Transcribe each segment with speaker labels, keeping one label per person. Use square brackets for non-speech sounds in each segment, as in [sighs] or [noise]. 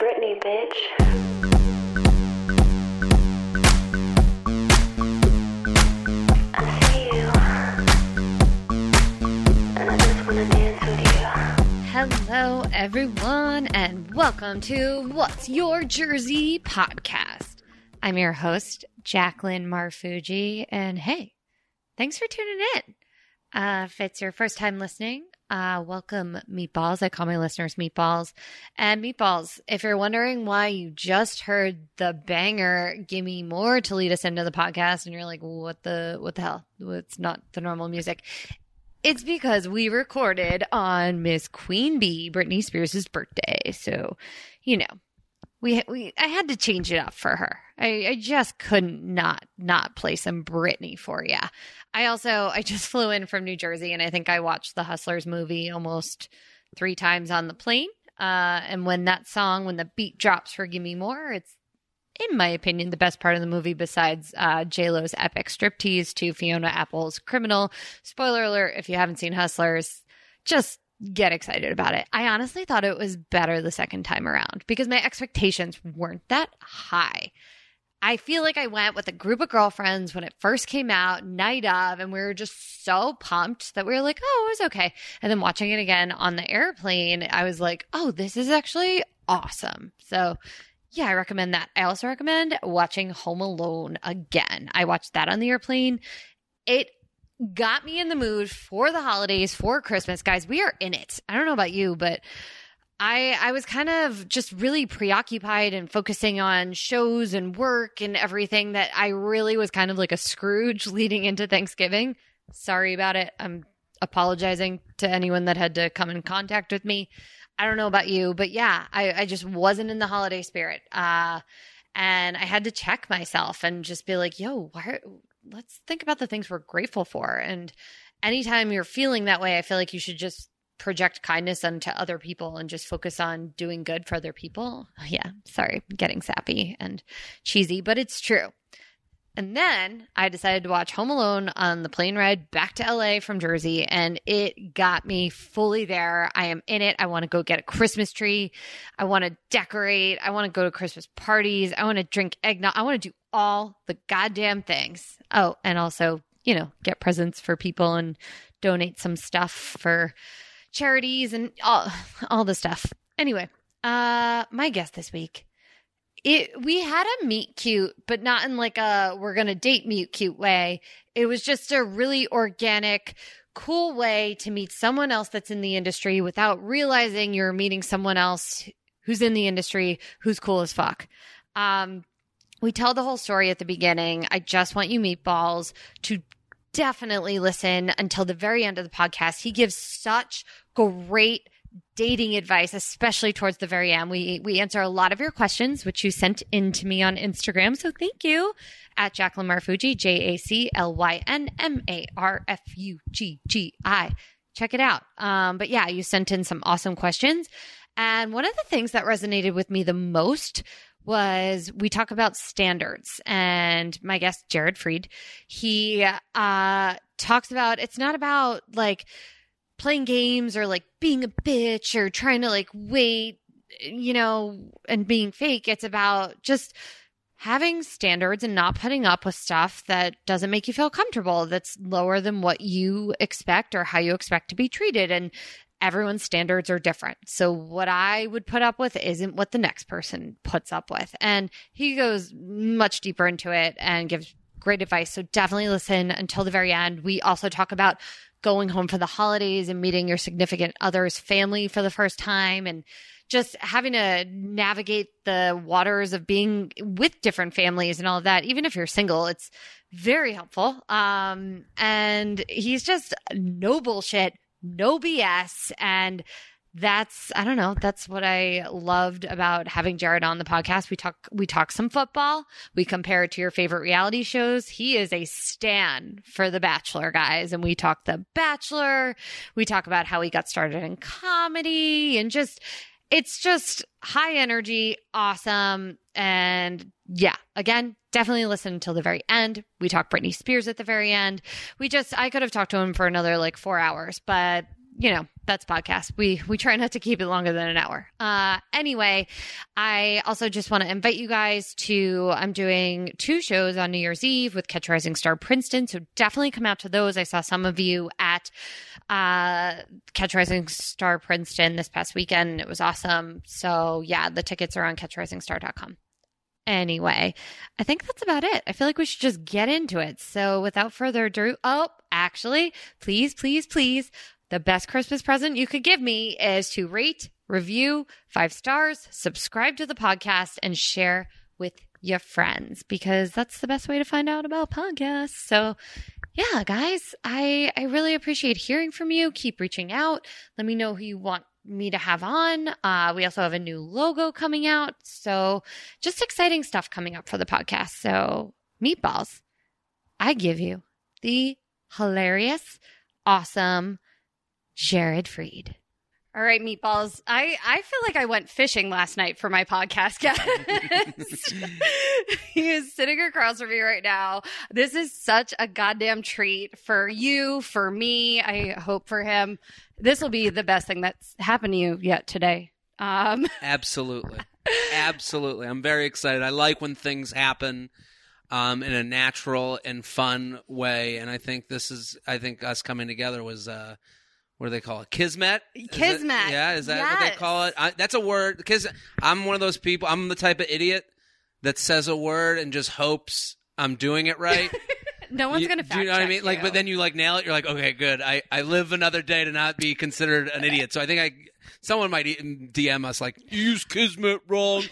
Speaker 1: Britney, bitch. I see you. And I just wanna dance with you.
Speaker 2: Hello, everyone, and welcome to What's Your Jersey podcast. I'm your host, Jaclyn Marfuggi, and hey, thanks for tuning in. Uh, if it's your first time listening, uh, welcome, Meatballs. I call my listeners Meatballs. And Meatballs, if you're wondering why you just heard the banger "Gimme More" to lead us into the podcast, and you're like, "What the what the hell? It's not the normal music." It's because we recorded on Miss Queen Bee, Britney Spears' birthday. So, you know, we we I had to change it up for her. I, I just couldn't not not play some Britney for you. I also I just [laughs] flew in from New Jersey and I think I watched the Hustlers movie almost three times on the plane. Uh, and when that song, when the beat drops for "Give Me More," it's in my opinion, the best part of the movie besides uh, J Lo's epic striptease to Fiona Apple's "Criminal." Spoiler alert: if you haven't seen Hustlers, just get excited about it. I honestly thought it was better the second time around because my expectations weren't that high. I feel like I went with a group of girlfriends when it first came out, night of, and we were just so pumped that we were like, oh, it was okay. And then watching it again on the airplane, I was like, oh, this is actually awesome. So, yeah, I recommend that. I also recommend watching Home Alone again. I watched that on the airplane. It got me in the mood for the holidays, for Christmas. Guys, we are in it. I don't know about you, but I I was kind of just really preoccupied and focusing on shows and work and everything that I really was kind of like a Scrooge [laughs] leading into Thanksgiving. Sorry about it. I'm apologizing to anyone that had to come in contact with me. I don't know about you, but yeah, I, I just wasn't in the holiday spirit. Uh, and I had to check myself and just be like, yo, why, let's think about the things we're grateful for. And anytime you're feeling that way, I feel like you should just project kindness onto other people and just focus on doing good for other people. [sighs] Yeah, sorry, getting sappy and cheesy, but it's true. And then I decided to watch Home Alone on the plane ride back to LA from Jersey, and it got me fully there. I am in it. I want to go get a Christmas tree. I want to decorate. I want to go to Christmas parties. I want to drink eggnog. I want to do all the goddamn things. Oh, and also, you know, get presents for people and donate some stuff for charities and all all the stuff. Anyway, uh my guest this week it we had a meet cute, but not in like a we're gonna date meet cute way. It was just a really organic, cool way to meet someone else that's in the industry without realizing you're meeting someone else who's in the industry who's cool as fuck. Um, we tell the whole story at the beginning. I just want you meatballs to definitely listen until the very end of the podcast. He gives such great dating advice, especially towards the very end. We we answer a lot of your questions, which you sent in to me on Instagram. So thank you at Jaclyn Marfuggi, J A C L Y N M A R F U G G I. Check it out. Um, but yeah, you sent in some awesome questions. And one of the things that resonated with me the most was we talk about standards and my guest Jared freed he uh talks about it's not about like playing games or like being a bitch or trying to like wait, you know, and being fake. It's about just having standards and not putting up with stuff that doesn't make you feel comfortable, that's lower than what you expect or how you expect to be treated. And everyone's standards are different. So what I would put up with isn't what the next person puts up with. And he goes much deeper into it and gives great advice. So definitely listen until the very end. We also talk about going home for the holidays and meeting your significant other's family for the first time and just having to navigate the waters of being with different families and all of that even if you're single it's very helpful um and he's just no bullshit no bs and that's I don't know. That's what I loved about having Jared on the podcast. We talk we talk some football. We compare it to your favorite reality shows. He is a stan for The Bachelor, guys, and we talk The Bachelor. We talk about how he got started in comedy and just it's just high energy, awesome, and yeah. Again, definitely listen until the very end. We talk Britney Spears at the very end. We just I could have talked to him for another like four hours, but you know, that's podcast. We we try not to keep it longer than an hour. Uh anyway, I also just want to invite you guys to I'm doing two shows on New Year's Eve with Catch Rising Star Princeton. So definitely come out to those. I saw some of you at uh Catch Rising Star Princeton this past weekend. It was awesome. So yeah, the tickets are on catchrisingstar.com. Anyway, I think that's about it. I feel like we should just get into it. So without further ado, oh, actually, please, please, please, the best Christmas present you could give me is to rate, review, five stars, subscribe to the podcast, and share with your friends because that's the best way to find out about podcasts. So yeah, guys, I I really appreciate hearing from you. Keep reaching out. Let me know who you want me to have on. Uh, we also have a new logo coming out. So just exciting stuff coming up for the podcast. So meatballs, I give you the hilarious, awesome Jared Freed. All right, meatballs. I, I feel like I went fishing last night for my podcast [laughs] guest. he is sitting across from me right now. This is such a goddamn treat for you, for me. I hope for him. This will be the best thing that's happened to you yet today. Um, [laughs]
Speaker 3: Absolutely. Absolutely. I'm very excited. I like when things happen um, in a natural and fun way. And I think this is, I think us coming together was, uh, what do they call it? Kismet? Is it-
Speaker 2: Kismet.
Speaker 3: yeah, is that what they call it? I, that's a word. Because I'm one of those people, I'm the type of idiot that says a word and just hopes I'm doing it right. [laughs]
Speaker 2: no one's
Speaker 3: You-
Speaker 2: going to
Speaker 3: do you know what I mean? Like, but then you like nail it. You're like, okay, good. I, I live another day to not be considered an idiot. So I think I, someone might DM us like, use kismet wrong.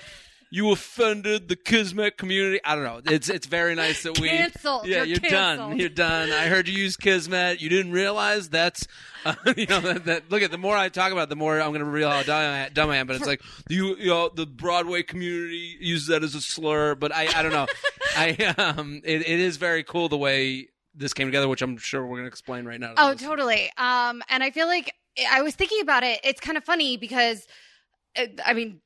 Speaker 3: You offended the kismet community. I don't know. It's it's very nice that we.
Speaker 2: Canceled.
Speaker 3: Yeah,
Speaker 2: You're
Speaker 3: you're, done. You're done. I heard you use kismet. You didn't realize that's, uh, [laughs] you know, that, that. Look at the more I talk about, it, the more I'm going to realize how dumb I, am, dumb I am. But it's like you, you know, the Broadway community uses that as a slur. But I, I don't know. [laughs] I um, it, it is very cool the way this came together, which I'm sure we're going to explain right now. to
Speaker 2: Oh,
Speaker 3: those.
Speaker 2: totally. Um, and I feel like I was thinking about it. It's kind of funny because, uh, I mean,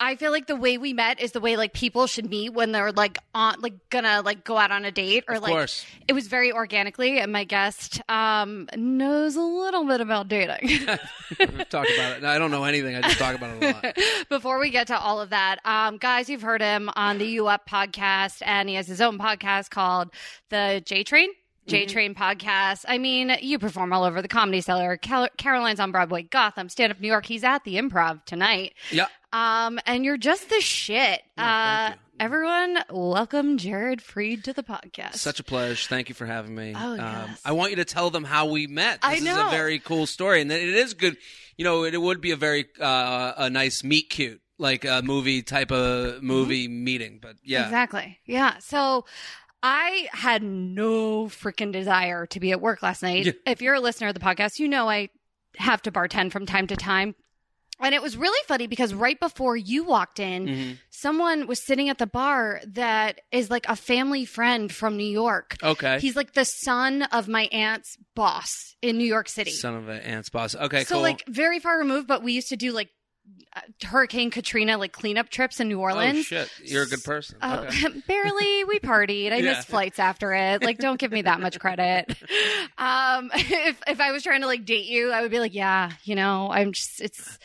Speaker 2: I feel like the way we met is the way like people should meet when they're like on like gonna like go out on a date or
Speaker 3: Of
Speaker 2: like
Speaker 3: course.
Speaker 2: it was very organically and my guest um knows a little bit about dating. [laughs]
Speaker 3: talk about it. No, I don't know anything. I just talk about it a lot. [laughs]
Speaker 2: Before we get to all of that, um, guys, you've heard him on the U Up podcast, and he has his own podcast called the J Train. J Train podcast. I mean, you perform all over the Comedy Cellar, Cal- Caroline's on Broadway, Gotham, Stand Up New York. He's at the Improv tonight.
Speaker 3: Yeah.
Speaker 2: Um, and you're just the shit.
Speaker 3: Yeah,
Speaker 2: uh, everyone, welcome Jared Freed to the podcast.
Speaker 3: Such a pleasure. Thank you for having me.
Speaker 2: Oh,
Speaker 3: Um,
Speaker 2: yes.
Speaker 3: I want you to tell them how we met. This
Speaker 2: I
Speaker 3: is
Speaker 2: know.
Speaker 3: a very cool story, and it is good. You know, it, would be a very uh, a nice meet cute, like a movie type of movie meeting. But yeah,
Speaker 2: Exactly. Yeah. So I had no freaking desire to be at work last night.
Speaker 3: Yeah.
Speaker 2: If you're a listener of the podcast, you know I have to bartend from time to time. And it was really funny because right before you walked in,
Speaker 3: Mhm.
Speaker 2: someone was sitting at the bar that is like a family friend from New York.
Speaker 3: Okay.
Speaker 2: He's like the son of my aunt's boss in New York City.
Speaker 3: Son of an aunt's boss. Okay,
Speaker 2: so
Speaker 3: cool.
Speaker 2: like very far removed, but we used to do like uh, Hurricane Katrina like cleanup trips in New Orleans.
Speaker 3: oh shit, you're a good person.
Speaker 2: Oh,
Speaker 3: okay. [laughs]
Speaker 2: barely. We partied. I [laughs]
Speaker 3: Yeah.
Speaker 2: missed flights after it. Like, don't give me that much credit. [laughs] Um, if if I was trying to like date you, I would be like, yeah, you know, I'm just. It's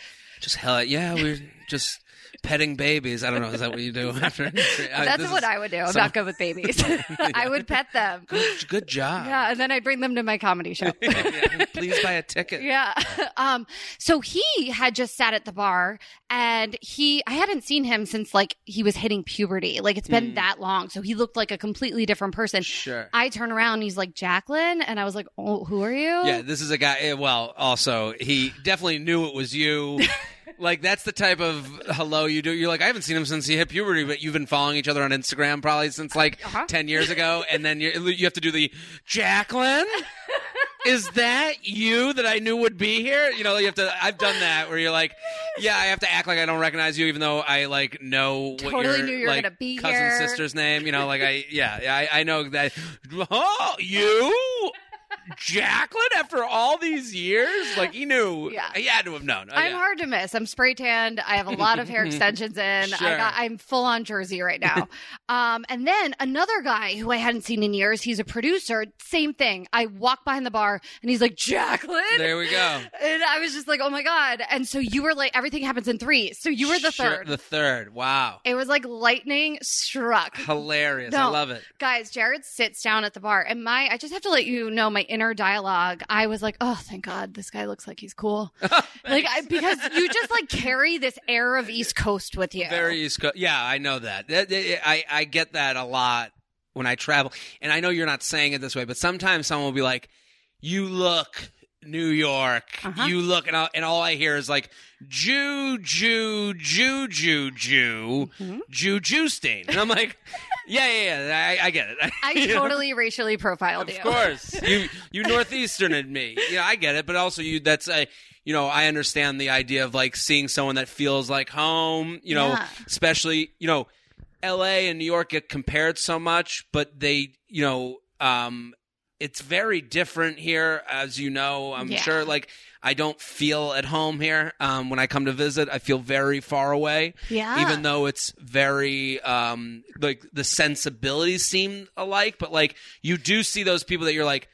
Speaker 3: Just hell, yeah, we're just petting babies. I don't know. Is that what you do [laughs] after?
Speaker 2: that's what I would do. I'm
Speaker 3: some-
Speaker 2: not good with babies. [laughs] I would pet them.
Speaker 3: Good, good job.
Speaker 2: Yeah, and then I'd bring them to my comedy show. [laughs]
Speaker 3: Yeah, Please buy a ticket.
Speaker 2: Yeah. Um, so he had just sat at the bar and he, I hadn't seen him since like he was hitting puberty. Like it's been
Speaker 3: Mm.
Speaker 2: that long. So he looked like a completely different person.
Speaker 3: Sure.
Speaker 2: I turn around and he's like, Jaclyn. And I was like, Oh, who are you?
Speaker 3: Yeah, this is a guy. eh, Well, also he definitely knew it was you. Like that's the type of hello you do. You're like I haven't seen him since he hit puberty, but you've been following each other on Instagram probably since like
Speaker 2: Uh-huh.
Speaker 3: ten years ago, and then you you have to do the Jaclyn. Is that you that I knew would be here? You know, you have to. I've done that where you're like, yeah, I have to act like I don't recognize you, even though I like know what
Speaker 2: Totally
Speaker 3: your
Speaker 2: knew you were
Speaker 3: like,
Speaker 2: gonna be
Speaker 3: cousin
Speaker 2: here.
Speaker 3: sister's name. You know, like I yeah, yeah I, I know that. Oh, you. Jaclyn after all these years? Like he knew.
Speaker 2: Yeah.
Speaker 3: He had to have known. Oh,
Speaker 2: I'm
Speaker 3: yeah.
Speaker 2: hard to miss. I'm spray tanned. I have a lot of hair [laughs] extensions in.
Speaker 3: Sure.
Speaker 2: I got I'm full on Jersey right now. [laughs] um, and then another guy who I hadn't seen in years, he's a producer, same thing. I walk behind the bar and he's like, Jaclyn.
Speaker 3: There we go. [laughs]
Speaker 2: and I was just like, oh my God. And so you were like, everything happens in three. So you were the
Speaker 3: Sure,
Speaker 2: third.
Speaker 3: The third. Wow.
Speaker 2: it was like lightning struck.
Speaker 3: Hilarious. I love it.
Speaker 2: Guys, Jared sits down at the bar, and my I just have to let you know my inner dialogue. I was like, oh, thank God, this guy looks like he's cool, [laughs] like I, because you just like carry this air of East Coast with you.
Speaker 3: Very East Coast. Yeah, I know that. I, I get that a lot when I travel. And I know you're not saying it this way, but sometimes someone will be like, you look New York.
Speaker 2: Uh-huh.
Speaker 3: You look, and, i and all I hear is like, Jew, Jew, Jew, Jew, Jew,
Speaker 2: Mhm.
Speaker 3: Jew, Jew stain. And I'm like, [laughs] yeah, yeah, yeah, I, I get it. [laughs]
Speaker 2: I
Speaker 3: You know?
Speaker 2: totally racially profiled
Speaker 3: Of
Speaker 2: you.
Speaker 3: Of course, [laughs] you you northeastern and me. Yeah, I get it, but also you. That's a you know I understand the idea of like seeing someone that feels like home. You know,
Speaker 2: Yeah.
Speaker 3: especially you know, L.A. and New York get compared so much, but they you know um it's very different here, as you know. I'm
Speaker 2: Yeah.
Speaker 3: sure like. I don't feel at home here. Um, when I come to visit, I feel very far away
Speaker 2: Yeah.
Speaker 3: even though it's very um like the sensibilities seem alike but like you do see those people that you're like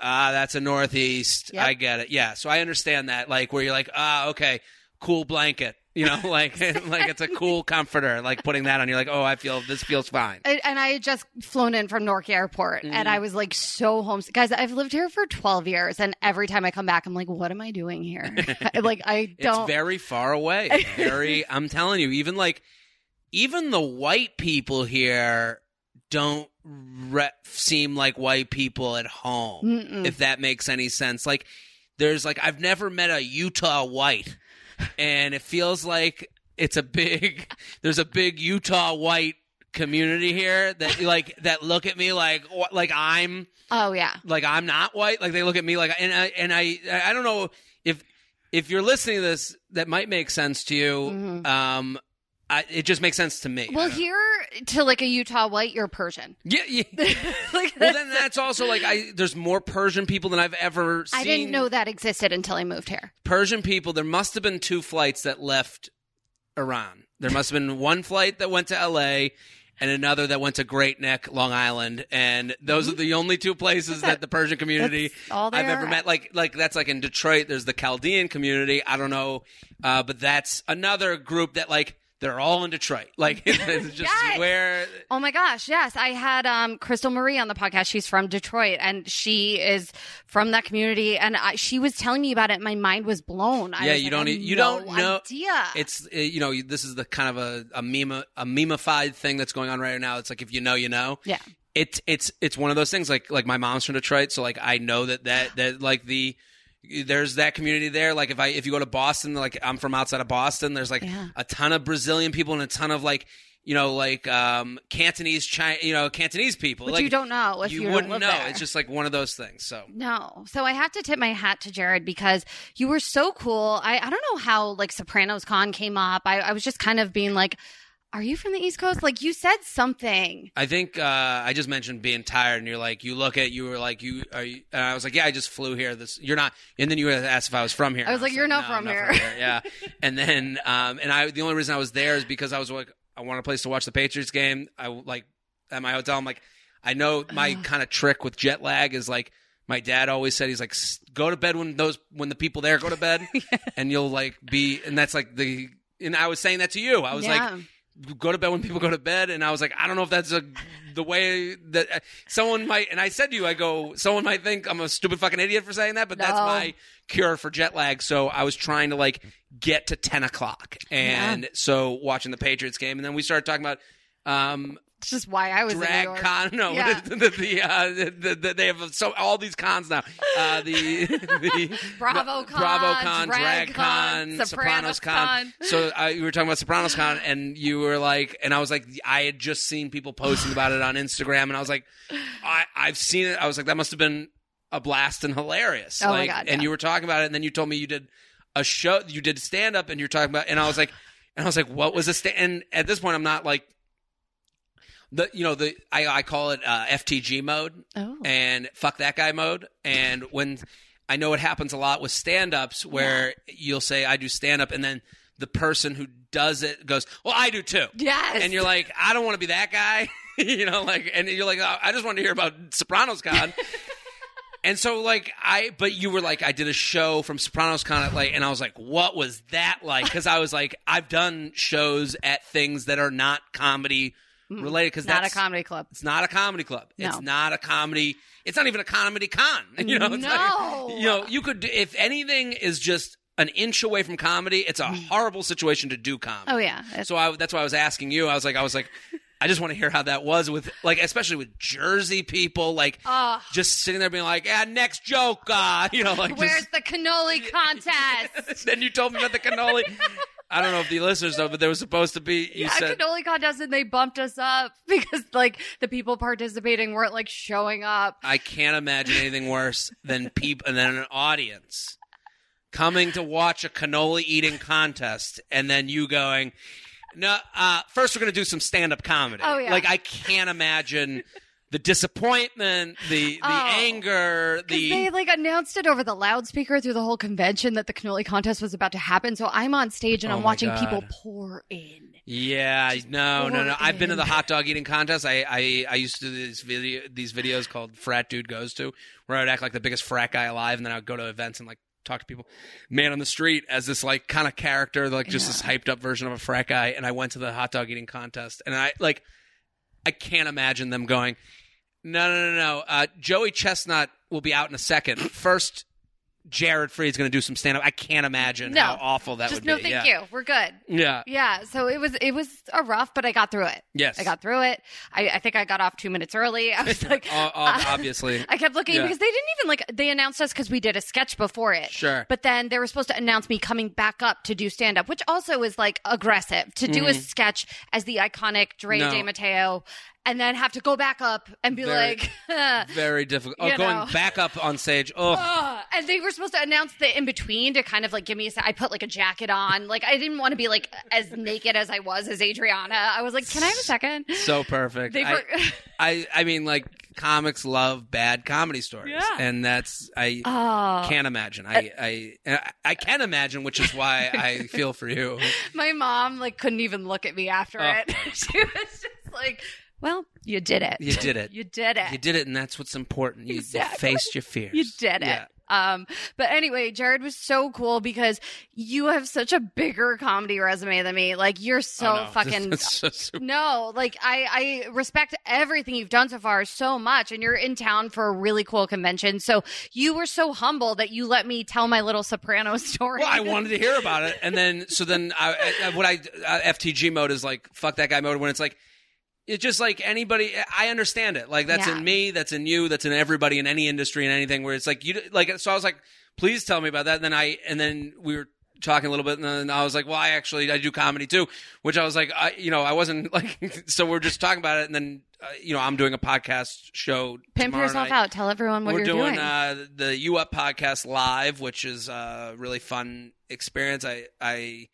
Speaker 3: ah that's a northeast
Speaker 2: Yep.
Speaker 3: i get it yeah so i understand that like where you're like ah okay cool blanket you know [laughs] like [laughs] like it's a cool comforter like putting that on you're like oh i feel this feels fine
Speaker 2: And and I had just flown in from Newark Airport,
Speaker 3: Mm-hmm.
Speaker 2: and I was like so homesick. Guys, I've lived here for 12 years, and every time I come back, I'm like, what am I doing here? [laughs] like, I don't.
Speaker 3: very far away It's very i'm telling you even like even the white people here don't re- seem like white people at home
Speaker 2: Mm-mm.
Speaker 3: if that makes any sense. Like, there's like, I've never met a Utah white, and it feels like it's a big, [laughs] there's a big Utah white community here that like that look at me like like I'm
Speaker 2: oh, yeah.
Speaker 3: like I'm not white like they look at me like and I and I I don't know if if you're listening to this that might make sense to you
Speaker 2: Mhm.
Speaker 3: um I, it just makes sense to me
Speaker 2: Well, here to like a Utah white, you're Persian.
Speaker 3: yeah, yeah. [laughs]
Speaker 2: like,
Speaker 3: well then that's also like I there's more Persian people than I've ever seen
Speaker 2: I didn't know that existed until I moved here.
Speaker 3: Persian people, there must have been two flights that left Iran. There must have been one flight that went to LA and another that went to Great Neck, Long Island, and those are the only two places that the Persian [laughs] community I've ever
Speaker 2: are.
Speaker 3: met. Like, like that's like in Detroit. There's the Chaldean community. I don't know, uh, but that's another group that like they're all in Detroit. [laughs] Like, it's just
Speaker 2: Yes.
Speaker 3: where
Speaker 2: Oh my gosh, yes. I had um, Crystal Marie on the podcast. She's from Detroit and she is from that community. And I, she was telling me about it. My mind was blown. I
Speaker 3: Yeah,
Speaker 2: was
Speaker 3: you
Speaker 2: like,
Speaker 3: don't you
Speaker 2: no
Speaker 3: don't know-
Speaker 2: Idea.
Speaker 3: it's uh, you know this is the kind of a a meme a memeified thing that's going on right now. It's like if you know, you know.
Speaker 2: yeah.
Speaker 3: it's it's it's one of those things like like my mom's from Detroit, so like I know that that that like the there's that community there. Like if I if you go to Boston, like I'm from outside of Boston, there's like
Speaker 2: Yeah.
Speaker 3: a ton of Brazilian people and a ton of like you know like um Cantonese China you know Cantonese people.
Speaker 2: But
Speaker 3: like
Speaker 2: you don't know if you,
Speaker 3: you wouldn't know.
Speaker 2: there.
Speaker 3: It's just like one of those things. So
Speaker 2: No. So I have to tip my hat to Jared because you were so cool. I, I don't know how like Sopranos Con came up. I, I was just kind of being like, are you from the East Coast? Like you said something.
Speaker 3: I think uh, I just mentioned being tired, and you're like, you look at, you were like, you are, you, and I was like, yeah, I just flew here. This, you're not, and then you asked if I was from here.
Speaker 2: I was
Speaker 3: and
Speaker 2: like, you're not
Speaker 3: "No,
Speaker 2: from
Speaker 3: I'm
Speaker 2: here."
Speaker 3: Yeah, [laughs] and then, um, and I, the only reason I was there is because I was like, I want a place to watch the Patriots game. I like at my hotel. I'm like, I know my kind of trick with jet lag is like. My dad always said he's like "S- go to bed when those when the people there go to bed, [laughs] and you'll like be and that's like the and I was saying that to you. I was like
Speaker 2: Yeah.
Speaker 3: Go to bed when people go to bed and i was like i don't know if that's a the way that uh, someone might and i said to you i go someone might think i'm a stupid fucking idiot for saying that but that's
Speaker 2: No.
Speaker 3: my cure for jet lag. So i was trying to like get to 10 o'clock. And so watching the patriots game and then we started talking about um
Speaker 2: It's just why I was in New
Speaker 3: drag con no [laughs]
Speaker 2: Yeah.
Speaker 3: it? the, the, uh, the, the, they have so all these cons now uh the [laughs] the
Speaker 2: Bravo Con,
Speaker 3: Bravo Con,
Speaker 2: Drag
Speaker 3: Drag
Speaker 2: Con,
Speaker 3: Con,
Speaker 2: Sopranos
Speaker 3: Con. So uh, you were talking about Sopranos Con, and you were like, and I was like, I had just seen people posting about it on Instagram, and I was like, I, I've seen it. I was like, that must have been a blast and hilarious.
Speaker 2: Oh my
Speaker 3: like,
Speaker 2: God,
Speaker 3: And
Speaker 2: yeah.
Speaker 3: you were talking about it, and then you told me you did a show, you did stand up, and you're talking about, and I was like, and I was like, what was a stand? And at this point, I'm not like. The you know the I I call it uh, FTG mode
Speaker 2: Oh.
Speaker 3: and fuck that guy mode. And when I know it happens a lot with stand ups where you'll say I do stand up and then the person who does it goes, "Well, I do too."
Speaker 2: Yes.
Speaker 3: And you're like, "I don't want to be that guy." [laughs] you know, like and you're like, "I just want to hear about Sopranos Con." [laughs] And so, like, I, but you were like, I did a show from Sopranos Con at like, and I was like, what was that like? Because I was like, I've done shows at things that are not comedy related. Because
Speaker 2: not a comedy club.
Speaker 3: it's not a comedy club.
Speaker 2: No.
Speaker 3: It's not a comedy. It's not even a comedy con. [laughs] You know, not-
Speaker 2: No.
Speaker 3: you know, you could if anything is just an inch away from comedy. It's a horrible situation to do comedy.
Speaker 2: Oh yeah.
Speaker 3: So I, that's why I was asking you. I was like, I was like, I just want to hear how that was with like, especially with Jersey people, like
Speaker 2: Ugh.
Speaker 3: just sitting there being like, yeah, next joke, uh, [laughs] you know, like
Speaker 2: Where's
Speaker 3: just,
Speaker 2: the cannoli contest? [laughs]
Speaker 3: then you told me about the cannoli. I don't know if the listeners know, but there was supposed to be. You
Speaker 2: yeah,
Speaker 3: said
Speaker 2: cannoli contest, and they bumped us up [laughs] because like the people participating weren't like showing up.
Speaker 3: I can't imagine anything worse than people and then an audience coming to watch a cannoli eating contest and then you going, no, uh, first we're going to do some stand up comedy.
Speaker 2: Oh, yeah.
Speaker 3: Like I can't imagine the disappointment, the the
Speaker 2: Oh.
Speaker 3: anger, the
Speaker 2: they like announced it over the loudspeaker through the whole convention that the cannoli contest was about to happen. So I'm on stage and
Speaker 3: Oh
Speaker 2: I'm watching
Speaker 3: God.
Speaker 2: people pour in.
Speaker 3: Yeah, no, no, no.
Speaker 2: Pour
Speaker 3: I've been to the hot dog eating contest. I, I, I used to do these video, these videos called "Frat Dude Goes To," where I would act like the biggest frat guy alive, and then I would go to events and like talk to people, man on the street, as this like kind of character, like just this hyped up version of a frat guy. And I went to the hot dog eating contest, and I like, I can't imagine them going, no, no, no, no. Uh, Joey Chestnut will be out in a second. [clears throat] First, Jared Freed's going to do some stand up. I can't imagine
Speaker 2: No.
Speaker 3: how awful that
Speaker 2: Just
Speaker 3: would
Speaker 2: no,
Speaker 3: be.
Speaker 2: No, thank
Speaker 3: yeah.
Speaker 2: you. We're good.
Speaker 3: Yeah.
Speaker 2: Yeah. So it was it was a rough, but I got through it.
Speaker 3: Yes.
Speaker 2: I got through it. I, I think I got off two minutes early. I was [laughs] like,
Speaker 3: o- [laughs] obviously.
Speaker 2: I kept looking
Speaker 3: Yeah.
Speaker 2: because they didn't even like they announced us because we did a sketch before it.
Speaker 3: Sure.
Speaker 2: But then they were supposed to announce me coming back up to do stand up, which also is like aggressive to do a sketch as the iconic Drea
Speaker 3: Mm-hmm. No.
Speaker 2: De Matteo and then have to go back up and be
Speaker 3: Very-
Speaker 2: like [laughs]
Speaker 3: Very difficult. Oh, going
Speaker 2: know.
Speaker 3: back up on stage. Oh,
Speaker 2: and they were supposed to announce the in between to kind of like give me a I put like a jacket on. Like I didn't want to be like as naked as I was as Adriana. I was like, "Can I have a second?
Speaker 3: so perfect.
Speaker 2: They
Speaker 3: I,
Speaker 2: were [laughs]
Speaker 3: I, I mean, like comics love bad comedy stories,
Speaker 2: Yeah.
Speaker 3: and that's I
Speaker 2: Oh.
Speaker 3: can't imagine. I, uh, I, I can imagine, which is why [laughs] I feel for you.
Speaker 2: My mom like couldn't even look at me after
Speaker 3: Oh.
Speaker 2: it. she was just like, "Well, you did it.
Speaker 3: You did it. [laughs]
Speaker 2: You did it.
Speaker 3: You did it, and that's what's important. You, you faced your fears.
Speaker 2: You did it."
Speaker 3: Yeah.
Speaker 2: Um, but anyway, Jared was so cool because you have such a bigger comedy resume than me. Like you're so
Speaker 3: Oh, no. [laughs]
Speaker 2: fucking
Speaker 3: so
Speaker 2: No, like I, I respect everything you've done so far so much, and you're in town for a really cool convention. So you were so humble that you let me tell my little soprano [laughs] story.
Speaker 3: Well, I wanted to hear about it, and then so then I, I, what I uh, FTG mode is like fuck that guy mode when it's like it's just like anybody. I understand it. Like that's
Speaker 2: Yeah.
Speaker 3: in me, that's in you, that's in everybody in any industry and anything where it's like you like. So I was like, please tell me about that. And then I and then we were talking a little bit, and then I was like, well, I actually I do comedy too, which I was like, I you know I wasn't [laughs] like so we're just talking about it, and then uh, you know I'm doing a podcast show.
Speaker 2: Pimp yourself
Speaker 3: night.
Speaker 2: out. Tell everyone what
Speaker 3: We're
Speaker 2: you're
Speaker 3: doing,
Speaker 2: doing.
Speaker 3: Uh, the U Up podcast live, which is a really fun experience. I, I,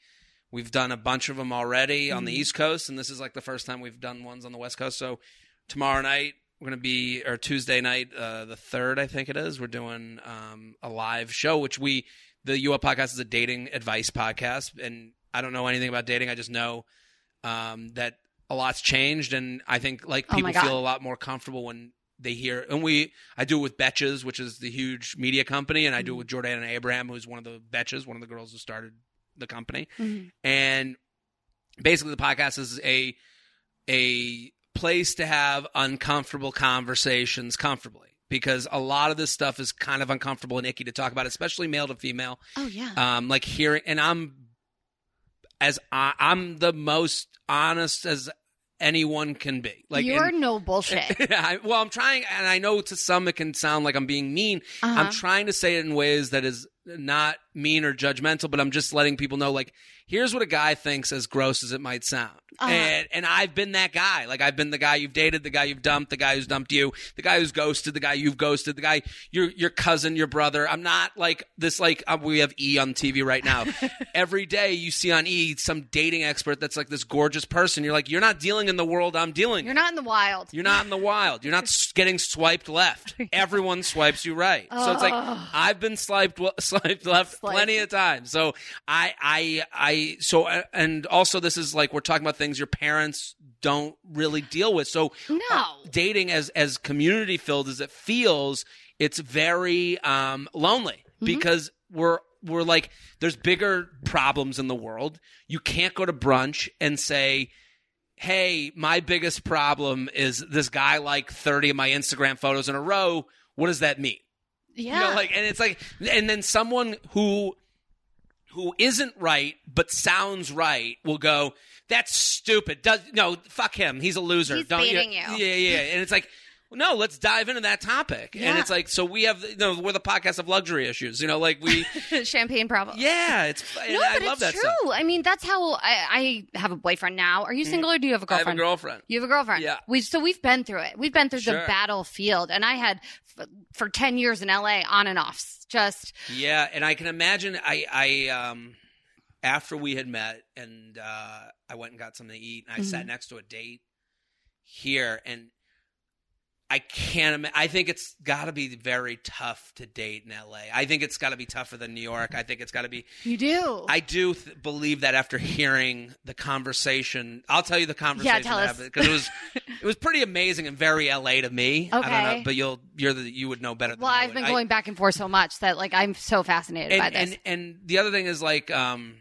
Speaker 3: we've done a bunch of them already on the
Speaker 2: Mm-hmm.
Speaker 3: East Coast, and this is like the first time we've done ones on the West Coast. So tomorrow night we're gonna be, or Tuesday night, uh, the third, I think it is. We're doing um, a live show, which we, the U Up podcast is a dating advice podcast, and I don't know anything about dating. I just know um, that a lot's changed, and I think like
Speaker 2: Oh my
Speaker 3: people
Speaker 2: God.
Speaker 3: feel a lot more comfortable when they hear. And we, I do it with Betches, which is the huge media company, and I
Speaker 2: Mm-hmm.
Speaker 3: do it with Jordan and Abraham, who's one of the Betches, one of the girls who started the company.
Speaker 2: Mhm.
Speaker 3: And basically, the podcast is a a place to have uncomfortable conversations comfortably. Because a lot of this stuff is kind of uncomfortable and icky to talk about, especially male to female
Speaker 2: Oh yeah.
Speaker 3: um, like hearing, and I'm as I, I'm the most honest as anyone can be. Like,
Speaker 2: you're
Speaker 3: and-
Speaker 2: no bullshit. [laughs]
Speaker 3: I, well, I'm trying, and I know to some it can sound like I'm being mean.
Speaker 2: Uh-huh.
Speaker 3: I'm trying to say it in ways that is not mean or judgmental, but I'm just letting people know, like, here's what a guy thinks, as gross as it might sound.
Speaker 2: Uh.
Speaker 3: and and I've been that guy. Like I've been the guy you've dated, the guy you've dumped, the guy who's dumped you, the guy who's ghosted, the guy you've ghosted, the guy your your cousin, your brother. I'm not like this. Like uh, we have E on TV right now. [laughs] Every day you see on E some dating expert that's like this gorgeous person. You're like, you're not dealing in the world I'm dealing.
Speaker 2: You're
Speaker 3: in.
Speaker 2: not in the wild.
Speaker 3: You're not in the wild. You're not [laughs] getting swiped left. [laughs] Everyone swipes you right. So it's like I've been swiped swiped left
Speaker 2: Swiped.
Speaker 3: plenty of time. So I I I so uh, and also this is like we're talking about things your parents don't really deal with. So
Speaker 2: No.
Speaker 3: uh, dating as as community filled as it feels, it's very um lonely
Speaker 2: Mm-hmm.
Speaker 3: because we're we're like there's bigger problems in the world. You can't go to brunch and say hey, my biggest problem is this guy like 30 of my Instagram photos in a row. What does that mean?
Speaker 2: Yeah.
Speaker 3: You know, like, and it's like, and then someone who, who isn't right, but sounds right will go, that's stupid. Does, no, fuck him. He's a loser.
Speaker 2: He's
Speaker 3: Don't
Speaker 2: baiting
Speaker 3: you?
Speaker 2: you.
Speaker 3: Yeah, yeah. And it's like, no, let's dive into that topic. And it's like, so we have, you know, we're the podcast of luxury issues. You know, like we, [laughs]
Speaker 2: Champagne problem.
Speaker 3: yeah, it's, [laughs]
Speaker 2: No,
Speaker 3: I love
Speaker 2: it's
Speaker 3: that
Speaker 2: true.
Speaker 3: stuff.
Speaker 2: I mean, that's how I, I have a boyfriend now. Are you single or do you have a
Speaker 3: I have
Speaker 2: girlfriend?
Speaker 3: a girlfriend.
Speaker 2: You have a girlfriend.
Speaker 3: Yeah.
Speaker 2: We so we've been through it. We've been through the battlefield, and I had f- for ten years in LA on and off. Just
Speaker 3: Yeah, and I can imagine. I, I, um, after we had met, and uh, I went and got something to eat, and I sat next to a date here, and I can't. Ima- I think it's got to be very tough to date in LA. I think it's got to be tougher than New York. I think it's got to be.
Speaker 2: you do.
Speaker 3: I do th- believe that after hearing the conversation, I'll tell you the conversation
Speaker 2: tell us.
Speaker 3: because it was [laughs] it was pretty amazing and very LA to me. I don't know,
Speaker 2: Okay.
Speaker 3: but you'll you're the you would know better.
Speaker 2: Well,
Speaker 3: I
Speaker 2: I've been
Speaker 3: I-
Speaker 2: going back and forth so much that like I'm so fascinated by
Speaker 3: and,
Speaker 2: this.
Speaker 3: and and the other thing is like um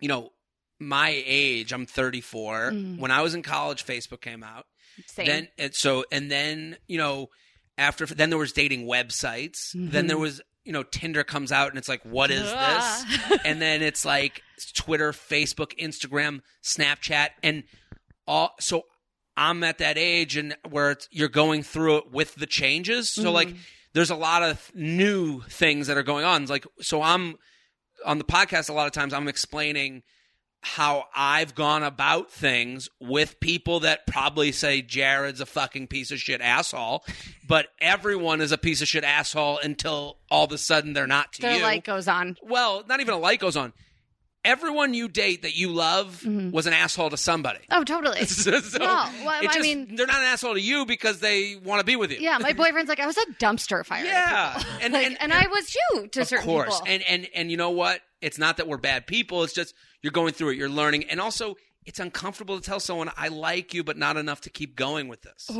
Speaker 3: you know my age i'm 34
Speaker 2: Mm.
Speaker 3: when i was in college facebook came out
Speaker 2: Same.
Speaker 3: then and so and then you know after then there was dating websites. Then there mm-hmm. was you know tinder comes out and it's like what is this? [laughs] And then it's like twitter facebook instagram snapchat. And all so i'm at that age and where it's, you're going through it with the changes. So mm-hmm. like there's a lot of new things that are going on. Like so i'm on the podcast a lot of times i'm explaining how I've gone about things with people that probably say Jared's a fucking piece of shit asshole, but everyone is a piece of shit asshole until all of a sudden they're not to
Speaker 2: Their
Speaker 3: you.
Speaker 2: light goes on.
Speaker 3: well, not even a light goes on. Everyone you date that you love mm-hmm. was an asshole to somebody.
Speaker 2: Oh, totally. [laughs]
Speaker 3: So
Speaker 2: no, well,
Speaker 3: it
Speaker 2: I
Speaker 3: just-
Speaker 2: mean,
Speaker 3: they're not an asshole to you because they want to be with you.
Speaker 2: yeah, my [laughs] boyfriend's like, I was a dumpster fire.
Speaker 3: Yeah. And- [laughs] and-
Speaker 2: and I was you to
Speaker 3: of
Speaker 2: certain
Speaker 3: course.
Speaker 2: people.
Speaker 3: And and and you know what? It's not that we're bad people. It's just you're going through it. You're learning, and also it's uncomfortable to tell someone I like you, but not enough to keep going with this.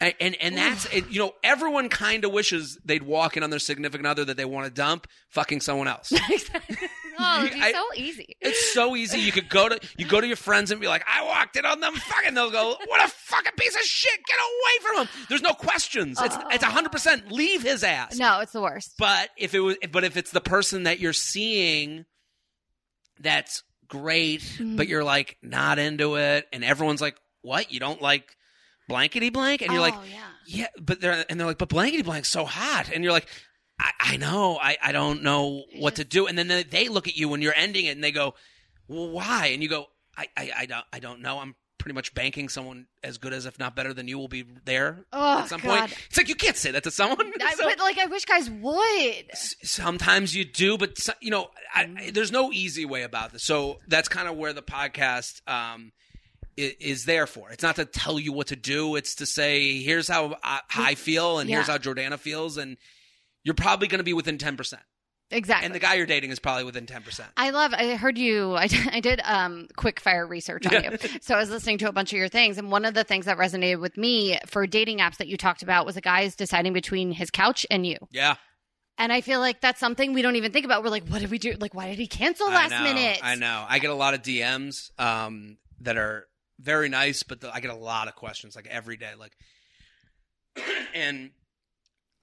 Speaker 3: and, and and that's it, you know everyone kind of wishes they'd walk in on their significant other that they want to dump, fucking someone else. [laughs]
Speaker 2: oh, it'd be
Speaker 3: I-
Speaker 2: so easy.
Speaker 3: It's so easy. You could go to you go to your friends and be like, "I walked in on them." Fucking, they'll go, "What a fucking piece of shit! Get away from him!" There's no questions. It's it's hundred percent. Leave his ass.
Speaker 2: No, it's the worst.
Speaker 3: But if it was, but if it's the person that you're seeing, that's great.
Speaker 2: Mm-hmm.
Speaker 3: But you're like not into it, and everyone's like, "What? You don't like blankety blank?" And you're like,
Speaker 2: oh, yeah.
Speaker 3: "Yeah," but they're and they're like, "But blankety blank's so hot," and you're like. I, I know. I, I don't know what to do. And then they, they look at you when you're ending it and they go, well, why? And you go, I, I, I, don't, I don't know. I'm pretty much banking someone as good as, if not better than you, will be there
Speaker 2: Oh,
Speaker 3: at some
Speaker 2: God.
Speaker 3: point. It's like you can't say that to someone. [laughs]
Speaker 2: I,
Speaker 3: So-
Speaker 2: but like, I wish guys would.
Speaker 3: sometimes you do, but so- you know, I, I- there's no easy way about this. So that's kind of where the podcast um, is, is there for. It's not to tell you what to do. It's to say, here's how I, how I feel, and here's how Jordana feels, and you're probably going to be within ten percent.
Speaker 2: Exactly.
Speaker 3: And the guy you're dating is probably within ten percent.
Speaker 2: I love. I heard you. [laughs] I did, I did um, quick fire research on you, so I was listening to a bunch of your things, and one of the things that resonated with me for dating apps that you talked about was a guy's deciding between his couch and you,
Speaker 3: Yeah,
Speaker 2: and I feel like that's something we don't even think about. We're like, what did we do? Like, why did he cancel last
Speaker 3: I know,
Speaker 2: minute?
Speaker 3: I know. I get a lot of DMs um, that are very nice, but the, I get a lot of questions like every day, like, [clears throat] and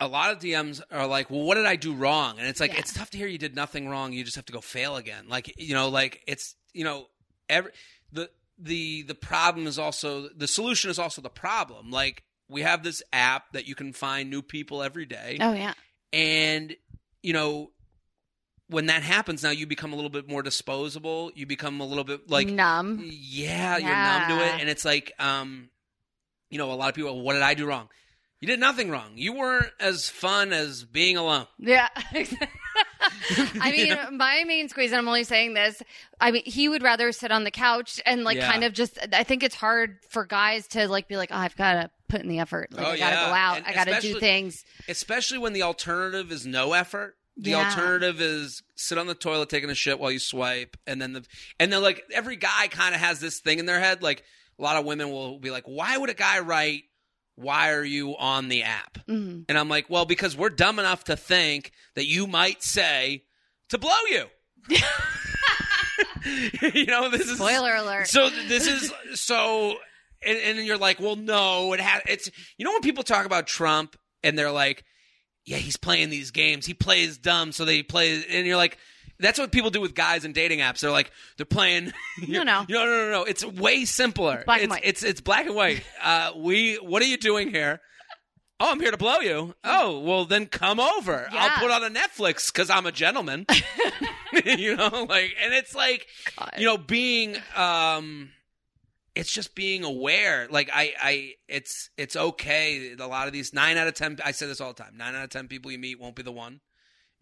Speaker 3: a lot of DMs are like, "Well, what did I do wrong?" And it's like
Speaker 2: Yeah.
Speaker 3: it's tough to hear you did nothing wrong. You just have to go fail again. Like you know, like it's you know, every the the the problem is also the solution is also the problem. Like we have this app that you can find new people every day
Speaker 2: Oh yeah.
Speaker 3: and you know when that happens, now you become a little bit more disposable. You become a little bit like
Speaker 2: numb.
Speaker 3: yeah, you're numb to it, and it's like, um, you know, a lot of people. What did I do wrong? You did nothing wrong. You weren't as fun as being alone.
Speaker 2: Yeah. [laughs] I mean, [laughs] my main squeeze, and I'm only saying this, I mean, he would rather sit on the couch and like
Speaker 3: Yeah.
Speaker 2: kind of just, I think it's hard for guys to like be like, oh, I've got to put in the effort. Like,
Speaker 3: Oh,
Speaker 2: I got to
Speaker 3: yeah.
Speaker 2: go out.
Speaker 3: And
Speaker 2: I got to do things.
Speaker 3: especially when the alternative is no effort. The
Speaker 2: Yeah.
Speaker 3: alternative is sit on the toilet taking a shit while you swipe, and then the and then like every guy kind of has this thing in their head. Like a lot of women will be like, "Why would a guy write? Why are you on the app?"
Speaker 2: Mhm.
Speaker 3: And I'm like, "Well, because we're dumb enough to think that you might say to blow you." [laughs] [laughs] you know, this is
Speaker 2: Spoiler alert.
Speaker 3: so this is so, and, and you're like, well, no, it has. It's you know when people talk about Trump and they're like, yeah, he's playing these games. He plays dumb, so they play, and you're like. That's what people do with guys and dating apps. They're like they're playing. [laughs]
Speaker 2: No, no.
Speaker 3: no, no, no, no. It's way simpler.
Speaker 2: Black and
Speaker 3: it's,
Speaker 2: white.
Speaker 3: It's it's black and white. [laughs] Uh, we. What are you doing here? Oh, I'm here to blow you. Oh, well, then come over.
Speaker 2: Yeah.
Speaker 3: I'll put on a Netflix because I'm a gentleman. [laughs] you know, like, and it's like,
Speaker 2: God.
Speaker 3: you know, being, um, it's just being aware. Like, I, I, it's, it's okay. A lot of these nine out of ten. I say this all the time. Nine out of ten people you meet won't be the one,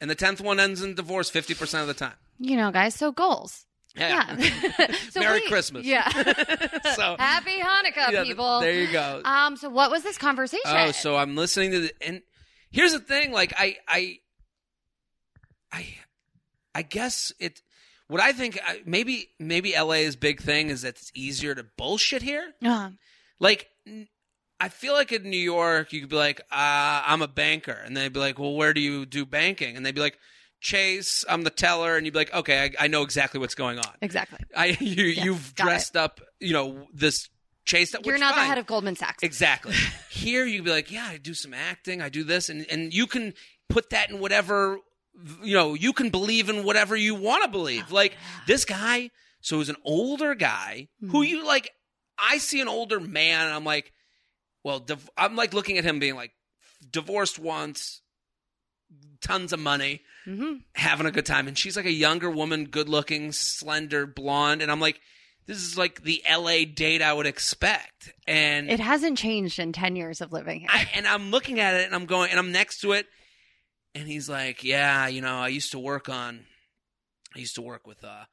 Speaker 3: and the tenth one ends in divorce fifty percent of the time.
Speaker 2: you know, guys, so goals. Yeah. [laughs] [laughs] so
Speaker 3: Merry
Speaker 2: wait-
Speaker 3: Christmas.
Speaker 2: Yeah. [laughs]
Speaker 3: So-
Speaker 2: Happy Hanukkah,
Speaker 3: Yeah,
Speaker 2: people.
Speaker 3: There you go.
Speaker 2: Um, so what was this conversation?
Speaker 3: Oh, so I'm listening to the and here's the thing, like I I I I guess it what I think I- maybe maybe LA's big thing is that it's easier to bullshit here.
Speaker 2: Uh,
Speaker 3: Like n- I feel like in New York you could be like, uh, I'm a banker and they'd be like, Well, where do you do banking? And they'd be like, Chase, I'm the teller, and you'd be like, Okay, I, I know exactly what's going on.
Speaker 2: exactly.
Speaker 3: I [laughs] you you've
Speaker 2: got it.
Speaker 3: dressed up, you know, this Chase that
Speaker 2: You're not the head of Goldman Sachs.
Speaker 3: Exactly. [laughs] Here you'd be like, yeah, I do some acting, I do this, and and you can put that in whatever you know. You can believe in whatever you want to believe. Like this guy, so he's an older guy who you like. I see an older man, and I'm like, well, div- I'm like looking at him being like, divorced once, tons of money,
Speaker 2: hmm
Speaker 3: having a good time, and she's like a younger woman, good looking, slender, blonde, and I'm like. This is like the LA date I would expect. And
Speaker 2: It hasn't changed in 10 years of living here.
Speaker 3: I, and I'm looking at it and I'm going and I'm next to it and he's like, "Yeah, you know, I used to work on I used to work with uh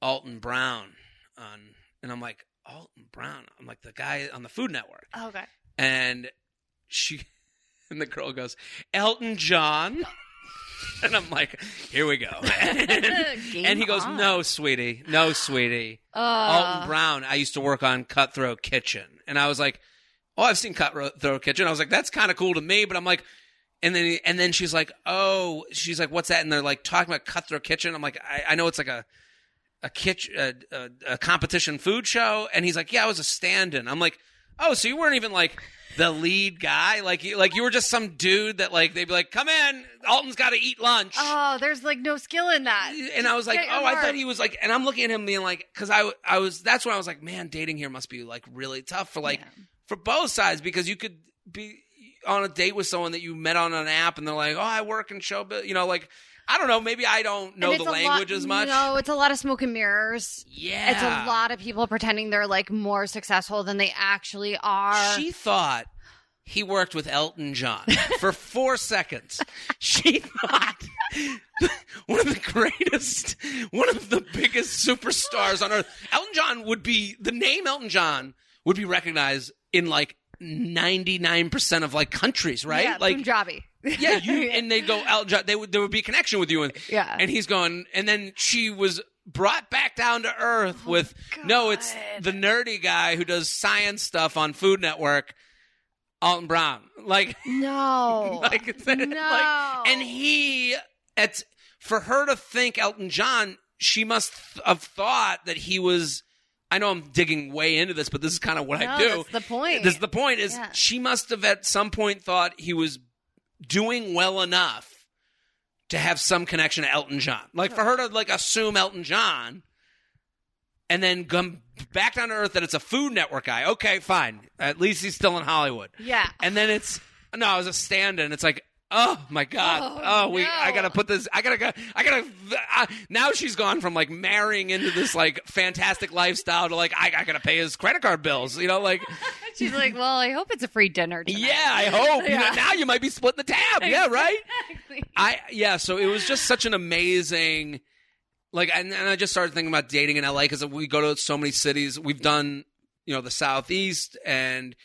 Speaker 3: Alton Brown on and I'm like, "Alton Brown." I'm like the guy on the Food Network.
Speaker 2: okay.
Speaker 3: And she [laughs] and the girl goes, "Elton John." [laughs] And I'm like, "Here we go." [laughs] and he goes,
Speaker 2: on.
Speaker 3: "No, sweetie. No, sweetie."
Speaker 2: Uh,
Speaker 3: Alton Brown. I used to work on Cutthroat Kitchen, and I was like, "Oh, I've seen Cutthroat Kitchen." I was like, "That's kind of cool to me," but I'm like, and then and then she's like, "Oh," she's like, "What's that?" And they're like talking about Cutthroat Kitchen. I'm like, "I, I know it's like a a kitchen a, a, a competition food show," and he's like, "Yeah, I was a stand-in." I'm like, "Oh, so you weren't even like." The lead guy, like you, like you were just some dude that like they'd be like, "Come in, Alton's got to eat lunch."
Speaker 2: oh, there's like no skill in that.
Speaker 3: and I was like, oh, I thought he was like, and I'm looking at him being like, because I, I was, that's when I was like, man, dating here must be like really tough for like,
Speaker 2: Yeah.
Speaker 3: for both sides because you could be on a date with someone that you met on an app and they're like, oh, I work in showbiz, you know, like, I don't know, maybe I don't know the language
Speaker 2: lot,
Speaker 3: as much.
Speaker 2: No, it's a lot of smoke and mirrors.
Speaker 3: Yeah,
Speaker 2: It's a lot of people pretending they're like more successful than they actually are.
Speaker 3: She thought he worked with Elton John [laughs] for four seconds. She thought [laughs] one of the greatest, one of the biggest superstars on earth. Elton John would be the name Elton John would be recognized in like ninety nine percent of like countries, right?
Speaker 2: Yeah,
Speaker 3: like
Speaker 2: Punjabi. [laughs]
Speaker 3: yeah, you [laughs] and they go Elton John. They would there would be a connection with you, and
Speaker 2: Yeah.
Speaker 3: and he's going, and then she was brought back down to earth oh with no, it's
Speaker 2: Oh,
Speaker 3: the nerdy guy who does science stuff on Food Network, Alton Brown, like, [laughs]
Speaker 2: no.
Speaker 3: like, it's- like,
Speaker 2: no.
Speaker 3: and he, it's for her to think Elton John, she must have thought that he was. I know I'm digging way into this, but this is kind of what I
Speaker 2: No,
Speaker 3: do.
Speaker 2: that's the point.
Speaker 3: This is the point is
Speaker 2: Yeah.
Speaker 3: she must have at some point thought he was doing well enough to have some connection to Elton John. Like for her to like assume Elton John and then come back down to earth that it's a Food Network guy. Okay, fine. At least he's still in Hollywood.
Speaker 2: yeah.
Speaker 3: And then it's no, I was a stand-in. It's like Oh my god!
Speaker 2: Oh,
Speaker 3: Oh, we.
Speaker 2: no.
Speaker 3: I gotta put this. I gotta. go I gotta. Uh, now she's gone from like marrying into this like fantastic lifestyle to like I, I gotta pay his credit card bills. You know, like [laughs]
Speaker 2: She's like, well, I hope it's a free dinner. Tonight.
Speaker 3: yeah. I hope [laughs] You know, now you might be splitting the tab. Yeah, right.
Speaker 2: Exactly.
Speaker 3: I yeah. So it was just such an amazing. Like and, and I just started thinking about dating in LA because we go to so many cities. We've done you know the southeast and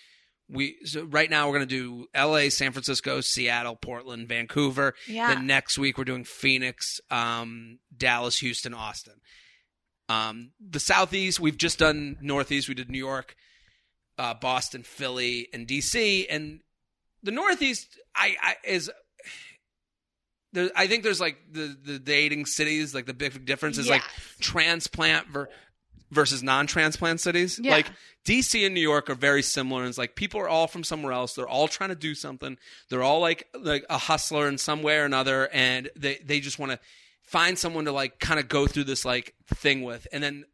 Speaker 3: we so right now we're going to do LA, San Francisco, Seattle, Portland, Vancouver.
Speaker 2: Yeah.
Speaker 3: Then next week we're doing Phoenix, um, Dallas, Houston, Austin. Um, the Southeast we've just done Northeast. We did New York, uh, Boston, Philly, and DC. And the Northeast, I, I is. There, I think there's like the the dating cities, like the big difference is like transplant ver- versus non-transplant cities.
Speaker 2: Yeah.
Speaker 3: Like DC and New York are very similar. And it's like people are all from somewhere else. They're all trying to do something. They're all like like a hustler in some way or another, and they they just want to find someone to like kind of go through this like thing with. And then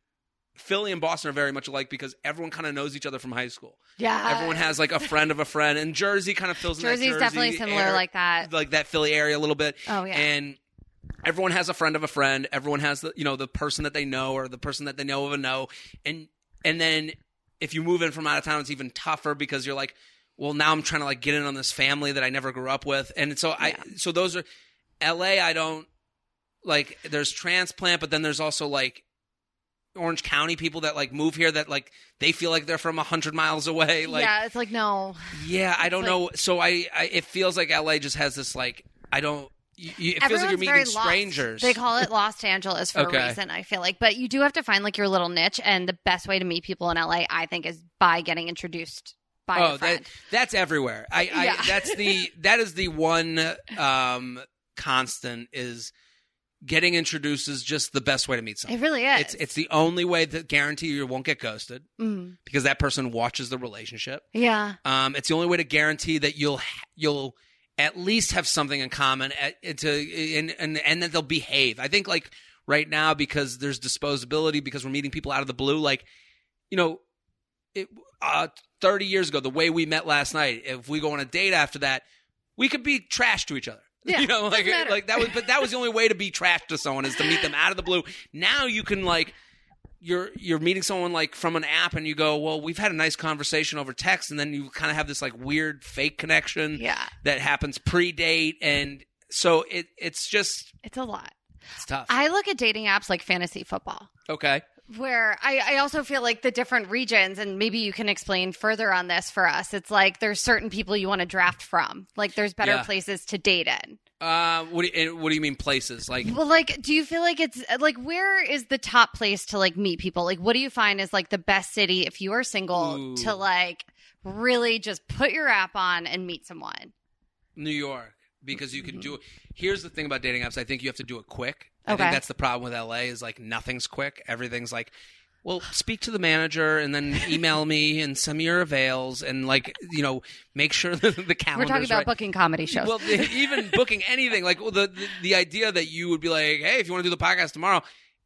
Speaker 3: Philly and Boston are very much alike because everyone kind of knows each other from high school.
Speaker 2: Yeah.
Speaker 3: Everyone has like a friend of a friend, and Jersey kind of fills in that
Speaker 2: Jersey's
Speaker 3: Jersey
Speaker 2: definitely similar
Speaker 3: air-
Speaker 2: like that.
Speaker 3: like that Philly area a little bit.
Speaker 2: Oh, yeah.
Speaker 3: and everyone has a friend of a friend. Everyone has the you know the person that they know or the person that they know of a know, and and then if you move in from out of town, it's even tougher because you're like, well, now I'm trying to like get in on this family that I never grew up with, and so I so those are L.A. I don't like. There's transplant, but then there's also like. Orange County people that like move here that like they feel like they're from a hundred miles away. Like
Speaker 2: yeah, it's like no.
Speaker 3: yeah, I don't
Speaker 2: like-
Speaker 3: know. So I, I, it feels like LA just has this like I don't. You, you, it feels like you're
Speaker 2: Everyone's
Speaker 3: meeting strangers.
Speaker 2: They call it Los Angeles for
Speaker 3: Okay.
Speaker 2: a reason, I feel like. But you do have to find like your little niche, and the best way to meet people in LA, I think, is by getting introduced by
Speaker 3: oh,
Speaker 2: a friend.
Speaker 3: that that's everywhere. I, I that's the [laughs] that is the one um constant is getting introduced is just the best way to meet someone.
Speaker 2: it really is.
Speaker 3: It's it's the only way that guarantee you won't get ghosted
Speaker 2: Mm.
Speaker 3: because that person watches the relationship.
Speaker 2: yeah.
Speaker 3: Um, it's the only way to guarantee that you'll you'll at least have something in common at, to and, and and that they'll behave. I think like right now because there's disposability because we're meeting people out of the blue. Like you know, it, uh, thirty years ago, the way we met last night. If we go on a date after that, we could be trash to each other. [laughs]
Speaker 2: Yeah,
Speaker 3: you know, like like that was, but that was the only way to be trash to someone is to meet them out of the blue. Now you can like you're you're meeting someone like from an app and you go, well, we've had a nice conversation over text, and then you kind of have this like weird fake connection
Speaker 2: Yeah.
Speaker 3: that happens pre-date, and so it it's just
Speaker 2: It's a lot.
Speaker 3: it's tough.
Speaker 2: I look at dating apps like fantasy football.
Speaker 3: okay,
Speaker 2: where I, I also feel like the different regions and maybe you can explain further on this for us it's like there's certain people you want to draft from like there's better
Speaker 3: Yeah.
Speaker 2: places to date in
Speaker 3: uh, what do you, what do you mean places like?
Speaker 2: well like do you feel like it's like where is the top place to like meet people like what do you find is like the best city if you are single
Speaker 3: Ooh.
Speaker 2: to like really just put your app on and meet someone
Speaker 3: New York because you
Speaker 2: Mm-hmm.
Speaker 3: can do it. Here's the thing about dating apps. I think you have to do it quick. I think that's the problem with LA is like nothing's quick. Everything's like, well, speak to the manager and then email me and send me your avails and like you know make sure that [laughs] the calendar.
Speaker 2: we're talking about booking comedy shows
Speaker 3: Well, even [laughs] booking anything like well, the, the the idea that you would be like, hey, if you want to do the podcast tomorrow.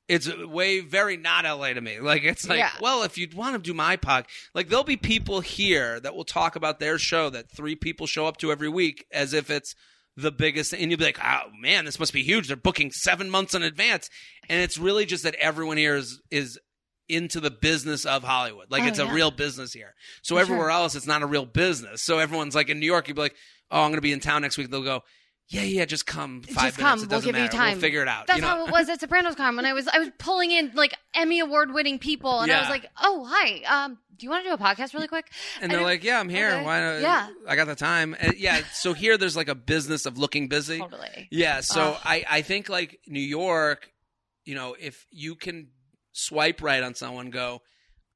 Speaker 3: It's way very not LA to me. Like it's like,
Speaker 2: Yeah.
Speaker 3: well, if you want to do my pod, like there'll be people here that will talk about their show that three people show up to every week as if it's the biggest and you'll be like oh man this must be huge they're booking seven months in advance and it's really just that everyone here is is into the business of hollywood like
Speaker 2: Oh,
Speaker 3: it's a real business here so
Speaker 2: For
Speaker 3: everywhere
Speaker 2: sure.
Speaker 3: else it's not a real business so everyone's like in new york you'd be like oh i'm gonna be in town next week they'll go yeah yeah just come five
Speaker 2: Just
Speaker 3: minutes
Speaker 2: come.
Speaker 3: it
Speaker 2: We'll give you time.
Speaker 3: we'll figure it out
Speaker 2: That's
Speaker 3: you know?
Speaker 2: how it was at Sopranos Con when I was I was pulling in like Emmy award winning people and I was like, oh hi, um, do you want to do a podcast really quick?
Speaker 3: and they're
Speaker 2: I-
Speaker 3: like yeah i'm here
Speaker 2: okay.
Speaker 3: why not
Speaker 2: Yeah.
Speaker 3: i got the time and yeah so here there's like a business of looking busy
Speaker 2: Totally.
Speaker 3: Yeah, so. I I think like New York, you know, if you can swipe right on someone, go,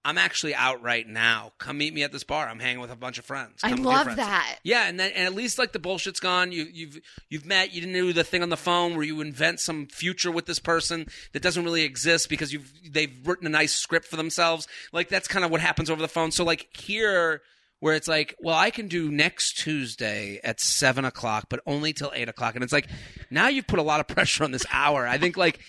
Speaker 3: I'm actually out right now. Come meet me at this bar. I'm hanging with a bunch of friends.
Speaker 2: I
Speaker 3: Come your
Speaker 2: love
Speaker 3: friends."
Speaker 2: that.
Speaker 3: Yeah, and then and at least like the bullshit's gone. You you've you've met. You didn't do the thing on the phone where you invent some future with this person that doesn't really exist because you've they've written a nice script for themselves. Like that's kind of what happens over the phone. So like here. Where it's like, well, I can do next Tuesday at seven o'clock, but only till eight o'clock, and it's like, now you've put a lot of [laughs] pressure on this hour. I think, like,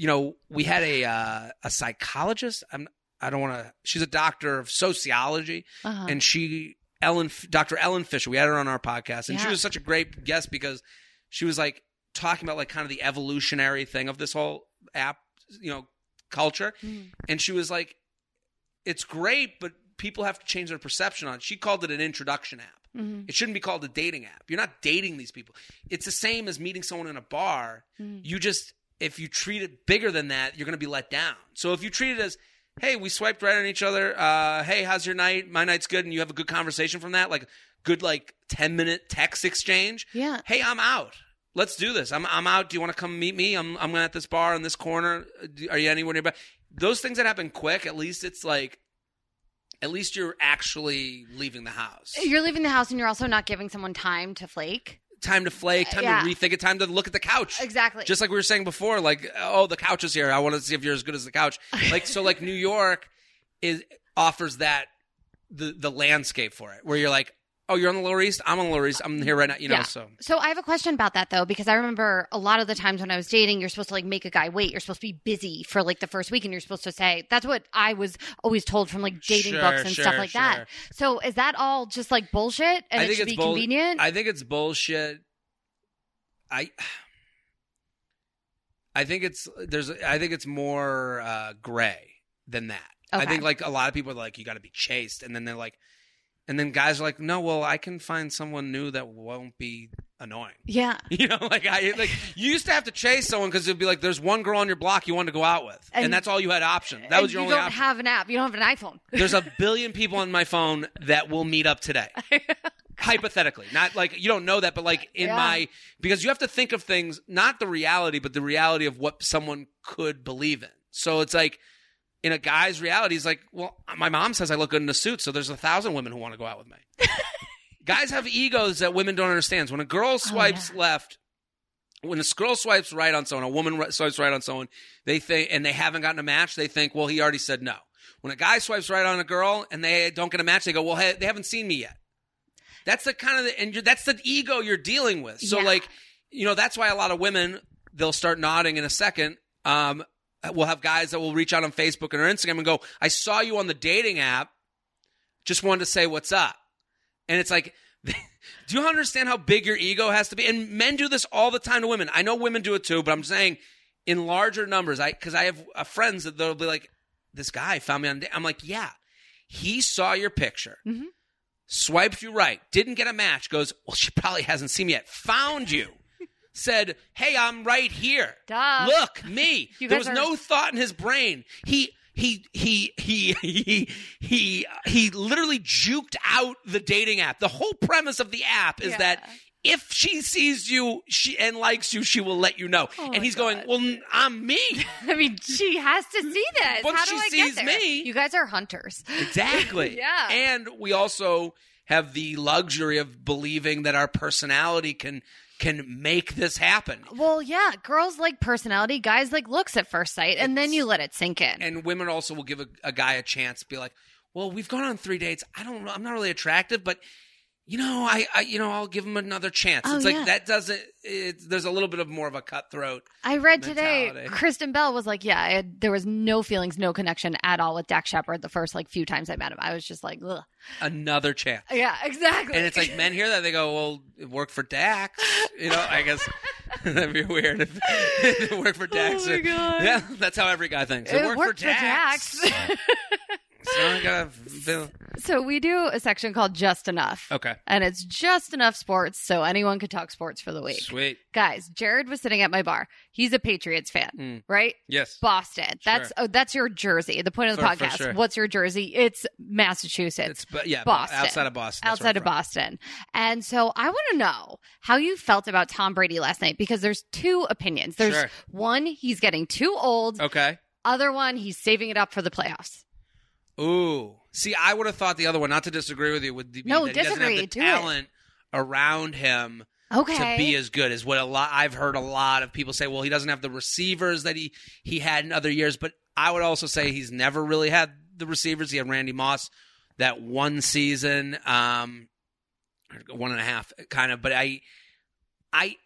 Speaker 3: you know, we had a uh, a psychologist. I'm, I don't want to. She's a doctor of sociology,
Speaker 2: Uh-huh.
Speaker 3: and she Ellen, Dr. Ellen Fisher. We had her on our podcast, and she was such a great guest because she was like talking about like kind of the evolutionary thing of this whole app, you know, culture.
Speaker 2: Mm.
Speaker 3: And she was like, "It's great, but people have to change their perception on it." She called it an introduction app.
Speaker 2: Mhm.
Speaker 3: It shouldn't be called a dating app. You're not dating these people. It's the same as meeting someone in a bar.
Speaker 2: Mm.
Speaker 3: You just if you treat it bigger than that, you're going to be let down. So if you treat it as, hey, we swiped right on each other. Uh, hey, how's your night? My night's good, and you have a good conversation from that, like good like ten minute text exchange.
Speaker 2: Yeah.
Speaker 3: Hey, I'm out. Let's do this. I'm I'm out. Do you want to come meet me? I'm I'm at this bar in this corner. Are you anywhere nearby? Those things that happen quick. At least it's like, at least you're actually leaving the house.
Speaker 2: You're leaving the house and you're also not giving someone time to flake.
Speaker 3: Time to flake, uh, time
Speaker 2: Yeah.
Speaker 3: to rethink it, time to look at the couch.
Speaker 2: Exactly.
Speaker 3: Just like we were saying before, like, oh, the couch is here. I want to see if you're as good as the couch. [laughs] Like, so like New York is offers that the the landscape for it, where you're like, oh, you're on the Lower East. I'm on the Lower East. I'm here right now. You know,
Speaker 2: Yeah.
Speaker 3: so
Speaker 2: So I have a question about that though, because I remember a lot of the times when I was dating, you're supposed to like make a guy wait. You're supposed to be busy for like the first week, and you're supposed to say that's what I was always told from like dating
Speaker 3: Sure,
Speaker 2: books and
Speaker 3: sure,
Speaker 2: stuff like that. So is that all just like bullshit, and
Speaker 3: I
Speaker 2: it
Speaker 3: think
Speaker 2: should
Speaker 3: it's
Speaker 2: be
Speaker 3: bull-
Speaker 2: convenient?
Speaker 3: I think it's bullshit. I. I think it's there's I think it's more uh, gray than that. I think like a lot of people are like you got to be chased, and then they're like, and then guys are like, no, well, I can find someone new that won't be annoying.
Speaker 2: yeah. [laughs]
Speaker 3: You know, like I like you used to have to chase someone because it'd be like there's one girl on your block you wanted to go out with, and,
Speaker 2: And-
Speaker 3: that's all you had option. That was your
Speaker 2: you
Speaker 3: only
Speaker 2: don't
Speaker 3: option.
Speaker 2: have an app. You don't have an iPhone. [laughs]
Speaker 3: there's a billion people on my phone that will meet up today. [laughs] Hypothetically, not like you don't know that, but like in
Speaker 2: Yeah.
Speaker 3: my because you have to think of things not the reality, but the reality of what someone could believe in. So it's like in a guy's reality, he's like, well, my mom says I look good in a suit, so there's a thousand women who want to go out with me. [laughs] Guys have egos that women don't understand. When a girl swipes left, when a girl swipes right on someone, a woman swipes right on someone, they think, and they haven't gotten a match, they think, well, he already said no. When a guy swipes right on a girl and they don't get a match, they go, well, hey, they haven't seen me yet. That's the kind of the, and you're, that's the ego you're dealing with. So
Speaker 2: Yeah.
Speaker 3: like, you know, that's why a lot of women they'll start nodding in a second. Um, we'll have guys that will reach out on Facebook and or Instagram and go, I saw you on the dating app. Just wanted to say what's up. And it's like, [laughs] do you understand how big your ego has to be? And men do this all the time to women. I know women do it too, but I'm saying in larger numbers. I because I have uh, friends that they'll be like, "This guy found me on." I'm like, "Yeah, he saw your picture,
Speaker 2: Mhm.
Speaker 3: swiped you right, didn't get a match. Goes, well, she probably hasn't seen me yet. Found you." Said, "Hey, I'm right here.
Speaker 2: Duh.
Speaker 3: Look, me." [laughs] There was
Speaker 2: are-
Speaker 3: no thought in his brain. He he he he [laughs] he he he literally juked out the dating app. The whole premise of the app is
Speaker 2: Yeah.
Speaker 3: that if she sees you she and likes you, she will let you know.
Speaker 2: Oh
Speaker 3: and he's going,
Speaker 2: God.
Speaker 3: "Well, n- I'm me." [laughs]
Speaker 2: I mean, she has to see this.
Speaker 3: Once
Speaker 2: How do
Speaker 3: she
Speaker 2: I
Speaker 3: sees
Speaker 2: get there?
Speaker 3: me-
Speaker 2: you guys are hunters.
Speaker 3: Exactly.
Speaker 2: Yeah.
Speaker 3: And we also have the luxury of believing that our personality can can make this happen.
Speaker 2: Well, yeah, girls like personality, guys like looks at first sight, and then you let it sink in.
Speaker 3: And women also will give a, a guy a chance be like, "Well, we've gone on three dates. I don't know. I'm not really attractive, but you know, I, I you know, I'll give him another chance."
Speaker 2: Oh,
Speaker 3: it's
Speaker 2: yeah.
Speaker 3: like that doesn't. It's, there's a little bit of more of a cutthroat.
Speaker 2: I read today. Kristen Bell was like, "Yeah, had, there was no feelings, no connection at all with Dax Shepard the first like few times I met him. I was just like, Ugh.
Speaker 3: Another chance.
Speaker 2: yeah, exactly."
Speaker 3: And it's like men hear that they go, "Well, it worked for Dax." You know, I guess [laughs] that'd be weird if [laughs] it worked for Dax.
Speaker 2: Oh my God.
Speaker 3: Yeah, that's how every guy thinks. It,
Speaker 2: it
Speaker 3: worked, for Dax.
Speaker 2: Dax. [laughs]
Speaker 3: so I gotta feel.
Speaker 2: so we do a section called Just Enough.
Speaker 3: Okay,
Speaker 2: And it's just enough sports so anyone could talk sports for the week.
Speaker 3: sweet.
Speaker 2: Guys, Jared was sitting at my bar. He's a Patriots fan,
Speaker 3: Mm.
Speaker 2: right?
Speaker 3: Yes.
Speaker 2: Boston. That's oh, that's your jersey. The point of the
Speaker 3: For- for
Speaker 2: podcast.
Speaker 3: sure.
Speaker 2: What's your jersey? It's Massachusetts.
Speaker 3: It's but yeah,
Speaker 2: Boston.
Speaker 3: outside of Boston. That's
Speaker 2: outside of
Speaker 3: from.
Speaker 2: Boston. And so I want to know how you felt about Tom Brady last night because there's two opinions. There's
Speaker 3: Sure.
Speaker 2: one, he's getting too old.
Speaker 3: Okay.
Speaker 2: Other one, he's saving it up for the playoffs.
Speaker 3: Ooh. See, I would have thought the other one. Not to disagree with you, would be
Speaker 2: No,
Speaker 3: that he doesn't
Speaker 2: disagree.
Speaker 3: have the
Speaker 2: Do it.
Speaker 3: talent around him
Speaker 2: Okay.
Speaker 3: to be as good as what a lot I've heard a lot of people say. Well, he doesn't have the receivers that he he had in other years, but I would also say he's never really had the receivers. He had Randy Moss that one season, um, one and a half, kind of. But I, I,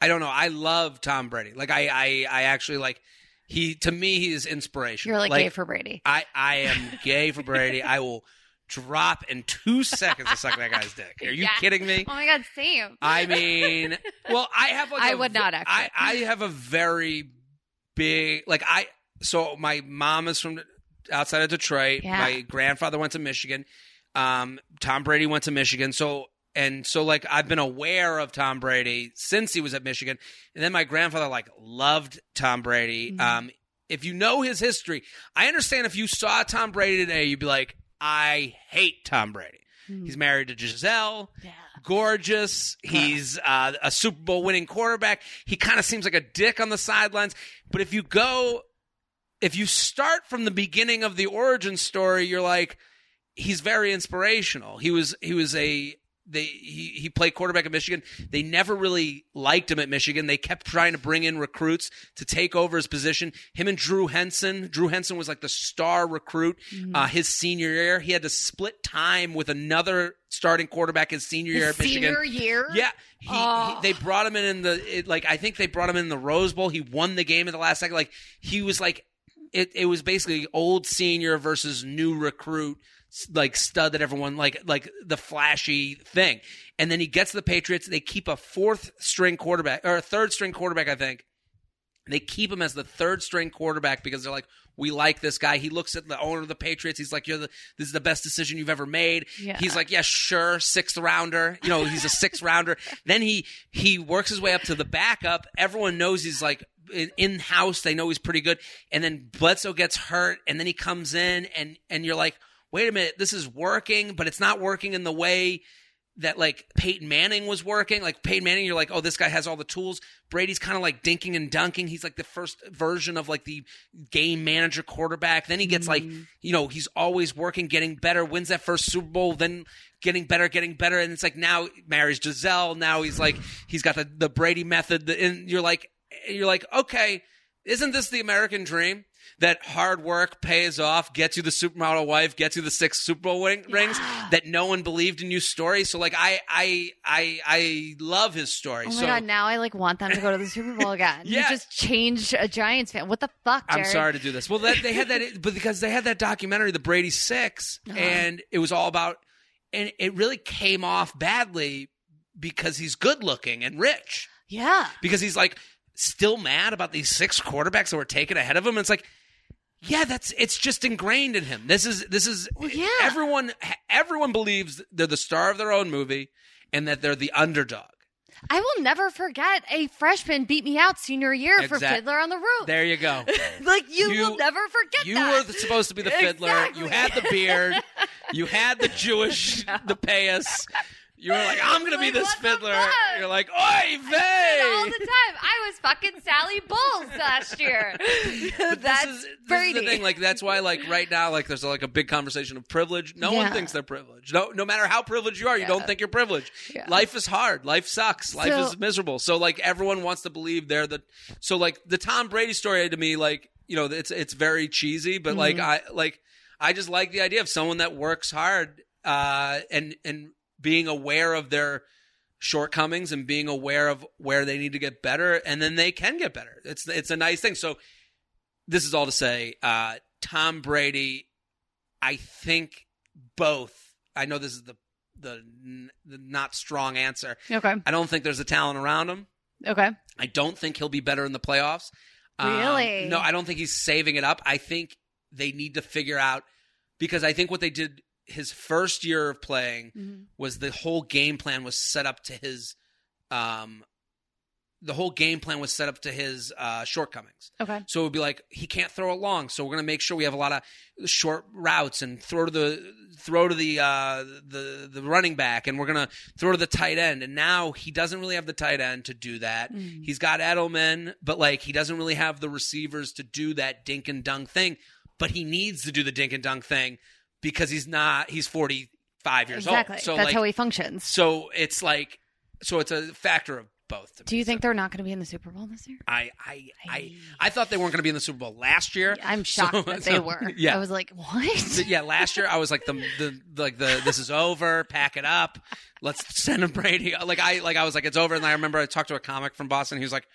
Speaker 3: I don't know. I love Tom Brady. Like I, I, I actually like he. To me, he is inspiration.
Speaker 2: You're like, gay for Brady.
Speaker 3: I, I am gay for Brady. I will drop in two seconds to suck that guy's dick. Are you
Speaker 2: Yeah.
Speaker 3: kidding me?
Speaker 2: Oh my god, same.
Speaker 3: I mean, well, I have like
Speaker 2: I
Speaker 3: a
Speaker 2: would not, actually.
Speaker 3: I, I have a very big like I. So my mom is from outside of Detroit.
Speaker 2: Yeah.
Speaker 3: My grandfather went to Michigan. Um, Tom Brady went to Michigan. So and so like I've been aware of Tom Brady since he was at Michigan, and then my grandfather like loved Tom Brady.
Speaker 2: Mhm.
Speaker 3: Um, if you know his history, I understand if you saw Tom Brady today, you'd be like, I hate Tom Brady.
Speaker 2: Hmm.
Speaker 3: He's married to Gisele
Speaker 2: yeah.
Speaker 3: gorgeous. He's uh, a Super Bowl winning quarterback. He kind of seems like a dick on the sidelines. But if you go, if you start from the beginning of the origin story, you're like, he's very inspirational. He was he was a they he, he played quarterback at Michigan. They never really liked him at Michigan. They kept trying to bring in recruits to take over his position. Him and Drew Henson. Drew Henson was like the star recruit
Speaker 2: Mm-hmm.
Speaker 3: uh, his senior year. He had to split time with another starting quarterback his senior year
Speaker 2: His
Speaker 3: at Michigan.
Speaker 2: senior year.
Speaker 3: Yeah, he,
Speaker 2: Oh.
Speaker 3: he they brought him in in the it, like I think they brought him in the Rose Bowl. He won the game at the last second. Like he was like it. It was basically old senior versus new recruit, like stud that everyone like like the flashy thing. And then he gets the Patriots. They keep a fourth string quarterback or a third string quarterback, I think. They keep him as the third string quarterback because they're like, we like this guy. He looks at the owner of the Patriots. He's like, you're the this is the best decision you've ever made.
Speaker 2: Yeah.
Speaker 3: He's like, yeah, sure, sixth rounder. You know, he's a sixth [laughs] rounder. Then he he works his way up to the backup. Everyone knows he's like in house. They know he's pretty good. And then Bledsoe gets hurt, and then he comes in, and and you're like, wait a minute, this is working, but it's not working in the way that like Peyton Manning was working. Like Peyton Manning, you're like, oh, this guy has all the tools. Brady's kind of like dinking and dunking. He's like the first version of like the game manager quarterback. Then he gets like, mm-hmm. you know, he's always working, getting better, wins that first Super Bowl, then getting better, getting better. And it's like now marries Gisele. Now he's like, he's got the, the Brady method. And you're like, you're like, okay, isn't this the American dream? That hard work pays off, gets you the supermodel wife, gets you the six Super Bowl wing, rings. That no one believed in you story. So like I I I I love his story.
Speaker 2: Oh my
Speaker 3: so
Speaker 2: god! Now I like want them to go to the Super Bowl again. [laughs]
Speaker 3: Yeah.
Speaker 2: You just changed a Giants fan. What the fuck,
Speaker 3: I'm sorry to do this. Well, that, they had that, but because they had that documentary, The Brady 6
Speaker 2: Uh-huh.
Speaker 3: and it was all about, and it really came off badly because he's good looking and rich.
Speaker 2: Yeah.
Speaker 3: Because he's like still mad about these six quarterbacks that were taken ahead of him. And it's like, yeah, that's it's just ingrained in him. This is this is
Speaker 2: Well, yeah.
Speaker 3: everyone everyone believes they're the star of their own movie and that they're the underdog.
Speaker 2: I will never forget a freshman beat me out senior year for Fiddler on the Roof.
Speaker 3: There you go. [laughs]
Speaker 2: like you,
Speaker 3: You-
Speaker 2: will never forget
Speaker 3: You
Speaker 2: that.
Speaker 3: were supposed to be the fiddler.
Speaker 2: Exactly.
Speaker 3: You had the beard. You had the [laughs] Jewish, the payas. You were like, I'm gonna be this fiddler. You're like, oy
Speaker 2: all the
Speaker 3: vey.
Speaker 2: time. I was fucking Sally Bowles last year. [laughs] That's
Speaker 3: this is, this is the thing. Like that's why, like right now, like there's like a big conversation of privilege. No one thinks they're privileged. No, no matter how privileged you are, you
Speaker 2: Yeah.
Speaker 3: don't think you're privileged.
Speaker 2: Yeah.
Speaker 3: Life is hard. Life sucks. Life
Speaker 2: So-
Speaker 3: is miserable. So like everyone wants to believe they're the. So like the Tom Brady story to me, like you know, it's it's very cheesy, but like
Speaker 2: Mm-hmm.
Speaker 3: I like I just like the idea of someone that works hard uh, and and being aware of their shortcomings and being aware of where they need to get better, and then they can get better. It's it's a nice thing. So this is all to say, uh, Tom Brady. I think both. I know this is the the, the not strong answer.
Speaker 2: Okay.
Speaker 3: I don't think there's a talent around him.
Speaker 2: Okay.
Speaker 3: I don't think he'll be better in the playoffs. Um,
Speaker 2: Really?
Speaker 3: no, I don't think he's saving it up. I think they need to figure out because I think what they did his first year of playing
Speaker 2: Mhm.
Speaker 3: was the whole game plan was set up to his um the whole game plan was set up to his uh shortcomings.
Speaker 2: Okay.
Speaker 3: So it would be like he can't throw it long, so we're gonna make sure we have a lot of short routes and throw to the throw to the uh, the the running back, and we're gonna throw to the tight end. And now he doesn't really have the tight end to do that.
Speaker 2: Mm.
Speaker 3: He's got Edelman, but like he doesn't really have the receivers to do that dink and dunk thing. But he needs to do the dink and dunk thing because he's not. He's forty five years
Speaker 2: Exactly.
Speaker 3: old. So
Speaker 2: That's
Speaker 3: like,
Speaker 2: how he functions.
Speaker 3: so it's like so it's a factor of both.
Speaker 2: Do
Speaker 3: me.
Speaker 2: you think
Speaker 3: So
Speaker 2: they're not going to be in the Super Bowl this year?
Speaker 3: I I I I thought they weren't going to be in the Super Bowl last year.
Speaker 2: I'm shocked
Speaker 3: So-
Speaker 2: that [laughs]
Speaker 3: so-
Speaker 2: they were.
Speaker 3: Yeah.
Speaker 2: I was like, what?
Speaker 3: Yeah, last year I was like the the like the this is over, pack it up, let's send him Brady. Like I like I was like it's over, and I remember I talked to a comic from Boston. He was like,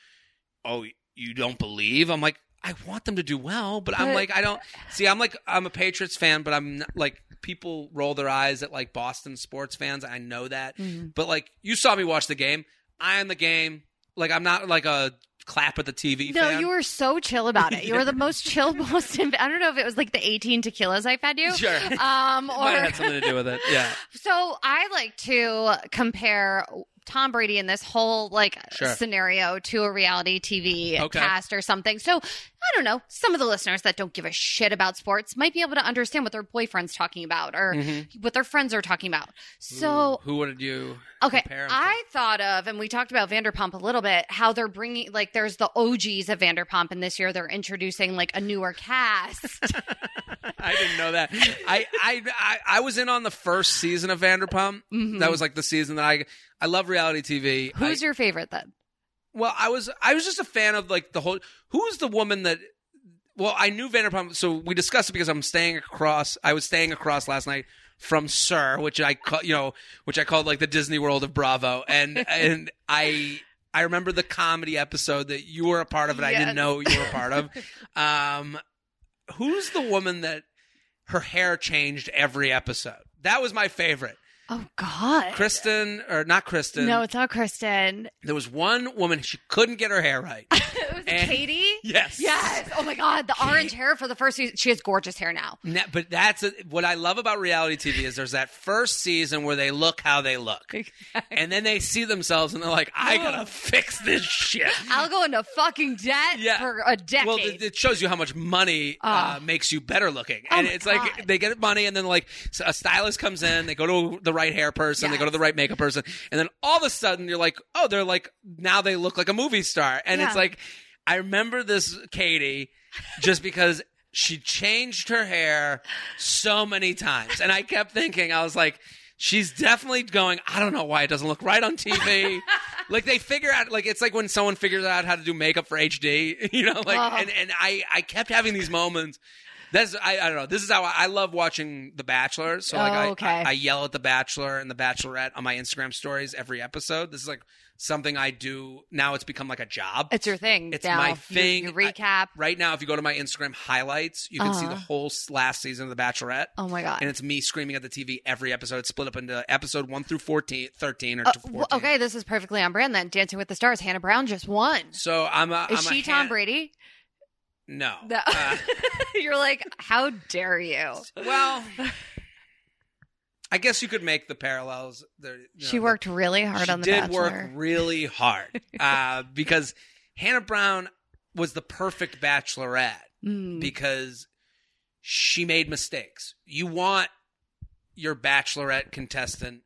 Speaker 3: "Oh, you don't believe?" I'm like, I want them to do well, but I'm like I don't see. I'm like I'm a Patriots fan, but I'm not, like people roll their eyes at like Boston sports fans. I know that,
Speaker 2: Mhm.
Speaker 3: but like you saw me watch the game. I am the game. Like I'm not like a clap at the TV.
Speaker 2: No,
Speaker 3: fan.
Speaker 2: you were so chill about it. You were the [laughs] most chill Boston. I don't know if it was like the 18 tequilas I fed you.
Speaker 3: Sure.
Speaker 2: Um, [laughs]
Speaker 3: Might have
Speaker 2: or
Speaker 3: had something to do with it. Yeah. [laughs]
Speaker 2: so I like to compare Tom Brady in this whole like
Speaker 3: Sure.
Speaker 2: scenario to a reality TV
Speaker 3: Okay.
Speaker 2: cast or something. So I don't know. Some of the listeners that don't give a shit about sports might be able to understand what their boyfriend's talking about or
Speaker 3: Mhm.
Speaker 2: what their friends are talking about. So
Speaker 3: Ooh, who would you?
Speaker 2: Okay,
Speaker 3: compare 'em to.
Speaker 2: I thought of, and we talked about Vanderpump a little bit, how they're bringing, like, there's the OGs of Vanderpump, and this year they're introducing, like, a newer cast. [laughs]
Speaker 3: I didn't know that. I, I I I was in on the first season of Vanderpump.
Speaker 2: Mhm.
Speaker 3: That was like the season that I I love reality TV.
Speaker 2: Who's
Speaker 3: I,
Speaker 2: your favorite then?
Speaker 3: well, I was I was just a fan of like the whole. Who's the woman that? Well, I knew Vanderpump, so we discussed it because I'm staying across. I was staying across last night from SUR, which I call you know, which I called like the Disney World of Bravo, and [laughs] and I. I remember the comedy episode that you were a part of, and I didn't know you were a part of. [laughs] Um, who's the woman that her hair changed every episode? That was my favorite.
Speaker 2: Oh, God.
Speaker 3: Kristen, or not Kristen.
Speaker 2: No, it's not Kristen.
Speaker 3: There was one woman, she couldn't get her hair right. [laughs]
Speaker 2: it was
Speaker 3: And-
Speaker 2: Katie?
Speaker 3: Yes.
Speaker 2: Yes. Oh, my God. The orange hair for the first season. She has gorgeous hair now.
Speaker 3: Na- but that's a, what I love about reality TV is there's that first season where they look how they look. And then they see themselves and they're like, I [gasps] gotta fix this shit.
Speaker 2: I'll go into fucking debt
Speaker 3: Yeah.
Speaker 2: for a decade.
Speaker 3: Well, it, it shows you how much money uh,
Speaker 2: Oh.
Speaker 3: makes you better looking,
Speaker 2: Oh
Speaker 3: and it's like they get money, and then like so a stylist comes in, they go to the right hair person, they go to the right makeup person, and then all of a sudden you're like, oh, they're like now they look like a movie star, and it's like I remember this Katie just because she changed her hair so many times, and I kept thinking, I was like. She's definitely going. I don't know why it doesn't look right on TV. [laughs] like they figure out, like it's like when someone figures out how to do makeup for HD. [laughs] You know, like
Speaker 2: Oh.
Speaker 3: and and I I kept having these moments. That's I, I don't know. This is how I, I love watching The Bachelor. So like
Speaker 2: Oh,
Speaker 3: I,
Speaker 2: okay.
Speaker 3: I I yell at The Bachelor and The Bachelorette on my Instagram stories every episode. This is like something I do now. It's become like a job.
Speaker 2: it's your thing.
Speaker 3: It's
Speaker 2: now.
Speaker 3: my thing.
Speaker 2: Recap.
Speaker 3: right now, if you go to my Instagram highlights, you can see
Speaker 2: Uh-huh.
Speaker 3: the whole last season of The Bachelorette.
Speaker 2: oh, my God.
Speaker 3: And it's me screaming at the TV every episode. It's split up into episode one through 14, 13 or
Speaker 2: Uh,
Speaker 3: 14.
Speaker 2: okay, this is perfectly on brand then. Dancing with the Stars. Hannah Brown just won.
Speaker 3: So I'm a.
Speaker 2: Is
Speaker 3: I'm a
Speaker 2: she Tom
Speaker 3: Han-
Speaker 2: Brady?
Speaker 3: No.
Speaker 2: No.
Speaker 3: Uh, [laughs]
Speaker 2: You're like, how dare you?
Speaker 3: well, I guess you could make the parallels. There, you
Speaker 2: She
Speaker 3: know,
Speaker 2: worked really hard
Speaker 3: she
Speaker 2: on the
Speaker 3: did
Speaker 2: Bachelor.
Speaker 3: work really hard [laughs] uh, because Hannah Brown was the perfect bachelorette
Speaker 2: Mm.
Speaker 3: because she made mistakes. You want your bachelorette contestant.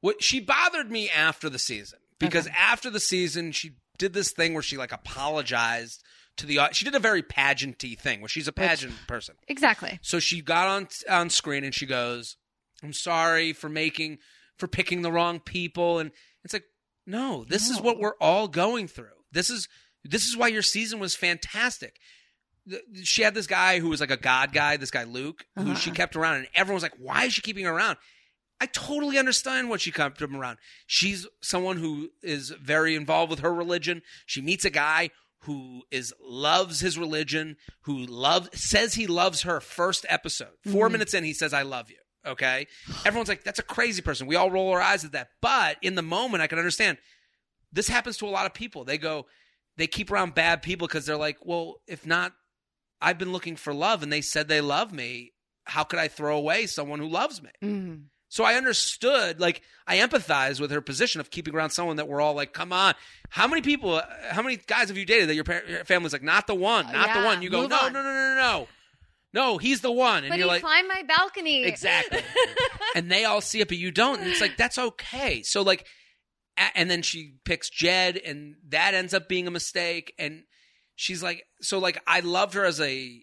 Speaker 3: What she bothered me after the season because
Speaker 2: Okay.
Speaker 3: after the season she did this thing where she like apologized to the she did a very pageanty thing where she's a pageant person.
Speaker 2: Exactly.
Speaker 3: So she got on on screen and she goes, "I'm sorry for making for picking the wrong people." And it's like, no, this is what we're all going through. This is this is why your season was fantastic. She had this guy who was like a god guy, this guy Luke, who she
Speaker 2: Uh-huh.
Speaker 3: kept around, and everyone was like, "Why is she keeping around?" I totally understand what she kept him around. She's someone who is very involved with her religion. She meets a guy who is loves his religion, who loves says he loves her first episode. 4
Speaker 2: Mhm.
Speaker 3: minutes in, he says, "I love you." Okay, everyone's like, "That's a crazy person." We all roll our eyes at that, but in the moment, I can understand. This happens to a lot of people. They go, they keep around bad people because they're like, "Well, if not, I've been looking for love, and they said they love me. How could I throw away someone who loves me?"
Speaker 2: Mm.
Speaker 3: So I understood, like, I empathize with her position of keeping around someone that we're all like, come on. How many people, how many guys have you dated that your, par- your family's like, not the one, not the one? You go, no,
Speaker 2: on.
Speaker 3: no, no, no, no, no. No, he's the one. And
Speaker 2: But
Speaker 3: you're like,
Speaker 2: climbed my balcony.
Speaker 3: exactly. [laughs] and they all see it, but you don't. And it's like, that's okay. So, like, and then she picks Jed, and that ends up being a mistake. And she's like, so, like, I loved her as a,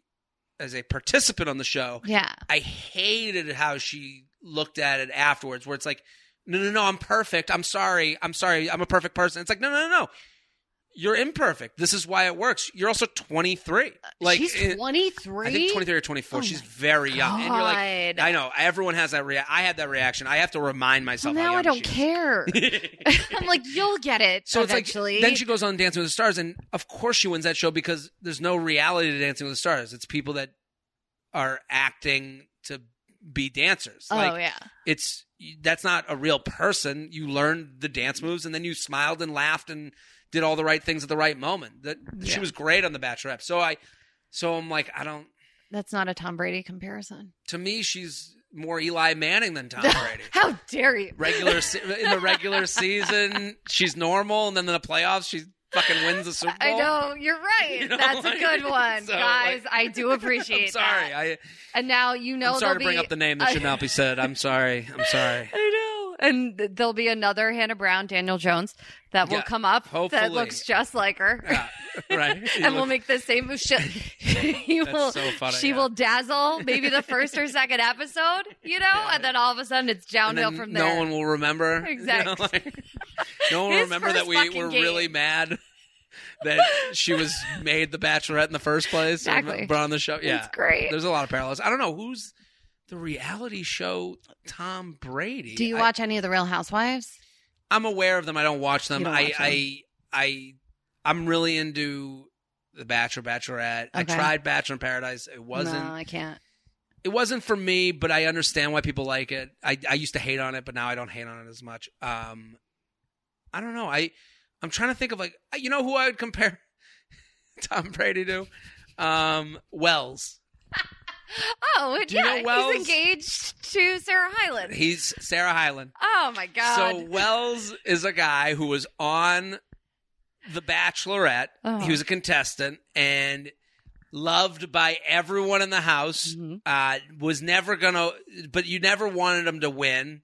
Speaker 3: as a participant on the show.
Speaker 2: Yeah.
Speaker 3: I hated how she looked at it afterwards, where it's like, no, no, no, I'm perfect. I'm sorry. I'm sorry. I'm a perfect person. It's like, no, no, no, no. You're imperfect. This is why it works. You're also 23. Uh, like,
Speaker 2: She's 23.
Speaker 3: I think 23 or 24.
Speaker 2: Oh
Speaker 3: She's very young. And you're like, I know. Everyone has that reaction. I had that reaction. I have to remind
Speaker 2: Well,
Speaker 3: myself. how
Speaker 2: now I don't care. [laughs] [laughs] I'm like, you'll get it
Speaker 3: So
Speaker 2: eventually.
Speaker 3: it's like then she goes on Dancing with the Stars, and of course she wins that show because there's no reality to Dancing with the Stars. It's people that are acting to be dancers.
Speaker 2: Oh
Speaker 3: like
Speaker 2: yeah.
Speaker 3: it's that's not a real person. You learned the dance moves and then you smiled and laughed and did all the right things at the right moment. That she was great on the Bachelorette. So I so I'm like I don't
Speaker 2: That's not a Tom Brady comparison.
Speaker 3: to me she's more Eli Manning than Tom [laughs] Brady.
Speaker 2: How dare you?
Speaker 3: regular [laughs] in the regular season she's normal and then in the playoffs she fucking wins the Super Bowl.
Speaker 2: I know you're [laughs] right.
Speaker 3: You know,
Speaker 2: That's
Speaker 3: like,
Speaker 2: a good one,
Speaker 3: so,
Speaker 2: guys.
Speaker 3: like-
Speaker 2: I do appreciate
Speaker 3: I'm sorry.
Speaker 2: that.
Speaker 3: I
Speaker 2: And now you know
Speaker 3: I'm sorry to bring
Speaker 2: be-
Speaker 3: up the name that should not be said. I'm sorry. I'm sorry.
Speaker 2: I know. And there'll be another Hannah Brown, Daniel Jones, that will
Speaker 3: Yeah,
Speaker 2: come up that looks just like her.
Speaker 3: Yeah, [laughs] right.
Speaker 2: And we'll make the same. She, [laughs] [laughs] he will,
Speaker 3: so funny,
Speaker 2: she
Speaker 3: yeah.
Speaker 2: will dazzle maybe the first or second episode, you know, and then all of a sudden it's downhill from there.
Speaker 3: no one will remember. You know,
Speaker 2: Exactly.
Speaker 3: like, no one will remember that we were
Speaker 2: game.
Speaker 3: really mad that she was made the Bachelorette in the first place. and
Speaker 2: Exactly.
Speaker 3: Brought on the show. Yeah,
Speaker 2: It's great.
Speaker 3: There's a lot of parallels. I don't know who's the reality show Tom Brady.
Speaker 2: Do you
Speaker 3: I-
Speaker 2: watch any of the Real Housewives?
Speaker 3: I'm aware of them. I don't watch them.
Speaker 2: Don't
Speaker 3: I,
Speaker 2: watch them.
Speaker 3: I I I'm really into the Bachelor, Bachelorette. I tried Bachelor in Paradise. It wasn't.
Speaker 2: No, I can't.
Speaker 3: It wasn't for me, but I understand why people like it. I I used to hate on it, but now I don't hate on it as much. Um, I don't know. I I'm trying to think of like you know who I would compare [laughs] Tom Brady to. Um, Wells. [laughs]
Speaker 2: Oh,
Speaker 3: Do you
Speaker 2: yeah, he's engaged to Sarah Hyland.
Speaker 3: He's Sarah Hyland.
Speaker 2: Oh my god!
Speaker 3: So Wells is a guy who was on The Bachelorette.
Speaker 2: Oh.
Speaker 3: He was a contestant and loved by everyone in the house.
Speaker 2: Mhm.
Speaker 3: Uh, was never gonna, but you never wanted him to win.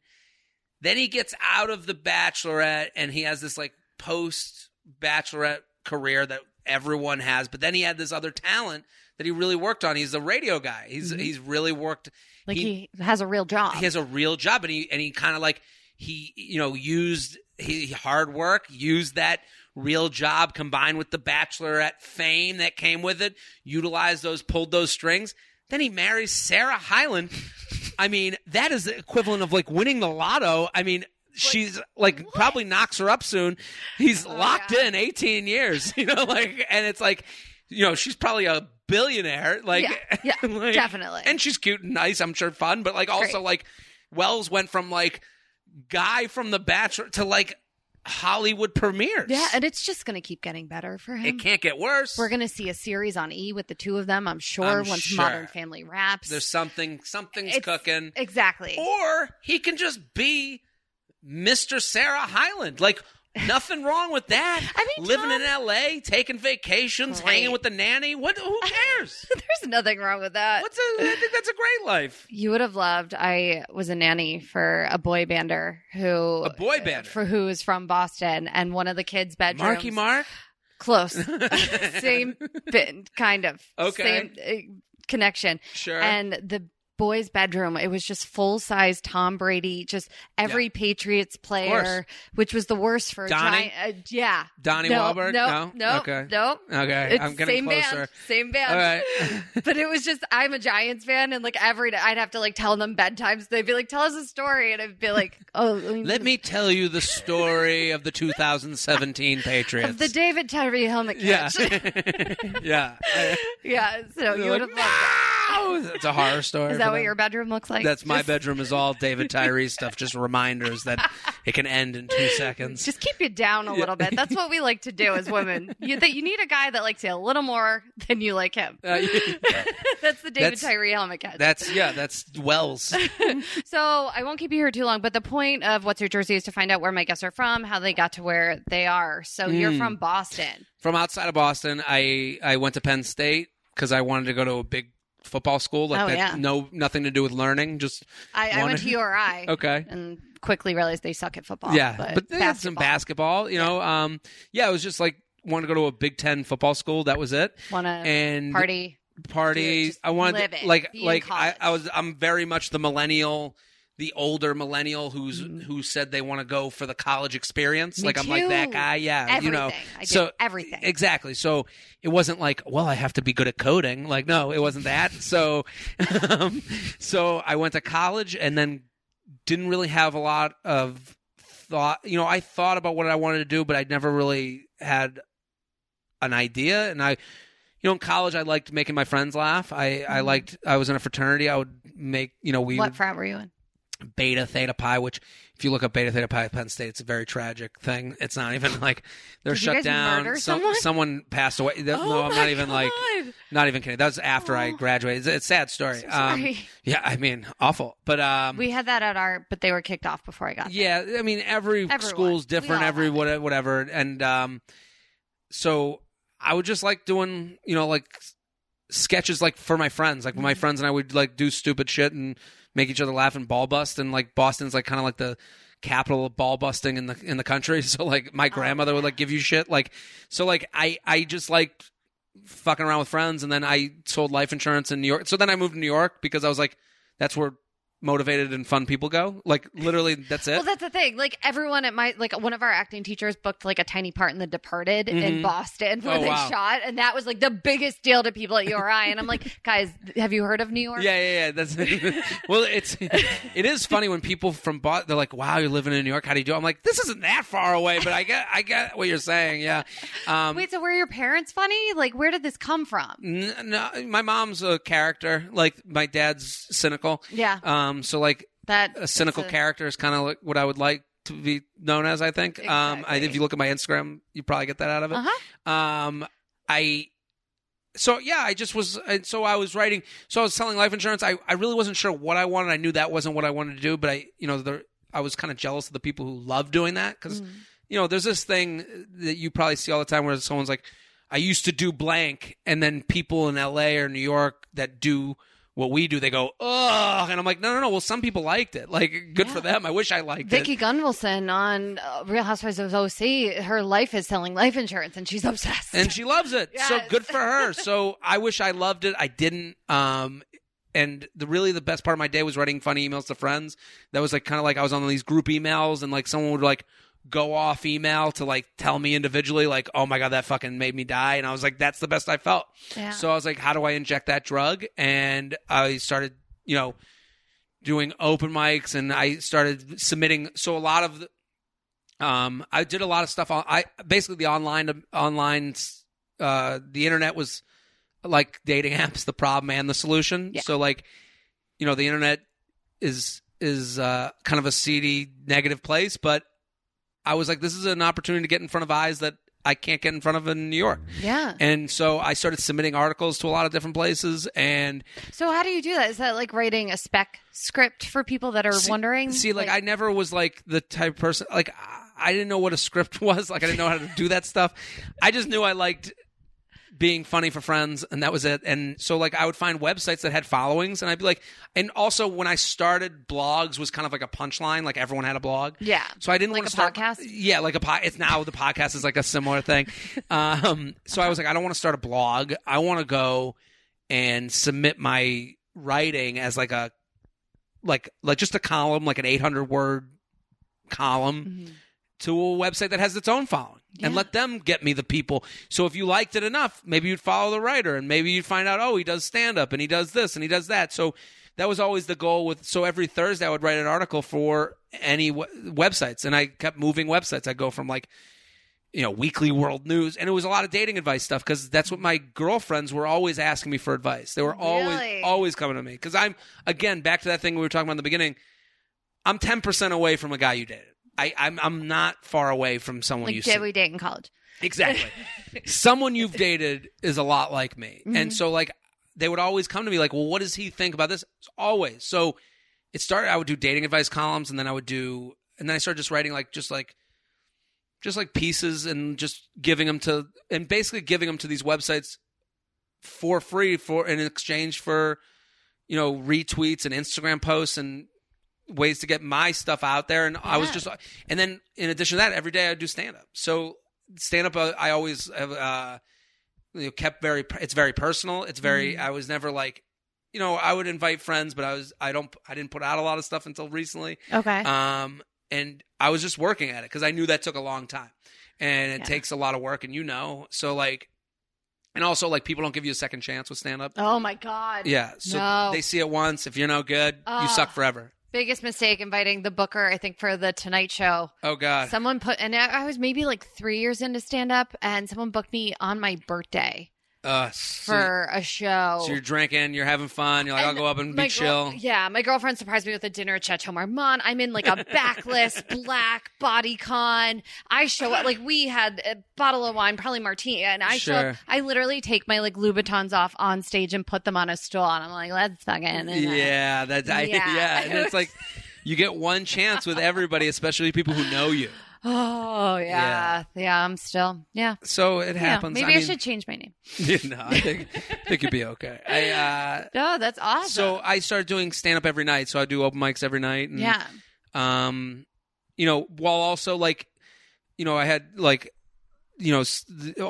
Speaker 3: Then he gets out of The Bachelorette and he has this like post Bachelorette career that everyone has. But then he had this other talent that he really worked on. He's a radio guy. He's
Speaker 2: Mhm.
Speaker 3: he's really worked
Speaker 2: like
Speaker 3: he-
Speaker 2: he, has a real job.
Speaker 3: he has a real job and he and he kind of like he you know used he hard work used that real job combined with the bachelorette fame that came with it utilized those pulled those strings then he marries sarah hyland [laughs] i mean that is the equivalent of like winning the lotto i mean she's like
Speaker 2: what?
Speaker 3: probably knocks her up soon he's
Speaker 2: Oh,
Speaker 3: locked
Speaker 2: yeah.
Speaker 3: in 18 years [laughs] you know like and it's like you know she's probably a billionaire like,
Speaker 2: Yeah, [laughs] yeah,
Speaker 3: like-
Speaker 2: definitely.
Speaker 3: and she's cute and nice i'm sure fun but like also
Speaker 2: Great.
Speaker 3: like wells went from like guy from the bachelor to like hollywood premieres
Speaker 2: yeah, and it's just going to keep getting better for him.
Speaker 3: it can't get worse
Speaker 2: We're going to see a series on E with the two of them. I'm sure
Speaker 3: I'm
Speaker 2: once
Speaker 3: sure.
Speaker 2: Modern Family wraps.
Speaker 3: there's something something's
Speaker 2: It's-
Speaker 3: cooking
Speaker 2: exactly.
Speaker 3: or he can just be mr sarah Hyland. like nothing wrong with that [laughs]
Speaker 2: I mean,
Speaker 3: living
Speaker 2: Tom-
Speaker 3: in la taking vacations
Speaker 2: Great.
Speaker 3: hanging with the nanny what who [laughs] cares
Speaker 2: There's nothing wrong with that.
Speaker 3: what's a, i think that's a great life
Speaker 2: You would have loved. I was a nanny for a boy bander who
Speaker 3: a boy band
Speaker 2: for who is from Boston, and one of the kids' bedrooms.
Speaker 3: marky mark
Speaker 2: close, [laughs] same bit, kind of.
Speaker 3: Okay.
Speaker 2: Same uh, connection.
Speaker 3: sure
Speaker 2: And the boys' bedroom, it was just full size Tom Brady, just every Patriots player, which was the worst for a
Speaker 3: Donnie?
Speaker 2: giant. Uh, yeah.
Speaker 3: donnie
Speaker 2: no,
Speaker 3: Wahlberg
Speaker 2: no, no,
Speaker 3: okay
Speaker 2: no.
Speaker 3: okay
Speaker 2: It's
Speaker 3: i'm getting
Speaker 2: same
Speaker 3: closer
Speaker 2: band, same band.
Speaker 3: all right [laughs]
Speaker 2: But it was just I'm a Giants fan, and like every day I'd have to like tell them bedtimes. They'd be like, "Tell us a story," and I'd be like, [laughs] "Oh,
Speaker 3: Let me tell you the story of the 2017 Patriots.
Speaker 2: of the David Tyree helmet
Speaker 3: yeah,
Speaker 2: catch." [laughs]
Speaker 3: yeah. I-
Speaker 2: yeah. So you would
Speaker 3: like,
Speaker 2: have loved
Speaker 3: "No!" It's a horror story.
Speaker 2: Is that what
Speaker 3: them.
Speaker 2: your bedroom looks like?
Speaker 3: That's my
Speaker 2: Just-
Speaker 3: bedroom. Is all David Tyree stuff. Just reminders that it can end in two seconds.
Speaker 2: Just keep you down a
Speaker 3: Yeah.
Speaker 2: little bit. That's what we like to do as women. You, that you need a guy that likes you a little more than you like him.
Speaker 3: Uh, [laughs]
Speaker 2: That's the David
Speaker 3: That's-
Speaker 2: Tyree helmet catch.
Speaker 3: that's yeah. That's Wells. [laughs]
Speaker 2: So I won't keep you here too long, but the point of What's Your Jersey is to find out where my guests are from, how they got to where they are. So you're
Speaker 3: Mm.
Speaker 2: from Boston.
Speaker 3: From outside of Boston, I I went to Penn State because I wanted to go to a big football school. Like
Speaker 2: Oh,
Speaker 3: that,
Speaker 2: yeah.
Speaker 3: no nothing to do with learning. Just
Speaker 2: I, I went to URI [laughs]
Speaker 3: okay.
Speaker 2: and quickly realized they suck at football.
Speaker 3: Yeah,
Speaker 2: but,
Speaker 3: but, they had some basketball. You know, um, yeah, it was just like wanted to go to a Big Ten football school. That was it.
Speaker 2: Want to
Speaker 3: And
Speaker 2: party?
Speaker 3: party.
Speaker 2: Just
Speaker 3: I wanted like like I. I was. I'm very much the millennial. The older millennial who's
Speaker 2: Mhm.
Speaker 3: who said they want to go for the college experience,
Speaker 2: Me
Speaker 3: like I'm like that guy, yeah,
Speaker 2: Everything.
Speaker 3: you know.
Speaker 2: I did
Speaker 3: so
Speaker 2: everything.
Speaker 3: Exactly. So it wasn't like, well, I have to be good at coding. Like, no, it wasn't that. [laughs] So, um, so I went to college and then didn't really have a lot of thought. You know, I thought about what I wanted to do, but I never really had an idea. And I, you know, in college, I liked making my friends laugh. I, I
Speaker 2: Mhm.
Speaker 3: liked, I was in a fraternity. I would make you know we
Speaker 2: what frat were you in?
Speaker 3: Beta Theta Pi, which if you look up Beta Theta Pi at Penn State, it's a very tragic thing. It's not even [laughs] like they're
Speaker 2: Did
Speaker 3: shut down.
Speaker 2: someone?
Speaker 3: someone passed away. no,
Speaker 2: Oh
Speaker 3: I'm not even like not even kidding. That was after I
Speaker 2: Oh.
Speaker 3: graduated. It's, it's a sad story.
Speaker 2: So
Speaker 3: Um, yeah, I mean, awful. But um,
Speaker 2: we had that at our, but they were kicked off before I got there.
Speaker 3: yeah, I mean, every
Speaker 2: Everyone.
Speaker 3: school's different. Every
Speaker 2: it.
Speaker 3: whatever, whatever, and um, so I would just like doing, you know, like sketches, like for my friends, like my
Speaker 2: Mhm.
Speaker 3: friends and I would like do stupid shit and make each other laugh and ball bust, and like Boston's like kind of like the capital of ball busting in the in the country. [laughs] So like my oh, grandmother would
Speaker 2: Oh,
Speaker 3: like give you shit, like so like I I just like fucking around with friends, and then I sold life insurance in New York. So then I moved to New York because I was like, that's where motivated and fun people go. Like literally, that's it.
Speaker 2: Well, that's the thing. Like everyone at my like one of our acting teachers booked like a tiny part in The Departed in
Speaker 3: Mhm.
Speaker 2: Boston where
Speaker 3: Oh,
Speaker 2: they
Speaker 3: wow.
Speaker 2: shot, and that was like the biggest deal to people at URI. And I'm like, [laughs] guys, have you heard of New York?
Speaker 3: Yeah, yeah, yeah. That's [laughs] well. It's [laughs] it is funny when people from Boston they're like, "Wow, you're living in New York. How do you do?" it?" I'm like, "This isn't that far away," but I get I get what you're saying. Yeah. Um,
Speaker 2: Wait, so were your parents funny? Like, where did this come from?
Speaker 3: n- no, my mom's a character. Like my dad's cynical.
Speaker 2: Yeah,
Speaker 3: Um, so like
Speaker 2: that
Speaker 3: a cynical
Speaker 2: that's
Speaker 3: character is kind of like what I would like to be known as. I think. Um, I, if you look at my Instagram, you probably get that out of it.
Speaker 2: Uh huh.
Speaker 3: um i so yeah i just was and so i was writing so i was selling life insurance i, I really wasn't sure what i wanted i knew that wasn't what i wanted to do but i you know there, i was kind of jealous of the people who love doing that because
Speaker 2: Mm-hmm.
Speaker 3: you know there's this thing that you probably see all the time where someone's like i used to do blank and then people in la or new york that do what we do they go ugh and i'm like no no no well some people liked it like good for them i wish i liked it
Speaker 2: Vicki Gunvalson on uh, Real Housewives of OC, her life is selling life insurance, and she's obsessed.
Speaker 3: and she loves it. So good for her. [laughs] So I wish I loved it. I didn't. Um, and the really the best part of my day was writing funny emails to friends. That was like kind of like I was on these group emails, and like someone would like go off email to like tell me individually, like, "Oh my god, that fucking made me die," and I was like, "That's the best I felt."
Speaker 2: yeah.
Speaker 3: So I was like, "How do I inject that drug?" And I started, you know, doing open mics, and I started submitting. So a lot of, the, um, I did a lot of stuff on. I basically the online online, uh, the internet was like dating [laughs] apps, the problem and the solution.
Speaker 2: Yeah.
Speaker 3: So like, you know, the internet is is uh, kind of a seedy, negative place, but I was like, this is an opportunity to get in front of eyes that I can't get in front of in New York.
Speaker 2: yeah.
Speaker 3: And so I started submitting articles to a lot of different places. And
Speaker 2: So how do you do that? Is that like writing a spec script for people that are
Speaker 3: See-
Speaker 2: wondering?
Speaker 3: see, like, I never was like the type of person, like, I didn't know what a script [laughs] was. Like, I didn't know how to do that stuff. I just knew I liked being funny for friends, and that was it. And so, like, I would find websites that had followings, and I'd be like, and also when I started, blogs was kind of like a punchline. Like, everyone had a blog.
Speaker 2: yeah.
Speaker 3: So I didn't
Speaker 2: Like
Speaker 3: want to
Speaker 2: a
Speaker 3: start
Speaker 2: podcast?
Speaker 3: Yeah, like a pod. It's now the podcast is like a similar thing. [laughs] Um, so I was like, I don't want to start a blog. I want to go and submit my writing as like a like like just a column, like an 800 word column
Speaker 2: Mhm.
Speaker 3: to a website that has its own following and let them get me the people. So if you liked it enough, maybe you'd follow the writer and maybe you'd find out, oh, he does stand up and he does this and he does that. So that was always the goal with so every Thursday I would write an article for any w- websites and I kept moving websites. I go from like you know, weekly world news and it was a lot of dating advice stuff cuz that's what my girlfriends were always asking me for advice. They were always
Speaker 2: Really?
Speaker 3: always coming to me cuz I'm again back to that thing we were talking about in the beginning. I'm 10% away from a guy you dated. I, I'm I'm not far away from someone
Speaker 2: Like
Speaker 3: you
Speaker 2: did we date in college?
Speaker 3: Exactly. [laughs] someone you've dated is a lot like me,
Speaker 2: Mm-hmm.
Speaker 3: and so like they would always come to me like, "Well, what does he think about this?" Always. So it started. I would do dating advice columns, and then I would do, and then I started just writing like just like just like pieces and just giving them to and basically giving them to these websites for free for in exchange for you know retweets and Instagram posts and ways to get my stuff out there and I was just and then in addition to that every day I do stand up so stand up uh, I always have uh you know, kept very it's very personal it's very
Speaker 2: Mm-hmm.
Speaker 3: I was never like you know I would invite friends but I was I don't I didn't put out a lot of stuff until recently
Speaker 2: Okay.
Speaker 3: um, and I was just working at it because I knew that took a long time, and it
Speaker 2: Yeah.
Speaker 3: takes a lot of work, and you know, so like, and also like people don't give you a second chance with stand up.
Speaker 2: oh my god.
Speaker 3: Yeah, so
Speaker 2: No.
Speaker 3: they see it once. If you're no good, you
Speaker 2: Ah.
Speaker 3: suck forever.
Speaker 2: Biggest mistake inviting the booker, I think, for the Tonight Show.
Speaker 3: Oh God,
Speaker 2: Someone put, and I was maybe like three years into stand up, and someone booked me on my birthday.
Speaker 3: Uh, so,
Speaker 2: for a show.
Speaker 3: so you're drinking, you're having fun. You're like, I'll go up and be
Speaker 2: girl-
Speaker 3: chill.
Speaker 2: yeah, my girlfriend surprised me with a dinner at Chateau Marmont. I'm in like a [laughs] backless black bodycon. I show up like we had a bottle of wine, probably martini, and I show up. I literally take my like Louboutins off on stage and put them on a stool, and I'm like, let's fucking
Speaker 3: Yeah, that's I, [laughs]
Speaker 2: Yeah.
Speaker 3: yeah. And it's like you get one chance with everybody, especially people who know you.
Speaker 2: Oh yeah, yeah. I'm still yeah.
Speaker 3: So it
Speaker 2: Yeah,
Speaker 3: happens.
Speaker 2: maybe I,
Speaker 3: mean,
Speaker 2: should change my name. [laughs]
Speaker 3: no, I think I think you'd be okay. I uh,
Speaker 2: No, [laughs] that's awesome.
Speaker 3: so I started doing stand up every night. So I do open mics every night. And,
Speaker 2: yeah,
Speaker 3: um you know while also like you know i had like you know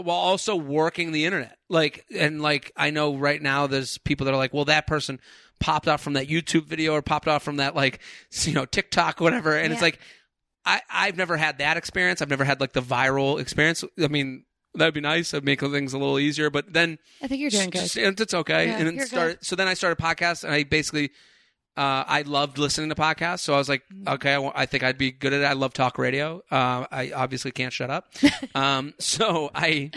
Speaker 3: while also working the internet like and like i know right now there's people that are like well that person popped off from that youtube video or popped off from that like you know tiktok whatever and it's like i i've never had that experience i've never had like the viral experience i mean that'd be nice it'd make things a little easier but then
Speaker 2: I think you're doing good.
Speaker 3: it's okay.
Speaker 2: Yeah,
Speaker 3: and then. So then I started podcasts, and I basically, uh, I loved listening to podcasts. So I was like,
Speaker 2: Mm-hmm.
Speaker 3: okay, I, think I'd be good at it. I love talk radio. Uh, I obviously can't shut up. [laughs] um, so I,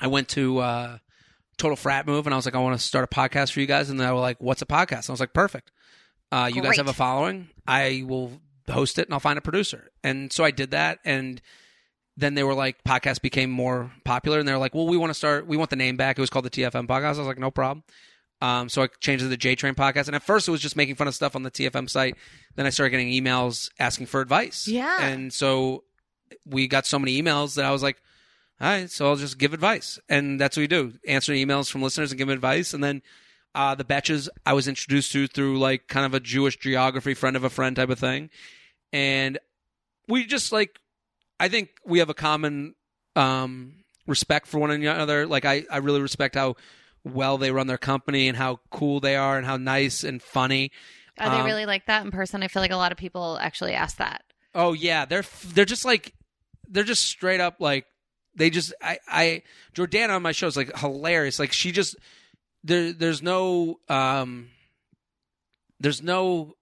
Speaker 3: I went to uh, Total Frat Move, and I was like, I want to start a podcast for you guys. And they were like, what's a podcast? And I was like, perfect. Uh, you guys
Speaker 2: Great.
Speaker 3: have a following. I will host it, and I'll find a producer. And so I did that, and then they were like podcast became more popular and they were like well we want to start we want the name back. It was called the tfm podcast. I was like no problem. Um, so i changed it to the j train podcast and at first it was just making fun of stuff on the tfm site. Then i started getting emails asking for advice.
Speaker 2: Yeah.
Speaker 3: and so we got so many emails that i was like all right so i'll just give advice. And that's what we do answer emails from listeners and give them advice. And then uh, the Betches i was introduced to through like kind of a jewish geography friend of a friend type of thing and we just like I think we have a common um, respect for one another. Like I, I really respect how well they run their company and how cool they are and how nice and funny.
Speaker 2: Are they
Speaker 3: Um,
Speaker 2: really like that in person? I feel like a lot of people actually ask that.
Speaker 3: Oh yeah, they're they're just like they're just straight up like they just I I Jordana on my show is like hilarious. Like she just there there's no um there's no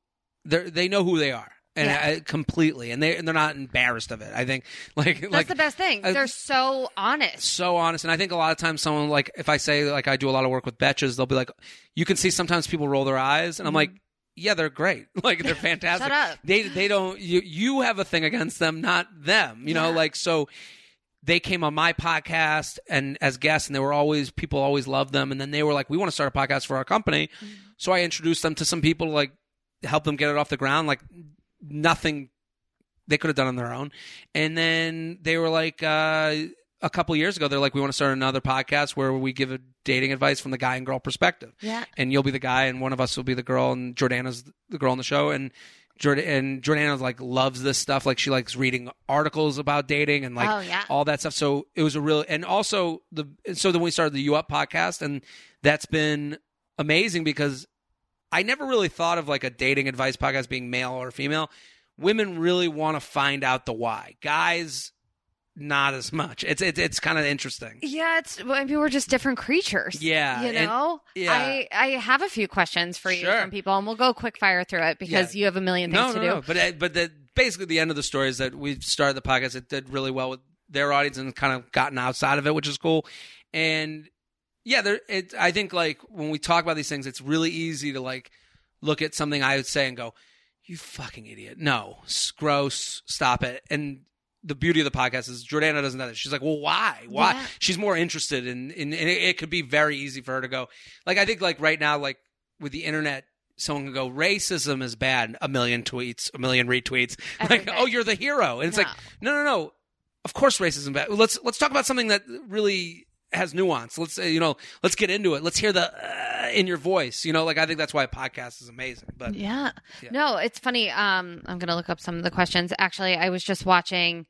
Speaker 3: they they know who they are and
Speaker 2: Yeah.
Speaker 3: I, completely and they and they're not embarrassed of it. I think [laughs] like
Speaker 2: That's
Speaker 3: like
Speaker 2: the best thing.
Speaker 3: I-
Speaker 2: They're so honest.
Speaker 3: so honest. And I think a lot of times someone like if I say like I do a lot of work with Betches, they'll be like, you can see sometimes people roll their eyes, and I'm like, yeah, they're great, [laughs] like they're [laughs] fantastic.
Speaker 2: Mm-hmm. Shut up.
Speaker 3: They they don't you you have a thing against them, not them. You know, like so. They came on my podcast and as guests, and they were always people always loved them. And then they were like, "We want to start a podcast for our company."
Speaker 2: Mm-hmm.
Speaker 3: So I introduced them to some people to like help them get it off the ground. Like nothing they could have done on their own. And then they were like, uh, a couple years ago, they're like, we want to start another podcast where we give a dating advice from the guy and girl perspective.
Speaker 2: Yeah.
Speaker 3: And you'll be the guy, and one of us will be the girl, and Jordana's the girl on the show. And Jordan and Jordana like loves this stuff. Like she likes reading articles about dating and like
Speaker 2: Oh, yeah.
Speaker 3: all that stuff. So it was a real, and also the so then we started the You Up podcast, and that's been amazing because I never really thought of like a dating advice podcast being male or female. Women really want to find out the why. Guys, not as much. It's it's it's kind of interesting.
Speaker 2: Yeah, it's. I mean, we're just different creatures.
Speaker 3: Yeah,
Speaker 2: you
Speaker 3: and-
Speaker 2: know.
Speaker 3: yeah.
Speaker 2: I I have a few questions for you
Speaker 3: Sure.
Speaker 2: from people, and we'll go quick fire through it because
Speaker 3: Yeah.
Speaker 2: you have a million things
Speaker 3: no,
Speaker 2: to do.
Speaker 3: no. But uh, but the, basically, the end of the story is that we started the podcast. It did really well with their audience and kind of gotten outside of it, which is cool. And yeah, there. It, I think like when we talk about these things, it's really easy to like look at something I would say and go, "You fucking idiot! No, gross. Stop it." And the beauty of the podcast is Jordana doesn't know that. She's like, "Well, why? Why?"
Speaker 2: Yeah.
Speaker 3: She's more interested in, in, and it, it could be very easy for her to go. Like I think like right now, like with the internet. Someone can go, racism is bad. A million tweets, a million retweets. [laughs] Like, oh, you're the hero. And it's
Speaker 2: No.
Speaker 3: like, no, no, no. Of course, racism is bad. Let's let's talk about something that really has nuance. Let's say, you know, let's get into it. Let's hear the uh, in your voice. You know, like I think that's why a podcast is amazing. But
Speaker 2: Yeah.
Speaker 3: Yeah.
Speaker 2: No, it's funny. Um, I'm gonna look up some of the questions. Actually, I was just watching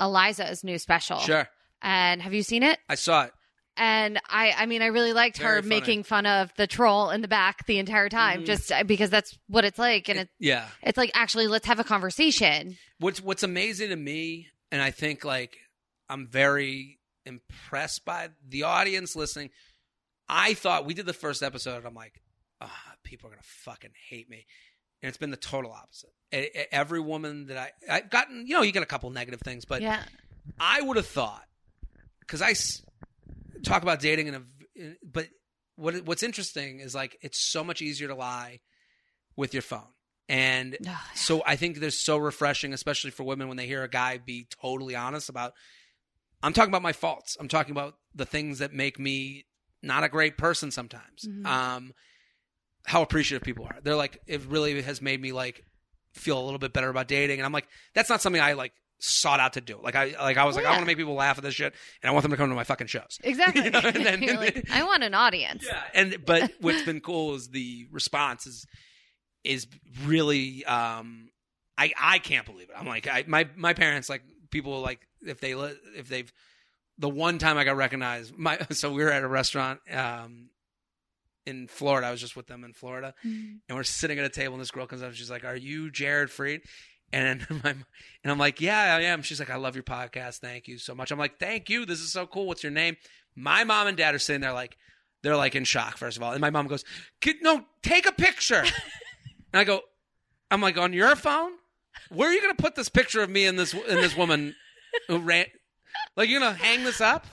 Speaker 2: Iliza's new special.
Speaker 3: sure,
Speaker 2: And have you seen it?
Speaker 3: I saw it.
Speaker 2: And I, I mean, I really liked
Speaker 3: Very
Speaker 2: her
Speaker 3: funny.
Speaker 2: making fun of the troll in the back the entire time,
Speaker 3: Mhm.
Speaker 2: just uh, because that's what it's like. And it,
Speaker 3: Yeah.
Speaker 2: it's like, actually, let's have a conversation.
Speaker 3: What's What's amazing to me, and I think like I'm very impressed by the audience listening. I thought we did the first episode, and I'm like, ah, people are gonna fucking hate me, and it's been the total opposite. Every woman that I I've gotten, you know, you get a couple negative things, but
Speaker 2: yeah.
Speaker 3: I would have thought because I s- talk about dating in a but what what's interesting is like it's so much easier to lie with your phone. And so I think there's so refreshing, especially for women when they hear a guy be totally honest about I'm talking about my faults. I'm talking about the things that make me not a great person sometimes.
Speaker 2: Mhm.
Speaker 3: Um how appreciative people are. They're like it really has made me like feel a little bit better about dating and I'm like that's not something I like sought out to do. Like I like I was
Speaker 2: Well,
Speaker 3: like I want to make people laugh at this shit and I want them to come to my fucking shows.
Speaker 2: Exactly. [laughs]
Speaker 3: You know, and then- [laughs]
Speaker 2: You're like, I want an audience.
Speaker 3: Yeah, and but [laughs] what's been cool is the response is is really um I I can't believe it. I'm like I my my parents like people like if they if they've the one time I got recognized my [laughs] so we were at a restaurant um in Florida. I was just with them in Florida
Speaker 2: Mm.
Speaker 3: and we're sitting at a table and this girl comes up and she's like, "Are you Jared Freid?" And [laughs] my and I'm like, "Yeah, I am." She's like, "I love your podcast. Thank you so much." I'm like, "Thank you. This is so cool. What's your name?" My mom and dad are sitting there like they're like in shock first of all. And my mom goes, "No, take a picture." [laughs] and I go, "I'm like on your phone? Where are you going to put this picture of me and this and this woman [laughs] who ran like you're going to hang this up?"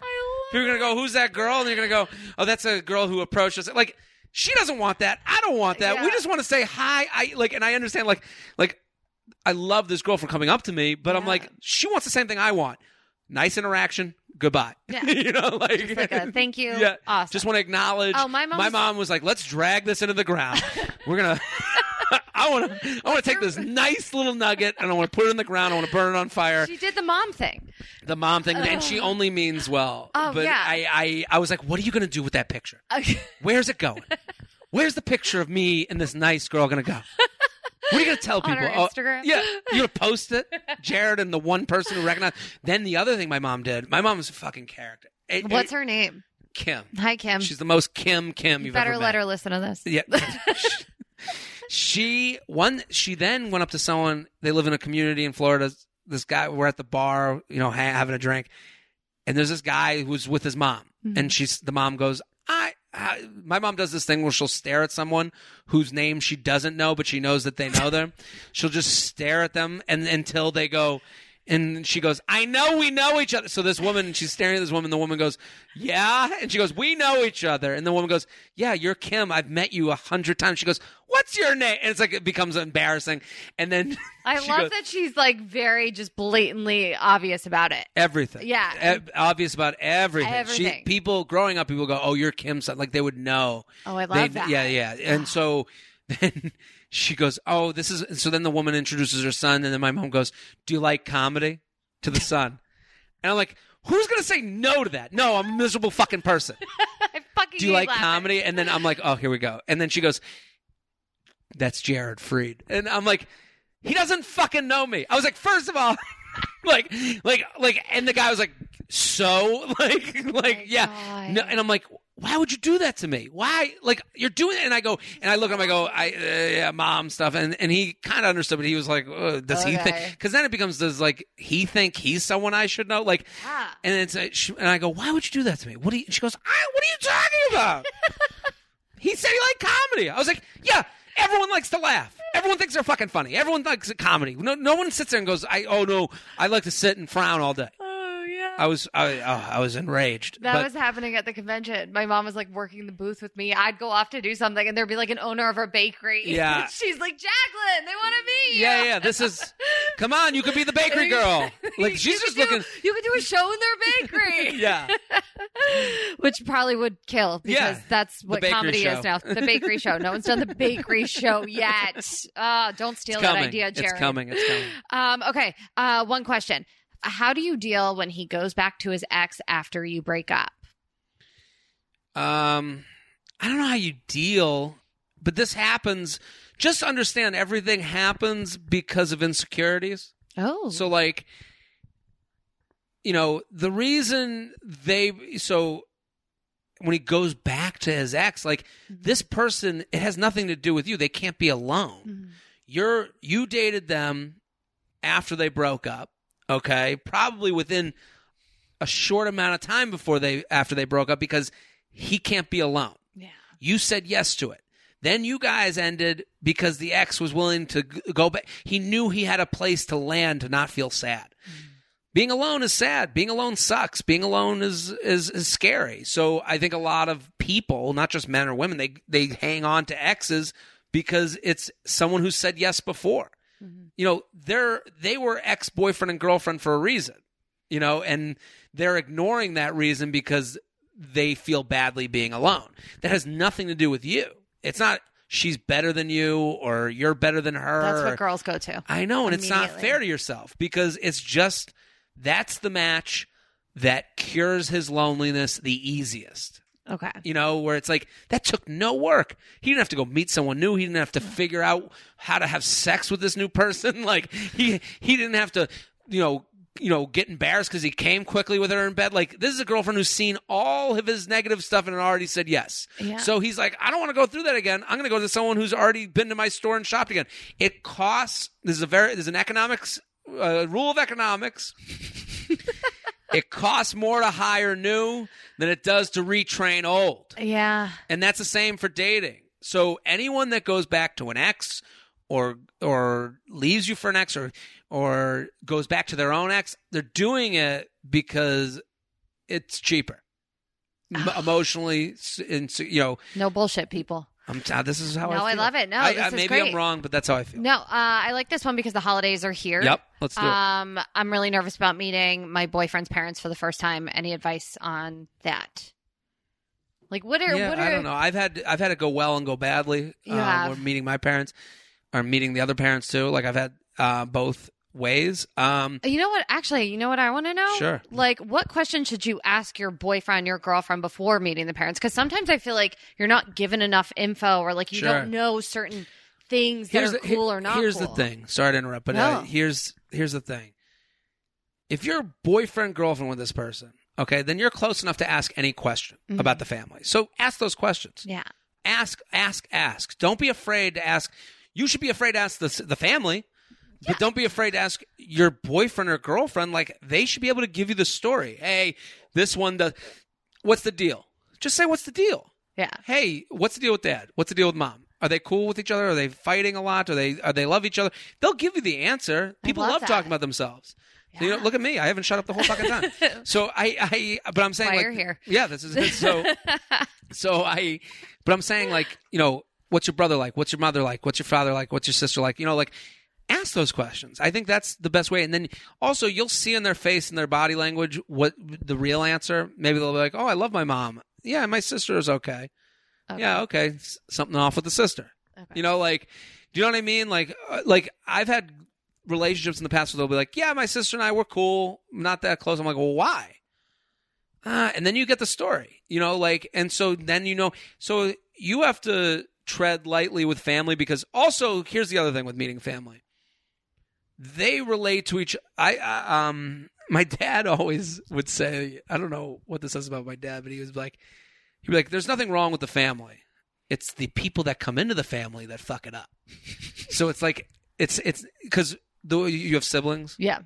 Speaker 3: You're gonna go, who's that girl? And you're gonna go, oh, that's a girl who approached us. Like, she doesn't want that. I don't want that. We just want to say hi. I like, and I understand. Like, like, I love this girl for coming up to me, but I'm like, she wants the same thing I want. Nice interaction. Goodbye.
Speaker 2: Yeah. [laughs]
Speaker 3: you know, like,
Speaker 2: Just like a thank you. [laughs]
Speaker 3: Yeah.
Speaker 2: Awesome.
Speaker 3: just want to acknowledge.
Speaker 2: Oh, my mom
Speaker 3: my
Speaker 2: was-
Speaker 3: mom was like, let's drag this into the ground. We're gonna. I want to. I want to take this [laughs] nice little nugget and I want to put it in the ground. I want to burn it on fire.
Speaker 2: she did the mom thing.
Speaker 3: The mom thing, and she only means well.
Speaker 2: Oh,
Speaker 3: but
Speaker 2: yeah.
Speaker 3: I, I, I was like, what are you going to do with that picture?
Speaker 2: Okay. [laughs]
Speaker 3: Where's it going? Where's the picture of me and this nice girl going to go? What are you going to tell people? Oh,
Speaker 2: Instagram?
Speaker 3: yeah, you're going to post it, Jared, and the one person who recognized. Then the other thing my mom did. My mom was a fucking character. It-
Speaker 2: What's
Speaker 3: it-
Speaker 2: her name?
Speaker 3: Kim?
Speaker 2: Hi, Kim.
Speaker 3: She's the most Kim Kim
Speaker 2: you
Speaker 3: you've
Speaker 2: better
Speaker 3: ever
Speaker 2: let her listen to this.
Speaker 3: Yeah. [laughs] she one she then went up to someone they live in a community in Florida. This guy we're at the bar, you know, ha- having a drink. And there's this guy who's with his mom.
Speaker 2: Mhm.
Speaker 3: And she's the mom goes, I, I my mom does this thing where she'll stare at someone whose name she doesn't know but she knows that they know them. [laughs] she'll just stare at them and until they go and she goes, I know we know each other. So this woman, she's staring at this woman. The woman goes, Yeah. And she goes, We know each other. And the woman goes, Yeah, you're Kim. I've met you a hundred times. She goes, What's your name? And it's like, it becomes embarrassing. And then [laughs]
Speaker 2: I love
Speaker 3: goes,
Speaker 2: that she's like very just blatantly obvious about it.
Speaker 3: Everything.
Speaker 2: Yeah.
Speaker 3: E- obvious about everything. She,
Speaker 2: Everything.
Speaker 4: people growing up, people go, "Oh, you're Kim's son." Like they would know.
Speaker 2: Oh, I love
Speaker 3: They-
Speaker 2: that.
Speaker 3: Yeah, yeah. And so [laughs] then she goes, "Oh, this is." So then the woman introduces her son, and then my mom goes, "Do you like comedy?" To the son, [laughs] and I'm like, "Who's gonna say no to that?" No, I'm a miserable fucking person. [laughs]
Speaker 2: I fucking
Speaker 3: Do you like
Speaker 2: laughing.
Speaker 3: comedy? And then I'm like, "Oh, here we go." And then she goes, "That's Jared Freid," and I'm like, "He doesn't fucking know me." I was like, first of all, [laughs] like, like, like," and the guy was like, "So, like, like, oh
Speaker 2: my
Speaker 3: yeah." No, and I'm like, why would you do that to me? Why? Like, you're doing it. And I go, and I look at him, I go, I, uh, yeah, mom stuff. And, and he kind of understood, but he was like, uh, does he think? Because then it becomes, does like, he think he's someone I should know? Like,
Speaker 2: Yeah.
Speaker 3: and it's, uh, she, and I go, why would you do that to me? What do you, she goes, I, what are you talking about? [laughs] he said he liked comedy. I was like, yeah, everyone likes to laugh. Everyone thinks they're fucking funny. Everyone likes comedy. No, no one sits there and goes, I, oh no, I like to sit and frown all day.
Speaker 2: Oh.
Speaker 3: I was, I, oh, I was enraged.
Speaker 2: That
Speaker 3: but,
Speaker 2: was happening at the convention. My mom was like working the booth with me. I'd go off to do something, and there'd be like an owner of a bakery. [laughs]
Speaker 3: Yeah.
Speaker 2: she's like Jaclyn. They want to meet you.
Speaker 3: Yeah, yeah. This is. [laughs] Come on, you could be the bakery [laughs] girl. Like she's just
Speaker 2: do-
Speaker 3: looking.
Speaker 2: You could do a show in their bakery.
Speaker 3: Yeah,
Speaker 2: Which probably would kill because
Speaker 3: Yeah.
Speaker 2: that's what comedy
Speaker 3: show.
Speaker 2: is now. The bakery show. No one's done the bakery show yet. Uh, don't steal that idea, Jared.
Speaker 3: It's coming. It's coming.
Speaker 2: Um, okay. Uh, one question. How do you deal when he goes back to his ex after you break up?
Speaker 3: Um, I don't know how you deal, but this happens. Just understand everything happens because of insecurities.
Speaker 2: Oh.
Speaker 3: So, like, you know, the reason they so when he goes back to his ex, like this person, it has nothing to do with you. They can't be alone.
Speaker 2: Mhm.
Speaker 3: you're you dated them after they broke up okay probably within a short amount of time before they after they broke up because he can't be alone
Speaker 2: Yeah.
Speaker 3: you said yes to it then you guys ended because the ex was willing to go back he knew he had a place to land to not feel sad mm-hmm. being alone is sad. Being alone sucks. Being alone is, is is scary. So I think a lot of people, not just men or women, they they hang on to exes because it's someone who said yes before. Mm-hmm. You know, they're they were ex boyfriend and girlfriend for a reason. You know, and they're ignoring that reason because they feel badly being alone. That has nothing to do with you. It's not she's better than you or you're better than her.
Speaker 2: That's what girls go to.
Speaker 3: I know, and it's not fair to yourself because it's just that's the match that cures his loneliness the easiest.
Speaker 2: Okay.
Speaker 3: You know, where it's like that took no work. He didn't have to go meet someone new. He didn't have to figure out how to have sex with this new person. [laughs] Like he he didn't have to, you know, you know, get embarrassed because he came quickly with her in bed. Like this is a girlfriend who's seen all of his negative stuff and already said yes.
Speaker 2: Yeah.
Speaker 3: So he's like, I don't want to go through that again. I'm going to go to someone who's already been to my store and shopped again. It costs. There's a very there's an economics uh, rule of economics. [laughs] it costs more to hire new than it does to retrain old.
Speaker 2: Yeah.
Speaker 3: And that's the same for dating. So anyone that goes back to an ex or or leaves you for an ex or or goes back to their own ex, they're doing it because it's cheaper. Emotionally, and you know,
Speaker 2: No bullshit, people.
Speaker 3: I'm t- this is how I
Speaker 2: No, I
Speaker 3: feel.
Speaker 2: love it. No,
Speaker 3: I,
Speaker 2: this
Speaker 3: I- maybe
Speaker 2: great.
Speaker 3: I'm wrong, but that's how I feel.
Speaker 2: No, uh, I like this one because the holidays are here.
Speaker 3: Yep, let's do it.
Speaker 2: Um, I'm really nervous about meeting my boyfriend's parents for the first time. Any advice on that? Like, what are
Speaker 3: yeah,
Speaker 2: what are?
Speaker 3: I don't know. I've had I've had it go well and go badly.
Speaker 2: You
Speaker 3: uh. Or meeting my parents, or meeting the other parents too. Like I've had uh, both ways. Um,
Speaker 2: You know what? Actually, you know what I want to know?
Speaker 3: Sure.
Speaker 2: Like, what question should you ask your boyfriend, your girlfriend before meeting the parents? Because sometimes I feel like you're not given enough info, or like you
Speaker 3: Sure.
Speaker 2: don't know certain things that are
Speaker 3: the-
Speaker 2: cool or not.
Speaker 3: Here's the thing. Sorry to interrupt, but
Speaker 2: No.
Speaker 3: uh, here's here's the thing. If you're boyfriend girlfriend with this person, okay, then you're close enough to ask any question
Speaker 2: Mhm.
Speaker 3: about the family. So ask those questions.
Speaker 2: Yeah.
Speaker 3: Ask, ask, ask. Don't be afraid to ask. You should be afraid to ask the the family. But don't be afraid to ask your boyfriend or girlfriend. Like they should be able to give you the story. Hey, this one does. What's the deal? Just say what's the deal
Speaker 2: Yeah.
Speaker 3: hey, what's the deal with dad? What's the deal with mom? Are they cool with each other? Are they fighting a lot? Are they are they love each other? They'll give you the answer.
Speaker 2: I
Speaker 3: People
Speaker 2: love
Speaker 3: love,
Speaker 2: that.
Speaker 3: talking about themselves. You know, look at me. I haven't shut up the whole fucking time. [laughs] so I, I, but I'm saying
Speaker 2: Why
Speaker 3: like,
Speaker 2: you're here.
Speaker 3: yeah, this is so. [laughs] so I, but I'm saying like, you know, what's your brother like? What's your mother like? What's your father like? What's your sister like? You know, like ask those questions. I think that's the best way. And then also you'll see in their face and their body language what the real answer. Maybe they'll be like, "Oh, I love my mom. Yeah, my sister is okay.
Speaker 2: Okay.
Speaker 3: Yeah, okay, something off with the sister."
Speaker 2: Okay.
Speaker 3: You know, like, do you know what I mean? Like, uh, like I've had relationships in the past where they'll be like, "Yeah, my sister and I were cool, not that close." I'm like, "Well, why?" Uh, and then you get the story, you know, like, and so then you know, so you have to tread lightly with family because also here's the other thing with meeting family, they relate to each. I, I um, my dad [laughs] always would say, I don't know what this says about my dad, but he was like, he'd be like, "There's nothing wrong with the family." It's the people that come into the family that fuck it up. so it's like it's it's because the you have siblings.
Speaker 2: Yeah.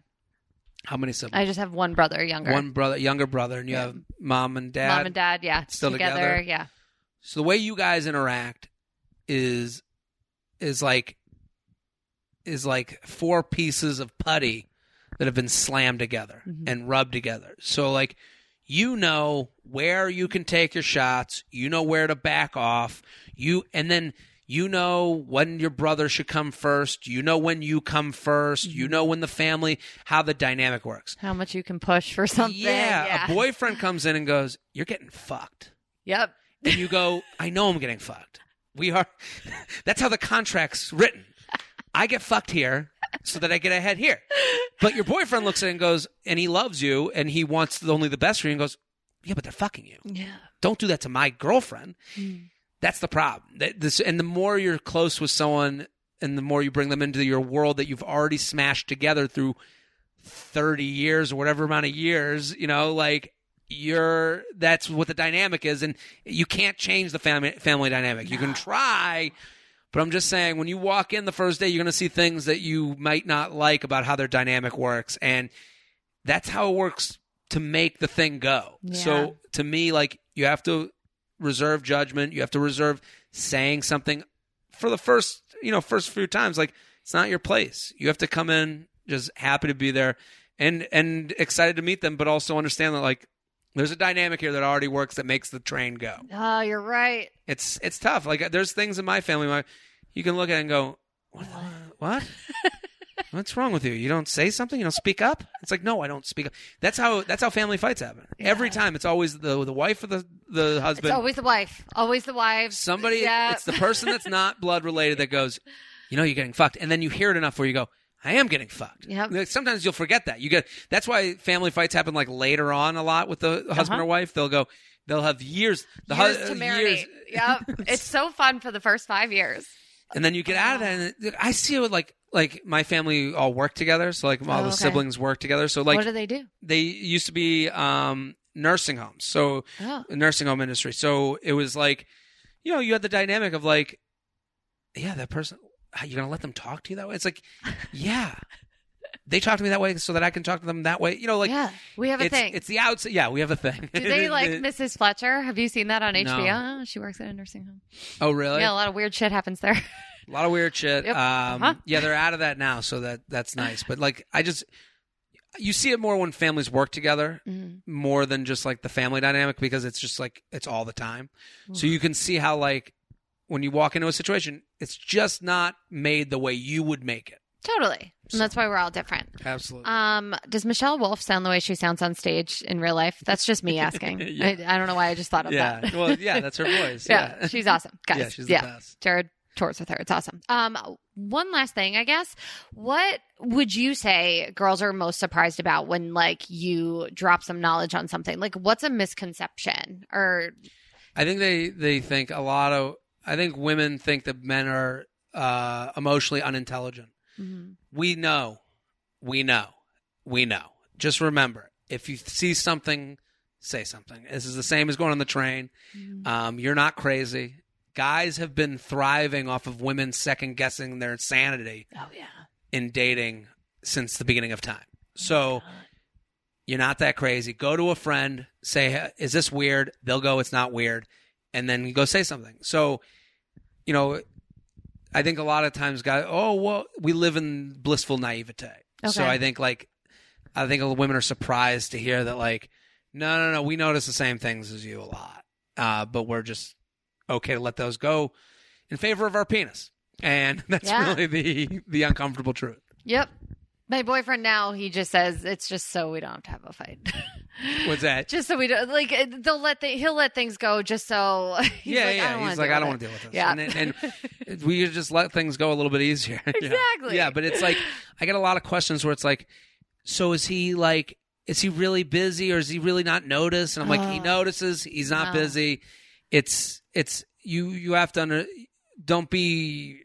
Speaker 3: How many siblings?
Speaker 2: I just have one brother, younger.
Speaker 3: One brother, younger brother, and you
Speaker 2: Yeah.
Speaker 3: have mom and dad.
Speaker 2: Mom and dad, yeah,
Speaker 3: still together?
Speaker 2: Yeah.
Speaker 3: So the way you guys interact is is like is like four pieces of putty that have been slammed together
Speaker 2: Mhm.
Speaker 3: and rubbed together. So like you know where you can take your shots, you know where to back off, you and then you know when your brother should come first, you know when you come 1st you know when the family how the dynamic works.
Speaker 2: How much you can push for something?
Speaker 3: Yeah,
Speaker 2: Yeah.
Speaker 3: a boyfriend comes in and goes, "You're getting fucked."
Speaker 2: Yep.
Speaker 3: and you go, I know I'm getting fucked. We are. [laughs] That's how the contract's written. I get fucked here so that I get ahead here. But your boyfriend looks at it and goes, and he loves you and he wants only the best for you and goes, yeah, but they're fucking you.
Speaker 2: Yeah.
Speaker 3: Don't do that to my girlfriend. Hmm. That's the problem. That this, and the more you're close with someone and the more you bring them into your world that you've already smashed together through 30 years or whatever amount of years, you know, like you're that's what the dynamic is and you can't change the family family dynamic. You can try, but I'm just saying when you walk in the first day you're going to see things that you might not like about how their dynamic works and that's how it works to make the thing go.
Speaker 2: Yeah.
Speaker 3: So to me like you have to reserve judgment, you have to reserve saying something for the first, you know, first few times like it's not your place. You have to come in just happy to be there and and excited to meet them, but also understand that like there's a dynamic here that already works that makes the train go.
Speaker 2: Oh, you're right.
Speaker 3: It's it's tough. Like there's things in my family my you can look at it and go, what? what? [laughs] What's wrong with you? You don't say something. You don't speak up. It's like no, I don't speak up. That's how that's how family fights happen. Every time, it's always the the wife or the the
Speaker 2: It's
Speaker 3: husband.
Speaker 2: always the wife. Always the wife.
Speaker 3: Somebody.
Speaker 2: Yeah.
Speaker 3: It's the person that's not blood related that goes, you know, you're getting fucked, and then you hear it enough where you go, I am getting fucked.
Speaker 2: Yep.
Speaker 3: Sometimes you'll forget that. You get that's why family fights happen like later on a lot with the husband
Speaker 2: Uh-huh.
Speaker 3: or wife. They'll go. They'll have years. The
Speaker 2: years
Speaker 3: hu-
Speaker 2: to marinate.
Speaker 3: years- [laughs]
Speaker 2: Yep. it's so fun for the first five years.
Speaker 3: and then you get out of that and i see it like like my family all work together so like all
Speaker 2: Oh,
Speaker 3: the
Speaker 2: okay.
Speaker 3: siblings work together so like
Speaker 2: what do they do?
Speaker 3: they used to be um nursing homes so
Speaker 2: Oh.
Speaker 3: nursing home industry so it was like you know you had the dynamic of like yeah that person you're gonna let them talk to you that way it's like yeah they talk to me that way so that i can talk to them that way you know like
Speaker 2: yeah, we have a
Speaker 3: it's,
Speaker 2: thing.
Speaker 3: it's the outside yeah we have a thing
Speaker 2: do they [laughs] like Mrs. Fletcher? Have you seen that on HBO? Oh, she works at a nursing home.
Speaker 3: oh really
Speaker 2: Yeah, a lot of weird shit happens there.
Speaker 3: A lot of weird shit.
Speaker 2: Yep.
Speaker 3: Um,
Speaker 2: Uh-huh.
Speaker 3: Yeah, they're out of that now, so that that's nice. But like, I just you see it more when families work together,
Speaker 2: Mhm.
Speaker 3: more than just like the family dynamic because it's just like it's all the time. So you can see how like when you walk into a situation, it's just not made the way you would make it.
Speaker 2: Totally. And that's why we're all different.
Speaker 3: Absolutely.
Speaker 2: Um, does Michelle Wolf sound the way she sounds on stage in real life? That's just me [laughs] asking.
Speaker 3: Yeah.
Speaker 2: I, I don't know why I just thought of
Speaker 3: yeah.
Speaker 2: that.
Speaker 3: well, yeah, that's her [laughs] voice.
Speaker 2: yeah,
Speaker 3: Yeah.
Speaker 2: she's awesome, [laughs] guys.
Speaker 3: Yeah, she's the best.
Speaker 2: Jared tours with her. It's awesome. Um, one last thing, I guess. What would you say girls are most surprised about when like you drop some knowledge on something? Like, what's a misconception or
Speaker 3: I think they they think a lot of. I think women think that men are uh, emotionally unintelligent. We know. We know. We know. Just remember, if you see something, say something. This is the same as going on the train. Um, you're not crazy. Guys have been thriving off of women second guessing their insanity
Speaker 2: oh yeah,
Speaker 3: in dating since the beginning of time. So you're not that crazy. Go to a friend, say, "Is this weird?" They'll go, "It's not weird," and then go say something. So, you know, I think a lot of times, guys, oh well, we live in blissful naivete.
Speaker 2: Okay.
Speaker 3: So I think like, I think women are surprised to hear that like, no, no, no, we notice the same things as you a lot, uh, but we're just okay to let those go in favor of our penis, and [laughs] that's
Speaker 2: Yeah.
Speaker 3: really the the uncomfortable truth.
Speaker 2: yep. My boyfriend now he just says it's just so we don't have to have a fight. [laughs]
Speaker 3: What's that?
Speaker 2: just so we don't like eh, they'll let the, he'll let things go just so [laughs] he's
Speaker 3: yeah,
Speaker 2: like,
Speaker 3: yeah.
Speaker 2: I don't
Speaker 3: He's like, I don't want to deal with this.
Speaker 2: Yeah.
Speaker 3: And, and [laughs] we just let things go a little bit easier.
Speaker 2: Exactly.
Speaker 3: Yeah, but it's like I get a lot of questions where it's like, so is he like, is he really busy or is he really not noticed And I'm like, he
Speaker 2: Oh.
Speaker 3: notices. He's not
Speaker 2: No.
Speaker 3: busy. It's it's you you have to under, don't be,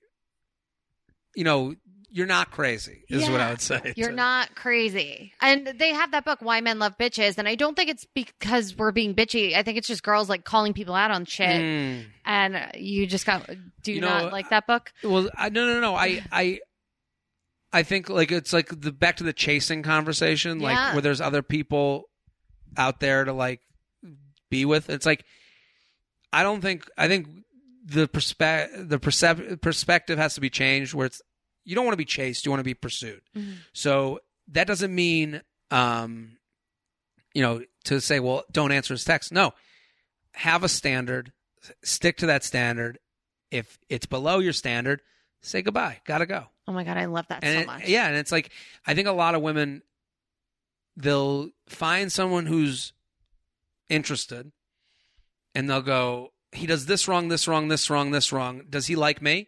Speaker 3: you know, you're not crazy is what I would say.
Speaker 2: You're not crazy. And they have that book, Why Men Love Bitches. And I don't think it's because we're being bitchy. I think it's just girls like calling people out on shit.
Speaker 3: Mm.
Speaker 2: And you just got, do you,
Speaker 3: know,
Speaker 2: not like that book?
Speaker 3: Well, I, no, no, no. I, I, I think like it's like the back to the chasing conversation, like
Speaker 2: Yeah.
Speaker 3: where there's other people out there to like be with. It's like I don't think I think the perspe- the percep- perspective has to be changed. Where it's you don't want to be chased, you want to be pursued.
Speaker 2: Mhm.
Speaker 3: So that doesn't mean, um, you know, to say, well, don't answer his text. No, have a standard, stick to that standard. If it's below your standard, say goodbye. Gotta go.
Speaker 2: Oh my God, I love that
Speaker 3: And
Speaker 2: so
Speaker 3: it-
Speaker 2: much.
Speaker 3: yeah, and it's like I think a lot of women they'll find someone who's interested, and they'll go, he does this wrong, this wrong, this wrong, this wrong. Does he like me?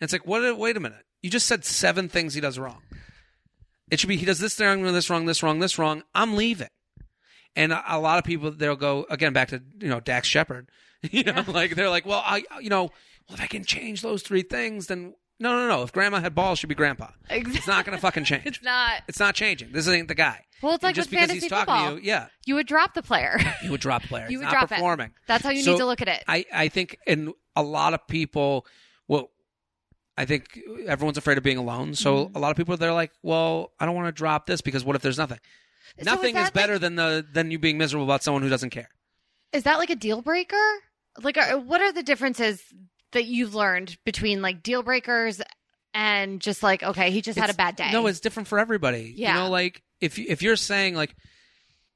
Speaker 3: And it's like, what? Wait a minute. You just said seven things he does wrong. It should be he does this wrong, this wrong, this wrong, this wrong. I'm leaving. And a, lot of people they'll go again back to you know Dax Shepard. [laughs] You know, like they're like, well, I you know, well if I can change those three things, then no, no, no. If Grandma had balls, she'd be Grandpa. It's not gonna fucking change. [laughs]
Speaker 2: It's not.
Speaker 3: It's not changing. This ain't the guy.
Speaker 2: Well, it's
Speaker 3: And
Speaker 2: like
Speaker 3: just
Speaker 2: with
Speaker 3: because
Speaker 2: fantasy
Speaker 3: he's talking
Speaker 2: football.
Speaker 3: to you, yeah,
Speaker 2: You would drop the player. [laughs]
Speaker 3: you would drop players.
Speaker 2: You would
Speaker 3: not
Speaker 2: drop it.
Speaker 3: performing.
Speaker 2: That's how you
Speaker 3: So,
Speaker 2: need to look at it.
Speaker 3: I, I think in a lot of people, I think everyone's afraid of being alone. So
Speaker 2: Mm-hmm.
Speaker 3: a lot of people they're like, well, I don't want to drop this because what if there's nothing?
Speaker 2: So
Speaker 3: nothing
Speaker 2: is
Speaker 3: is better
Speaker 2: like-
Speaker 3: than the than you being miserable about someone who doesn't care.
Speaker 2: Is that like a deal breaker? Like, are, what are the differences that you've learned between like deal breakers and just like, okay, he just had a bad day?
Speaker 3: No, it's different for everybody.
Speaker 2: Yeah.
Speaker 3: You know, like if if you're saying like,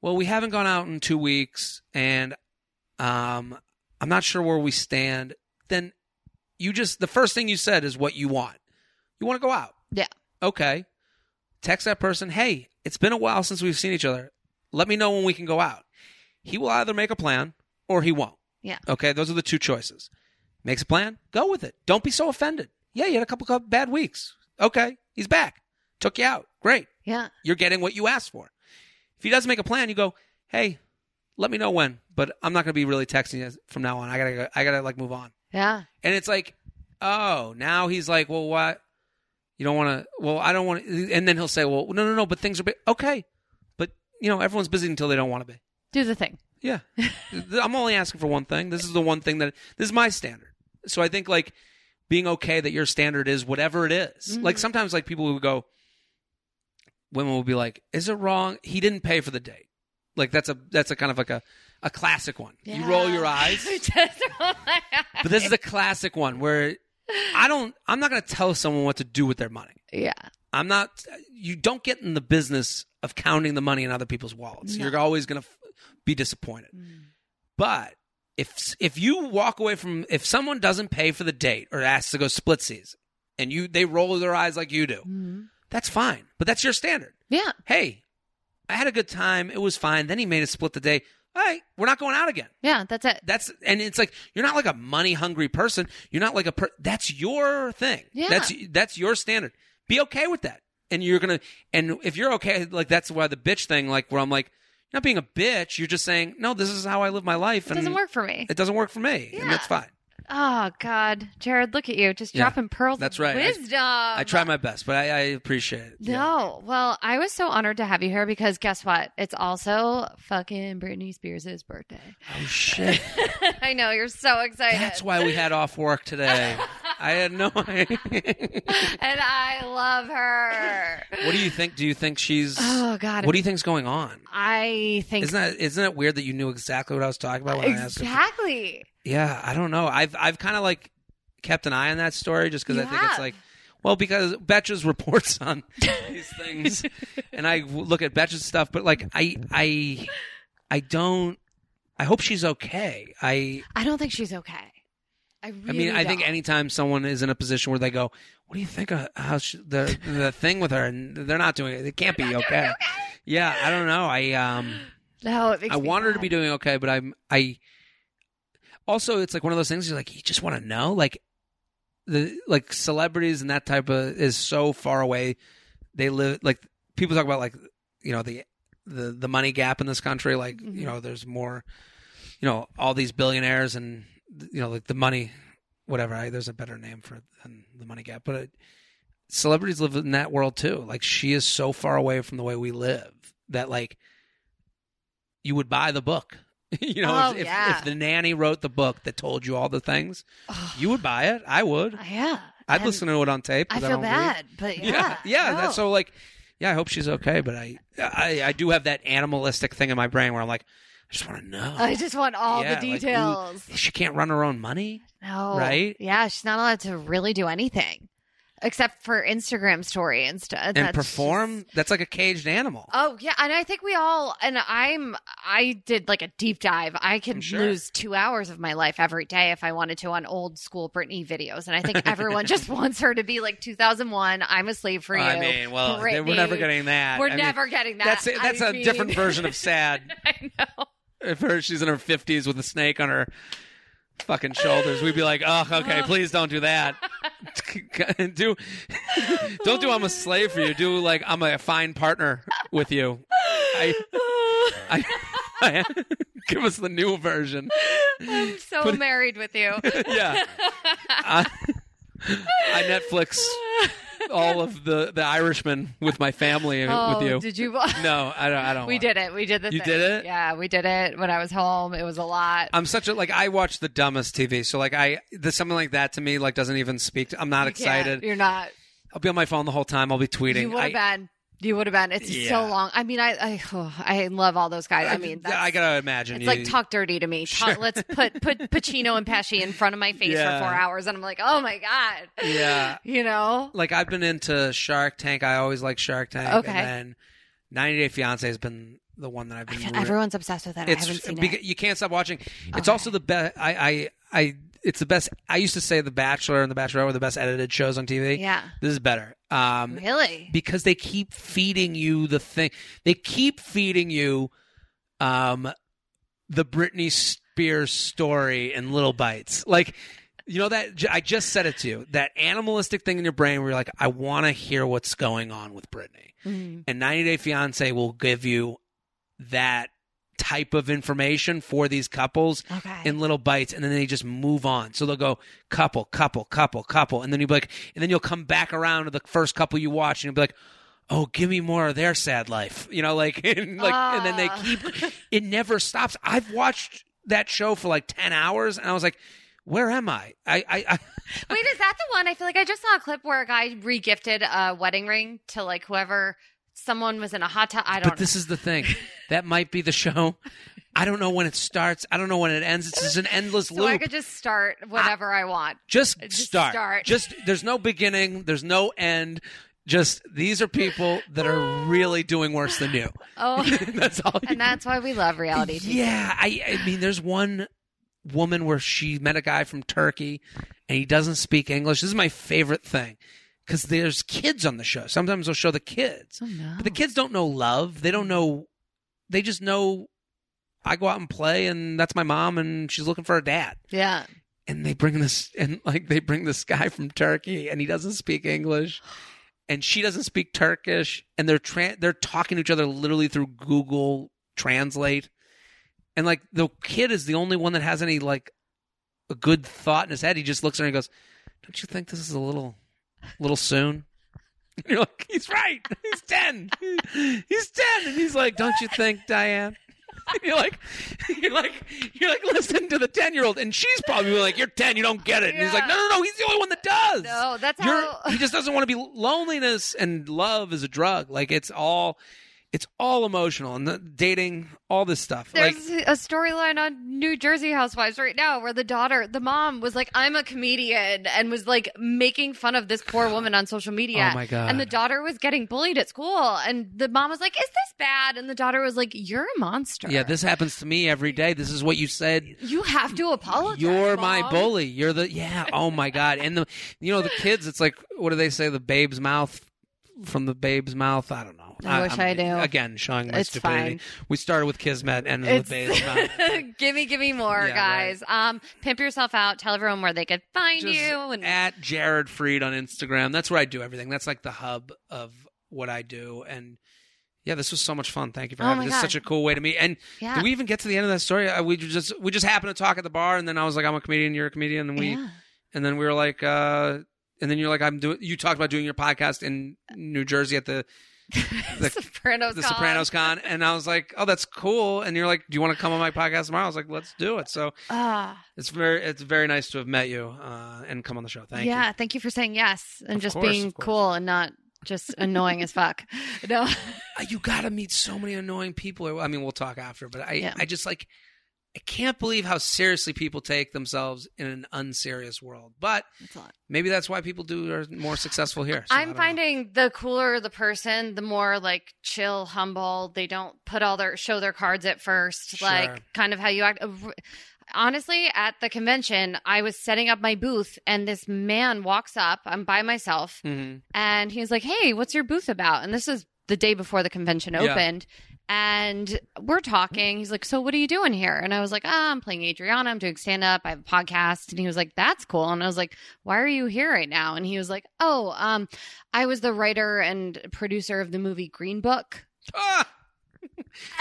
Speaker 3: well, we haven't gone out in two weeks, and um, I'm not sure where we stand, then you just the first thing you said is what you want. You want to go out.
Speaker 2: Yeah.
Speaker 3: Okay. Text that person, hey, it's been a while since we've seen each other. Let me know when we can go out. He will either make a plan or he won't.
Speaker 2: Yeah.
Speaker 3: Okay, those are the two choices. Makes a plan, go with it. Don't be so offended. Yeah, you had a couple of bad weeks. Okay, he's back. Took you out. Great.
Speaker 2: Yeah.
Speaker 3: You're getting what you asked for. If he doesn't make a plan, you go, hey, let me know when, but I'm not going to be really texting you from now on. I gotta, go, I gotta like move on.
Speaker 2: Yeah.
Speaker 3: And it's like, oh, now he's like, well, what? You don't want to? Well, I don't want to. And then he'll say, well, no, no, no, but things are. Okay, but you know, everyone's busy until they don't want to be.
Speaker 2: Do the thing.
Speaker 3: Yeah. [laughs] I'm only asking for one thing. This is the one thing that this is my standard. So I think like being okay that your standard is whatever it is. Mm-hmm. Like sometimes like people will go women will be like, "Is it wrong? He didn't pay for the date." Like that's a that's a kind of like a a classic one. You roll your eyes. [laughs]
Speaker 2: Just roll my eyes.
Speaker 3: But this is a classic one where I don't I'm not going to tell someone what to do with their money.
Speaker 2: Yeah.
Speaker 3: I'm not. You don't get in the business of counting the money in other people's wallets. You're always going to f- be disappointed. Mm. But if if you walk away from if someone doesn't pay for the date or asks to go split seas, and you they roll their eyes like you do, mm-hmm. that's fine. But that's your standard.
Speaker 2: Yeah.
Speaker 3: Hey, I had a good time. It was fine. Then he made us split the day. All right, we're not going out again.
Speaker 2: Yeah. That's it.
Speaker 3: That's and it's like you're not like a money hungry person. You're not like a per- that's your thing.
Speaker 2: Yeah.
Speaker 3: That's that's your standard. Be okay with that. And you're gonna and if you're okay, like that's why the bitch thing, like where I'm like, you're not being a bitch. You're just saying, no, this is how I live my life, And It
Speaker 2: doesn't work for me.
Speaker 3: It doesn't work for me, and
Speaker 2: Yeah.
Speaker 3: that's fine.
Speaker 2: Oh God, Jared, look at you, just
Speaker 3: Yeah,
Speaker 2: dropping pearls.
Speaker 3: that's right. I-
Speaker 2: Wisdom.
Speaker 3: I try my best, but I, I appreciate it. Yeah.
Speaker 2: No, well, I was so honored to have you here because guess what? It's also fucking Britney Spears' birthday.
Speaker 3: Oh shit! [laughs]
Speaker 2: I know you're so excited,
Speaker 3: That's why we had off work today. I had no [laughs] idea.
Speaker 2: and I love her.
Speaker 3: what do you think? Do you think she's?
Speaker 2: Oh God,
Speaker 3: What do you think's going on?
Speaker 2: I think
Speaker 3: Isn't that isn't it weird that you knew exactly what I was talking about when I asked?
Speaker 2: Exactly.
Speaker 3: Yeah, I don't know. I've I've kind of like kept an eye on that story just because I think it's
Speaker 2: have.
Speaker 3: like, well, because Betches [laughs] reports on these things, and I w- look at Betches stuff, but like I I I don't. I hope she's okay. I
Speaker 2: I don't think she's okay. I really
Speaker 3: I mean, I think
Speaker 2: don't.
Speaker 3: anytime someone is in a position where they go, "What do you think of how she, the the thing with her?" and they're not doing it, it can't be okay. Yeah, I don't know. I um.
Speaker 2: no, it makes
Speaker 3: I
Speaker 2: me
Speaker 3: want her to be doing okay, but I'm I also it's like one of those things you're like you just want to know? Like the like celebrities and that type of is so far away. They live like people talk about like you know the the the money gap in this country. Like
Speaker 2: Mm-hmm.
Speaker 3: you know there's more you know all these billionaires and you know like the money whatever. I, there's a better name for it than the money gap. But it, celebrities live in that world too. Like she is so far away from the way we live that like you would buy the book [laughs] you know
Speaker 2: Oh,
Speaker 3: if,
Speaker 2: yeah.
Speaker 3: if the nanny wrote the book that told you all the things you would buy it i would uh,
Speaker 2: Yeah,
Speaker 3: i'd
Speaker 2: and
Speaker 3: listen to it on tape
Speaker 2: I feel
Speaker 3: read.
Speaker 2: bad, but [laughs] yeah,
Speaker 3: yeah yeah
Speaker 2: no.
Speaker 3: that's so like yeah i hope she's okay but I, I i do have that animalistic thing in my brain where i'm like i just want to know
Speaker 2: I just want all
Speaker 3: Yeah,
Speaker 2: the
Speaker 3: like,
Speaker 2: details.
Speaker 3: she can't run her own money
Speaker 2: no,
Speaker 3: right?
Speaker 2: Yeah, she's not allowed to really do anything except for Instagram story and stuff.
Speaker 3: and
Speaker 2: That's
Speaker 3: perform
Speaker 2: just-
Speaker 3: that's like a caged animal
Speaker 2: Oh yeah, and I think we all and I'm I did like a deep dive. I can
Speaker 3: Sure.
Speaker 2: lose two hours of my life every day if I wanted to on old school Britney videos, and I think everyone [laughs] just wants her to be like 2001. I'm a slave for you.
Speaker 3: i mean well they- we're never getting that
Speaker 2: We're
Speaker 3: I mean,
Speaker 2: never getting that.
Speaker 3: that's that's
Speaker 2: a
Speaker 3: a different version of [laughs] sad
Speaker 2: I know.
Speaker 3: if her she's in her 50s with a snake on her fucking shoulders. We'd be like oh okay please don't do that. [laughs] Do don't do i'm a slave for you. Do like i'm a fine partner with you. I i, I [laughs] give us the new version.
Speaker 2: I'm so
Speaker 3: Put-
Speaker 2: married with you. [laughs]
Speaker 3: yeah. I, I netflix all of the the irishman with my family
Speaker 2: oh,
Speaker 3: with you
Speaker 2: Did you?
Speaker 3: no i don't i don't [laughs]
Speaker 2: We did it. We did the
Speaker 3: You
Speaker 2: thing.
Speaker 3: did it?
Speaker 2: Yeah, we did it when I was home. It was a lot.
Speaker 3: I'm such a like I watch the dumbest TV, so like I there's something like that to me like doesn't even speak. To, I'm not
Speaker 2: You
Speaker 3: excited.
Speaker 2: You're not.
Speaker 3: I'll be on my phone the whole time. I'll be tweeting.
Speaker 2: You would have been. You would have been. It's
Speaker 3: Yeah.
Speaker 2: so long. I mean, I I, oh, I love all those guys. I mean, that's,
Speaker 3: I gotta imagine.
Speaker 2: it's
Speaker 3: you,
Speaker 2: like talk dirty to me. Talk, Let's put put [laughs] Pacino and Pesci in front of my face
Speaker 3: Yeah.
Speaker 2: for four hours, and I'm like, oh my god.
Speaker 3: Yeah.
Speaker 2: You know.
Speaker 3: Like I've been into Shark Tank. I always like Shark Tank.
Speaker 2: Okay.
Speaker 3: And then 90 Day Fiance has been the one that I've been.
Speaker 2: everyone's obsessed with it. I
Speaker 3: it's
Speaker 2: haven't seen
Speaker 3: beca-
Speaker 2: it.
Speaker 3: you can't stop watching. It's
Speaker 2: Okay.
Speaker 3: also the best. I, I I it's the best. I used to say The Bachelor and The Bachelorette were the best edited shows on TV.
Speaker 2: Yeah.
Speaker 3: This is better. Um,
Speaker 2: Really?
Speaker 3: because they keep feeding you the thing. They keep feeding you, um, the Britney Spears story in little bites. Like, you know that I just said it to you. That animalistic thing in your brain where you're like, I want to hear what's going on with Britney.
Speaker 2: Mhm.
Speaker 3: And 90 Day Fiance will give you that type of information for these couples
Speaker 2: Okay.
Speaker 3: in little bites and then they just move on. So they'll go couple, couple, couple, couple, and then you'll be like, and then you'll come back around to the first couple you watch and you'll be like, oh, give me more of their sad life, [laughs] you know, like, [laughs] and like, and then they
Speaker 2: Ah.
Speaker 3: keep. [laughs] It never stops. I've watched that show for like ten hours, and I was like, where am I? I, I, I
Speaker 2: Wait, is that the one? I feel like I just saw a clip where a guy regifted a wedding ring to like whoever someone was in a hot tub. I don't
Speaker 3: but this is the thing. That might be the show. [laughs] I don't know when it starts. I don't know when it ends. It's just an endless
Speaker 2: know. So I could just start whatever I want.
Speaker 3: just,
Speaker 2: Just
Speaker 3: start.
Speaker 2: start.
Speaker 3: Just there's no beginning, there's no end. Just these are people that are really doing worse than you. [laughs]
Speaker 2: Oh, [laughs]
Speaker 3: that's all.
Speaker 2: and that's why we love reality TV.
Speaker 3: yeah, I I mean there's one woman where she met a guy from Turkey and he doesn't speak English. This is my favorite thing. Cuz there's kids on the show. Sometimes they'll show the kids.
Speaker 2: Oh no.
Speaker 3: But the kids don't know love. They don't know they just know I go out and play and that's my mom and she's looking for a dad
Speaker 2: Yeah.
Speaker 3: and they bring this and like they bring this guy from Turkey and he doesn't speak English and she doesn't speak Turkish and they're tra- they're talking to each other literally through Google Translate and like the kid is the only one that has any like a good thought in his head he just looks at her and goes don't you think this is a little little soon and [laughs] you're like he's right he's 10 he's 10 and he's like don't you think Diane [laughs] you're like, you're like, you're like, listen to the ten year old, and she's probably like, "You're ten, you don't get it." And he's like, "No, no, no, he's the only one that does."
Speaker 2: No, that's
Speaker 3: You're-
Speaker 2: how.
Speaker 3: he just doesn't want to be loneliness and love is a drug. Like it's all, it's all emotional and the, dating, all this stuff. like
Speaker 2: There's a storyline on New Jersey Housewives right now where the daughter, the mom, was like, "I'm a comedian," and was like making fun of this poor woman on social media.
Speaker 3: Oh my God.
Speaker 2: And the daughter was getting bullied at school, and the mom was like, "Is this bad?" And the daughter was like, "You're a monster.
Speaker 3: yeah, this happens to me every day. This is what you said.
Speaker 2: you have to apologize."
Speaker 3: You're my bully. You're the yeah. Oh my god. And the you know the kids. It's like what do they say? The babe's mouth from the babe's mouth. I don't know.
Speaker 2: I wish I
Speaker 3: I'm-
Speaker 2: knew.
Speaker 3: Again, showing my
Speaker 2: It's
Speaker 3: stupidity.
Speaker 2: fine.
Speaker 3: We started with Kismet and the babe's mouth. [laughs]
Speaker 2: gimme, gimme more,
Speaker 3: Yeah,
Speaker 2: guys. Um, pimp yourself out. Tell everyone where they could find
Speaker 3: Just
Speaker 2: you. And
Speaker 3: at Jared Freid on Instagram. That's where I do everything. That's like the hub of what I do. And yeah, this was so much fun. Thank you for
Speaker 2: Oh
Speaker 3: having me. This is such a cool way to meet. And
Speaker 2: yeah,
Speaker 3: did we even get to the end of that story? Uh, we just we just happened to talk at the bar, and then I was like, "I'm a comedian. You're a comedian," and we
Speaker 2: yeah.
Speaker 3: and then we were like, uh, and then you're like, I'm doing. You talked about doing your podcast in New Jersey at the [laughs] the-
Speaker 2: Sopranos.
Speaker 3: the
Speaker 2: Con.
Speaker 3: Sopranos Con, and I was like, oh, that's cool. And you're like, do you want to come on my podcast tomorrow? I was like, let's do it. So
Speaker 2: Ah,
Speaker 3: it's very it's very nice to have met you uh, and come on the show. Thank
Speaker 2: yeah,
Speaker 3: you.
Speaker 2: thank you for saying yes and
Speaker 3: Of
Speaker 2: just
Speaker 3: course,
Speaker 2: being cool and not just annoying as fuck. [laughs] No,
Speaker 3: Uh, You got to meet so many annoying people. I mean, we'll talk after, but I
Speaker 2: Yeah.
Speaker 3: I just like. I can't believe how seriously people take themselves in an unserious world, but maybe that's why people do are more successful here. So
Speaker 2: I'm
Speaker 3: don't know.
Speaker 2: finding the cooler the person, the more like chill, humble. They don't put all their show their cards at first,
Speaker 3: Sure.
Speaker 2: like kind of how you act. Honestly, at the convention, I was setting up my booth, and this man walks up. I'm by myself,
Speaker 3: Mhm.
Speaker 2: and he's like, "Hey, what's your booth about?" And this is the day before the convention
Speaker 3: Yeah.
Speaker 2: And we're talking. He's like, "So what are you doing here?" And I was like, "Ah, I'm playing Adriana. I'm doing stand up. I have a podcast." And he was like, "That's cool." And I was like, "Why are you here right now?" And he was like, "Oh, um, I was the writer and producer of the movie Green Book."
Speaker 3: Ah!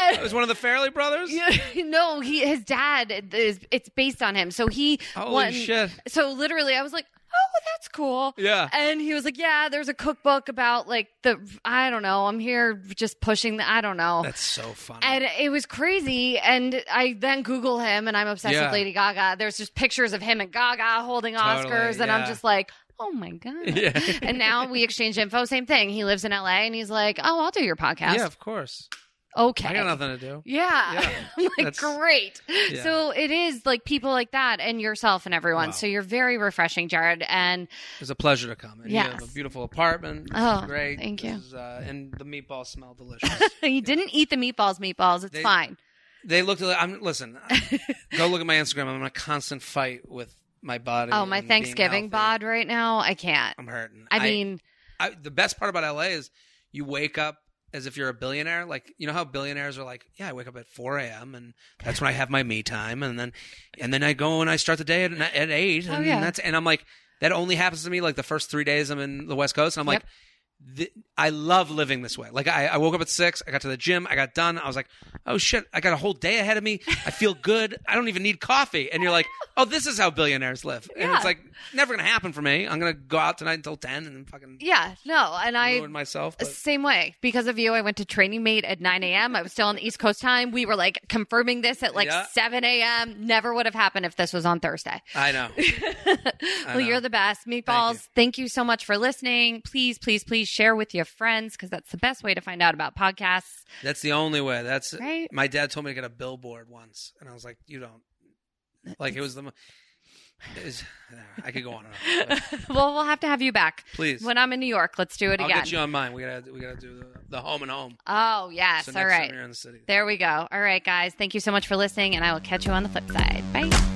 Speaker 3: It was one of the Farrelly brothers. [laughs]
Speaker 2: Yeah, no, he his dad is it's based on him. So he
Speaker 3: Holy
Speaker 2: won-
Speaker 3: shit!
Speaker 2: So literally, I was like, "Oh, that's cool."
Speaker 3: Yeah.
Speaker 2: And he was like, "Yeah, there's a cookbook about like the I don't know. I'm here just pushing the I don't know."
Speaker 3: That's so funny.
Speaker 2: and it was crazy. And I then Google him, and I'm obsessed
Speaker 3: Yeah.
Speaker 2: with Lady Gaga. There's just pictures of him and Gaga holding
Speaker 3: Totally,
Speaker 2: Oscars, and
Speaker 3: yeah.
Speaker 2: I'm just like, oh my god. [laughs]
Speaker 3: yeah.
Speaker 2: And now we exchange info. Same thing. He lives in LA, and he's like, oh, I'll do your podcast.
Speaker 3: yeah, of course.
Speaker 2: Okay.
Speaker 3: I got nothing to do.
Speaker 2: Yeah.
Speaker 3: Yeah, [laughs]
Speaker 2: I'm like,
Speaker 3: that's-
Speaker 2: great.
Speaker 3: Yeah.
Speaker 2: So it is like people like that and yourself and everyone.
Speaker 3: Wow.
Speaker 2: So you're very refreshing, Jared. And
Speaker 3: It's a pleasure to come. And You have a beautiful apartment. This
Speaker 2: Oh,
Speaker 3: great.
Speaker 2: thank
Speaker 3: This
Speaker 2: you.
Speaker 3: is, uh, and the meatballs smell delicious. [laughs]
Speaker 2: you didn't eat the meatballs, meatballs. It's
Speaker 3: They-
Speaker 2: fine.
Speaker 3: they looked. I'm listen. [laughs] go look at my Instagram. I'm in a constant fight with my body.
Speaker 2: Oh, my Thanksgiving bod right now. I can't.
Speaker 3: I'm hurting.
Speaker 2: I mean,
Speaker 3: I, the best part about LA is you wake up as if you're a billionaire. Like you know how billionaires are like, yeah, I wake up at 4 a.m. and that's when I have my me time, and then and then I go and I start the day at at eight,
Speaker 2: Oh,
Speaker 3: and
Speaker 2: yeah.
Speaker 3: that's and I'm like that only happens to me like the first three days I'm in the West Coast, and I'm
Speaker 2: Yep.
Speaker 3: like. Th- I love living this way. Like I, I woke up at six, I got to the gym, I got done. I was like, oh shit, I got a whole day ahead of me. I feel good. I don't even need coffee. And you're like, oh, this is how billionaires live. And
Speaker 2: Yeah.
Speaker 3: it's like never gonna happen for me. I'm gonna go out tonight until ten and then fucking
Speaker 2: yeah, no. And I
Speaker 3: ruin myself. But
Speaker 2: Same way. Because of you, I went to training mate at 9 a.m. I was still on the East Coast time. We were like confirming this at like
Speaker 3: Yeah.
Speaker 2: 7 a.m. Never would have happened if this was on Thursday.
Speaker 3: I know. [laughs]
Speaker 2: well,
Speaker 3: know.
Speaker 2: you're the best. Meatballs, thank you. so much for listening. Please, please, please share with your friends because that's the best way to find out about podcasts.
Speaker 3: That's the only way. That's
Speaker 2: Right.
Speaker 3: my dad told me to get a billboard once, and I was like, "You don't." Like it was the. mo- It was, I could go on and on. [laughs]
Speaker 2: well, we'll have to have you back.
Speaker 3: Please,
Speaker 2: When I'm in New York, let's do it
Speaker 3: I'll
Speaker 2: again.
Speaker 3: get you on mine. We gotta we gotta do the, the home and home.
Speaker 2: oh, yes.
Speaker 3: So
Speaker 2: All right.
Speaker 3: time you're in the city.
Speaker 2: There we go. All right, guys. Thank you so much for listening, and I will catch you on the flip side. Bye.